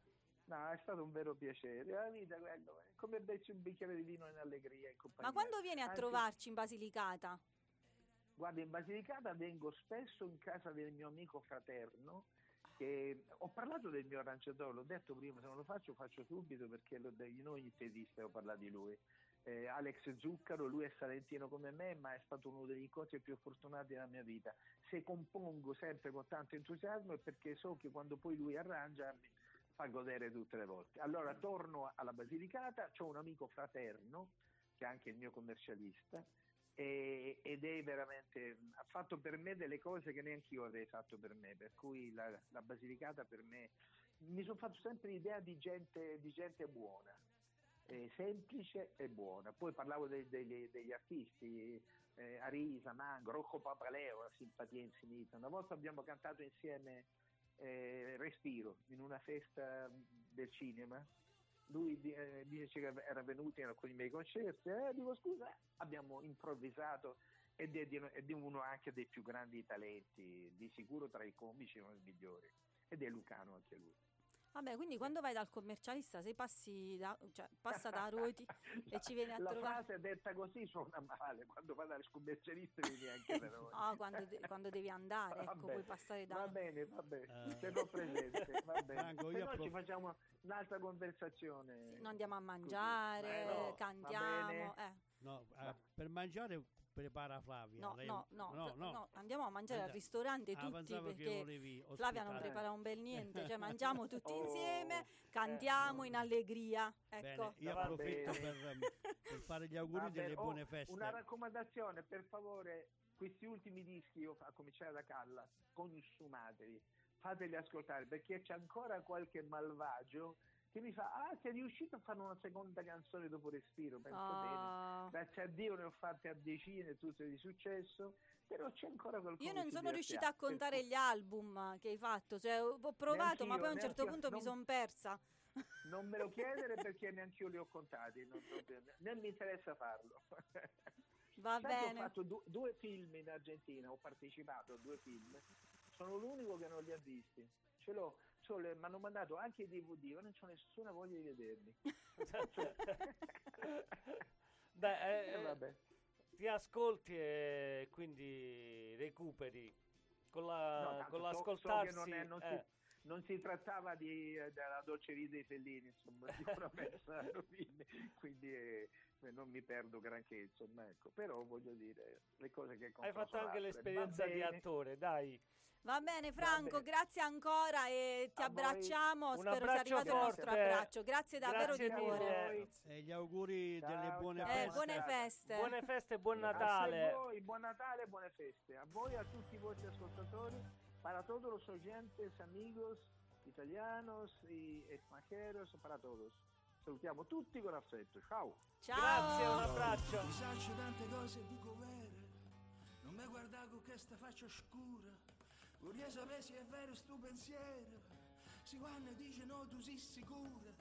No, è stato un vero piacere la vita quello, è come berci un bicchiere di vino in allegria in compagnia. Ma quando vieni a Anche- trovarci in Basilicata? Guarda, in Basilicata vengo spesso in casa del mio amico fraterno. Che ho parlato del mio arrangiatore, l'ho detto prima, se non lo faccio, faccio subito perché lo, di noi interviste ho parlato di lui. Eh, Alex Zuccaro, lui è salentino come me, ma è stato uno degli incontri più fortunati della mia vita. Se compongo sempre con tanto entusiasmo è perché so che quando poi lui arrangia fa godere tutte le volte. Allora torno alla Basilicata, ho un amico fraterno, che è anche il mio commercialista, e- ed è veramente ha fatto per me delle cose che neanche io avrei fatto per me per cui la, la Basilicata per me mi sono fatto sempre l'idea di gente, di gente buona eh, semplice e buona. Poi parlavo dei- degli, degli artisti eh, Arisa, Mango, Rocco Papaleo la simpatia infinita. Una volta abbiamo cantato insieme eh, Respiro in una festa del cinema lui di- eh, dice che era venuto in alcuni miei concerti, eh, dico scusa, abbiamo improvvisato ed è, di, è uno anche dei più grandi talenti, di sicuro tra i comici uno dei migliori, ed è Lucano anche lui. Vabbè, quindi quando vai dal commercialista, se passi da, cioè, passa da Ruoti e ci vieni a La trovare. frase detta così suona male, quando vado al commercialista vieni anche da noi. No, quando, de- quando devi andare, ecco, puoi passare da... Va bene, va bene, Eh. terrò presente, va bene. Franco, io Se no ci approf- facciamo un'altra conversazione. Sì, non andiamo a mangiare, Eh, no, cantiamo. eh. No, eh, per mangiare prepara Flavia. No, lei- no, no, no, no. no, andiamo a mangiare al Ah, ristorante ah, tutti pensavo che perché volevi Flavia non ospitare. prepara un bel niente, cioè mangiamo tutti Oh, insieme, cantiamo in allegria. Ecco. Bene, io Va approfitto bene. per, ehm, per fare gli auguri Vabbè, delle oh, buone feste. Una raccomandazione, per favore, questi ultimi dischi, io a cominciare da Calla, consumatevi, fateli ascoltare, perché c'è ancora qualche malvagio che mi fa, ah, sei riuscito a fare una seconda canzone dopo Respiro, penso Ah. bene. Grazie a Dio ne ho fatte a decine, tutte di successo, però c'è ancora qualcosa Io non sono riuscita a contare gli album che hai fatto, cioè, ho provato, ma poi a un certo punto mi non- sono persa. Non me lo chiedere perché neanche io li ho contati, non, non- né mi interessa farlo. Va Sai bene. Ho fatto du- due film in Argentina, ho partecipato a due film, sono l'unico che non li ha visti. Ce l'ho, l'ho- mi hanno mandato anche i DVD, ma non ho nessuna voglia di vederli. Beh, eh, Eh, vabbè. ti ascolti e quindi recuperi con, la, No, con l'ascoltarsi. so non, è- non eh. si, non si trattava di, eh, della dolce vita dei Fellini, insomma, di una messa rovine, quindi eh, non mi perdo granché, insomma, ecco. Però voglio dire, le cose che Hai fatto anche l'esperienza di attore, dai. Va bene Franco, bene. grazie ancora e ti A voi. abbracciamo, Un spero sia arrivato il nostro forte. abbraccio. Grazie davvero Grazie di cuore. E gli auguri Ciao, delle buone ciao. Eh, feste. buone Buona feste. Buone feste e buon Natale. A voi, buon Natale e buone feste. A voi, a tutti i vostri ascoltatori, para todos los oyentes, amigos, italianos y extranjeros, para todos. Salutiamo tutti con affetto. Ciao. Ciao. Grazie, un abbraccio. Mi saccio tante cose dico vere, non mi guarda con questa faccia scura. Vorrei sapere se è vero sto pensiero, se quando dice no tu sei sicura.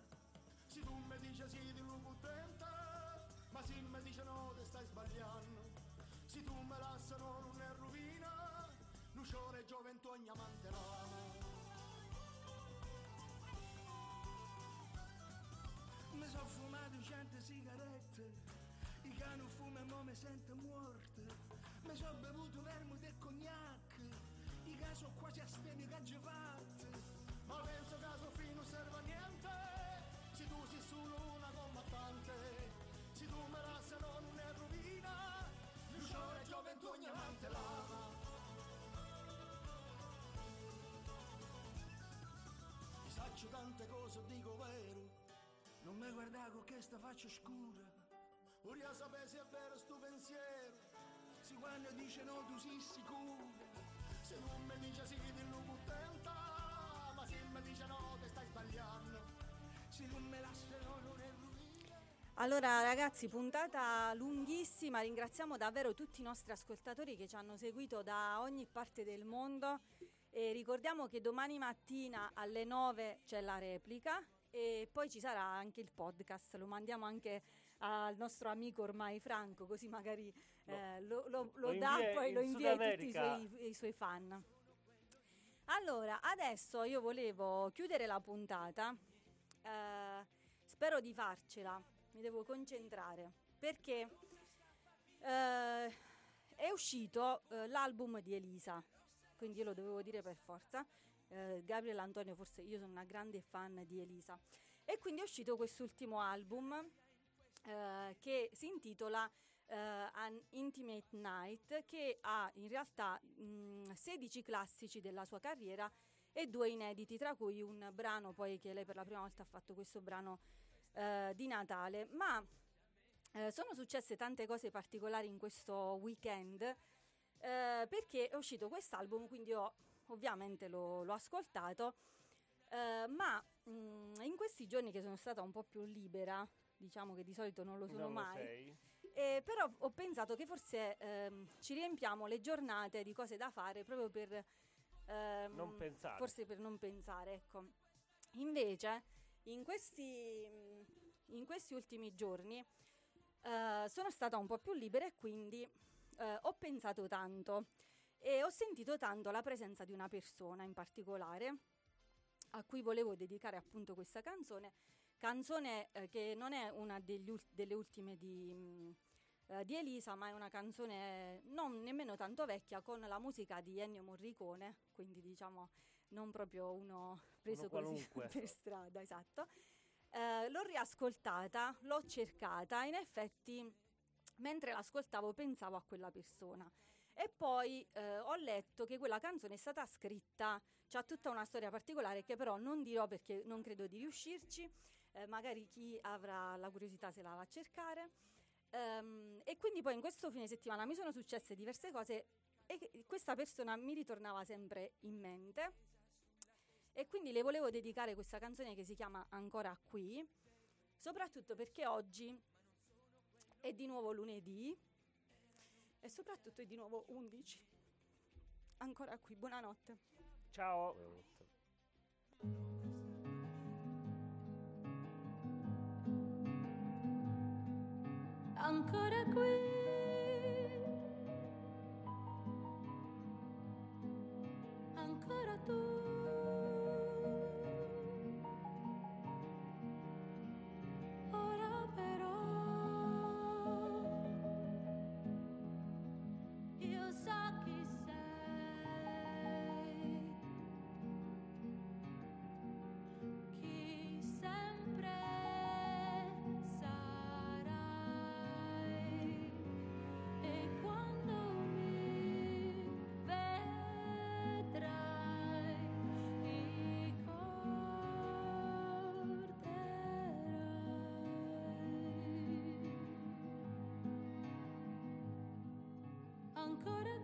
Se tu mi dici sì di lui contenta, ma se mi dice no te stai sbagliando. Se tu mi lasci no non è rovina, c'è gioventù ogni manterano. Mi sono fumato cento sigarette, i cani fumo e mi sento morto. Mi sono bevuto vermouth e cognac, a spene che ci fatte. Ma penso che alla fine non serve a niente, se tu sei solo una combattante, se tu me la se non è rovina, Luciore gioventù ogni amante lama. Ti saccio tante cose, dico vero, non mi guarda con questa faccia scura, voglio sapere se è vero sto pensiero, se quando dice no tu sei sicuro, se non mi dice sì ti lo contenta, ma se mi dice no ti stai sbagliando, se non me lascia no non è rovina. Allora ragazzi, puntata lunghissima, ringraziamo davvero tutti i nostri ascoltatori che ci hanno seguito da ogni parte del mondo. E ricordiamo che domani mattina alle 9 c'è la replica e poi ci sarà anche il podcast, lo mandiamo anche al nostro amico ormai Franco così magari eh, lo, lo- lo lo dà invia e poi lo invia a tutti i suoi, i suoi fan. Allora, adesso io volevo chiudere la puntata, eh, spero di farcela, mi devo concentrare perché eh, è uscito eh, l'album di Elisa, quindi io lo dovevo dire per forza. Eh, Gabriele Antonio, forse io sono una grande fan di Elisa. E quindi è uscito quest'ultimo album eh, che si intitola An Intimate Night, che ha in realtà mh, 16 classici della sua carriera e due inediti, tra cui un brano poi che lei per la prima volta ha fatto questo brano eh, di Natale. Ma eh, sono successe tante cose particolari in questo weekend eh, perché è uscito quest'album, quindi io ovviamente l'ho, l'ho ascoltato, eh, ma mh, in questi giorni che sono stata un po' più libera, diciamo che di solito non lo sono Non lo mai, sei? Eh, però ho pensato che forse ehm, ci riempiamo le giornate di cose da fare proprio per ehm, Non pensare. Forse per non pensare, ecco. Invece, in questi, in questi ultimi giorni eh, sono stata un po' più libera e quindi eh, ho pensato tanto e ho sentito tanto la presenza di una persona in particolare a cui volevo dedicare appunto questa canzone, canzone eh, che non è una degli ul- delle ultime di, mh, eh, di Elisa, ma è una canzone non nemmeno tanto vecchia con la musica di Ennio Morricone, quindi diciamo non proprio uno preso così qualunque. per strada, esatto. Eh, l'ho riascoltata, l'ho cercata, in effetti mentre l'ascoltavo pensavo a quella persona. E poi eh, ho letto che quella canzone è stata scritta, c'ha tutta una storia particolare che però non dirò perché non credo di riuscirci, eh, magari chi avrà la curiosità se la va a cercare. Ehm, e quindi poi in questo fine settimana mi sono successe diverse cose e questa persona mi ritornava sempre in mente. E quindi le volevo dedicare questa canzone che si chiama Ancora qui, soprattutto perché oggi è di nuovo lunedì e soprattutto è di nuovo 11. Ancora qui, buonanotte. Ciao. Ancora qui. Ancora qui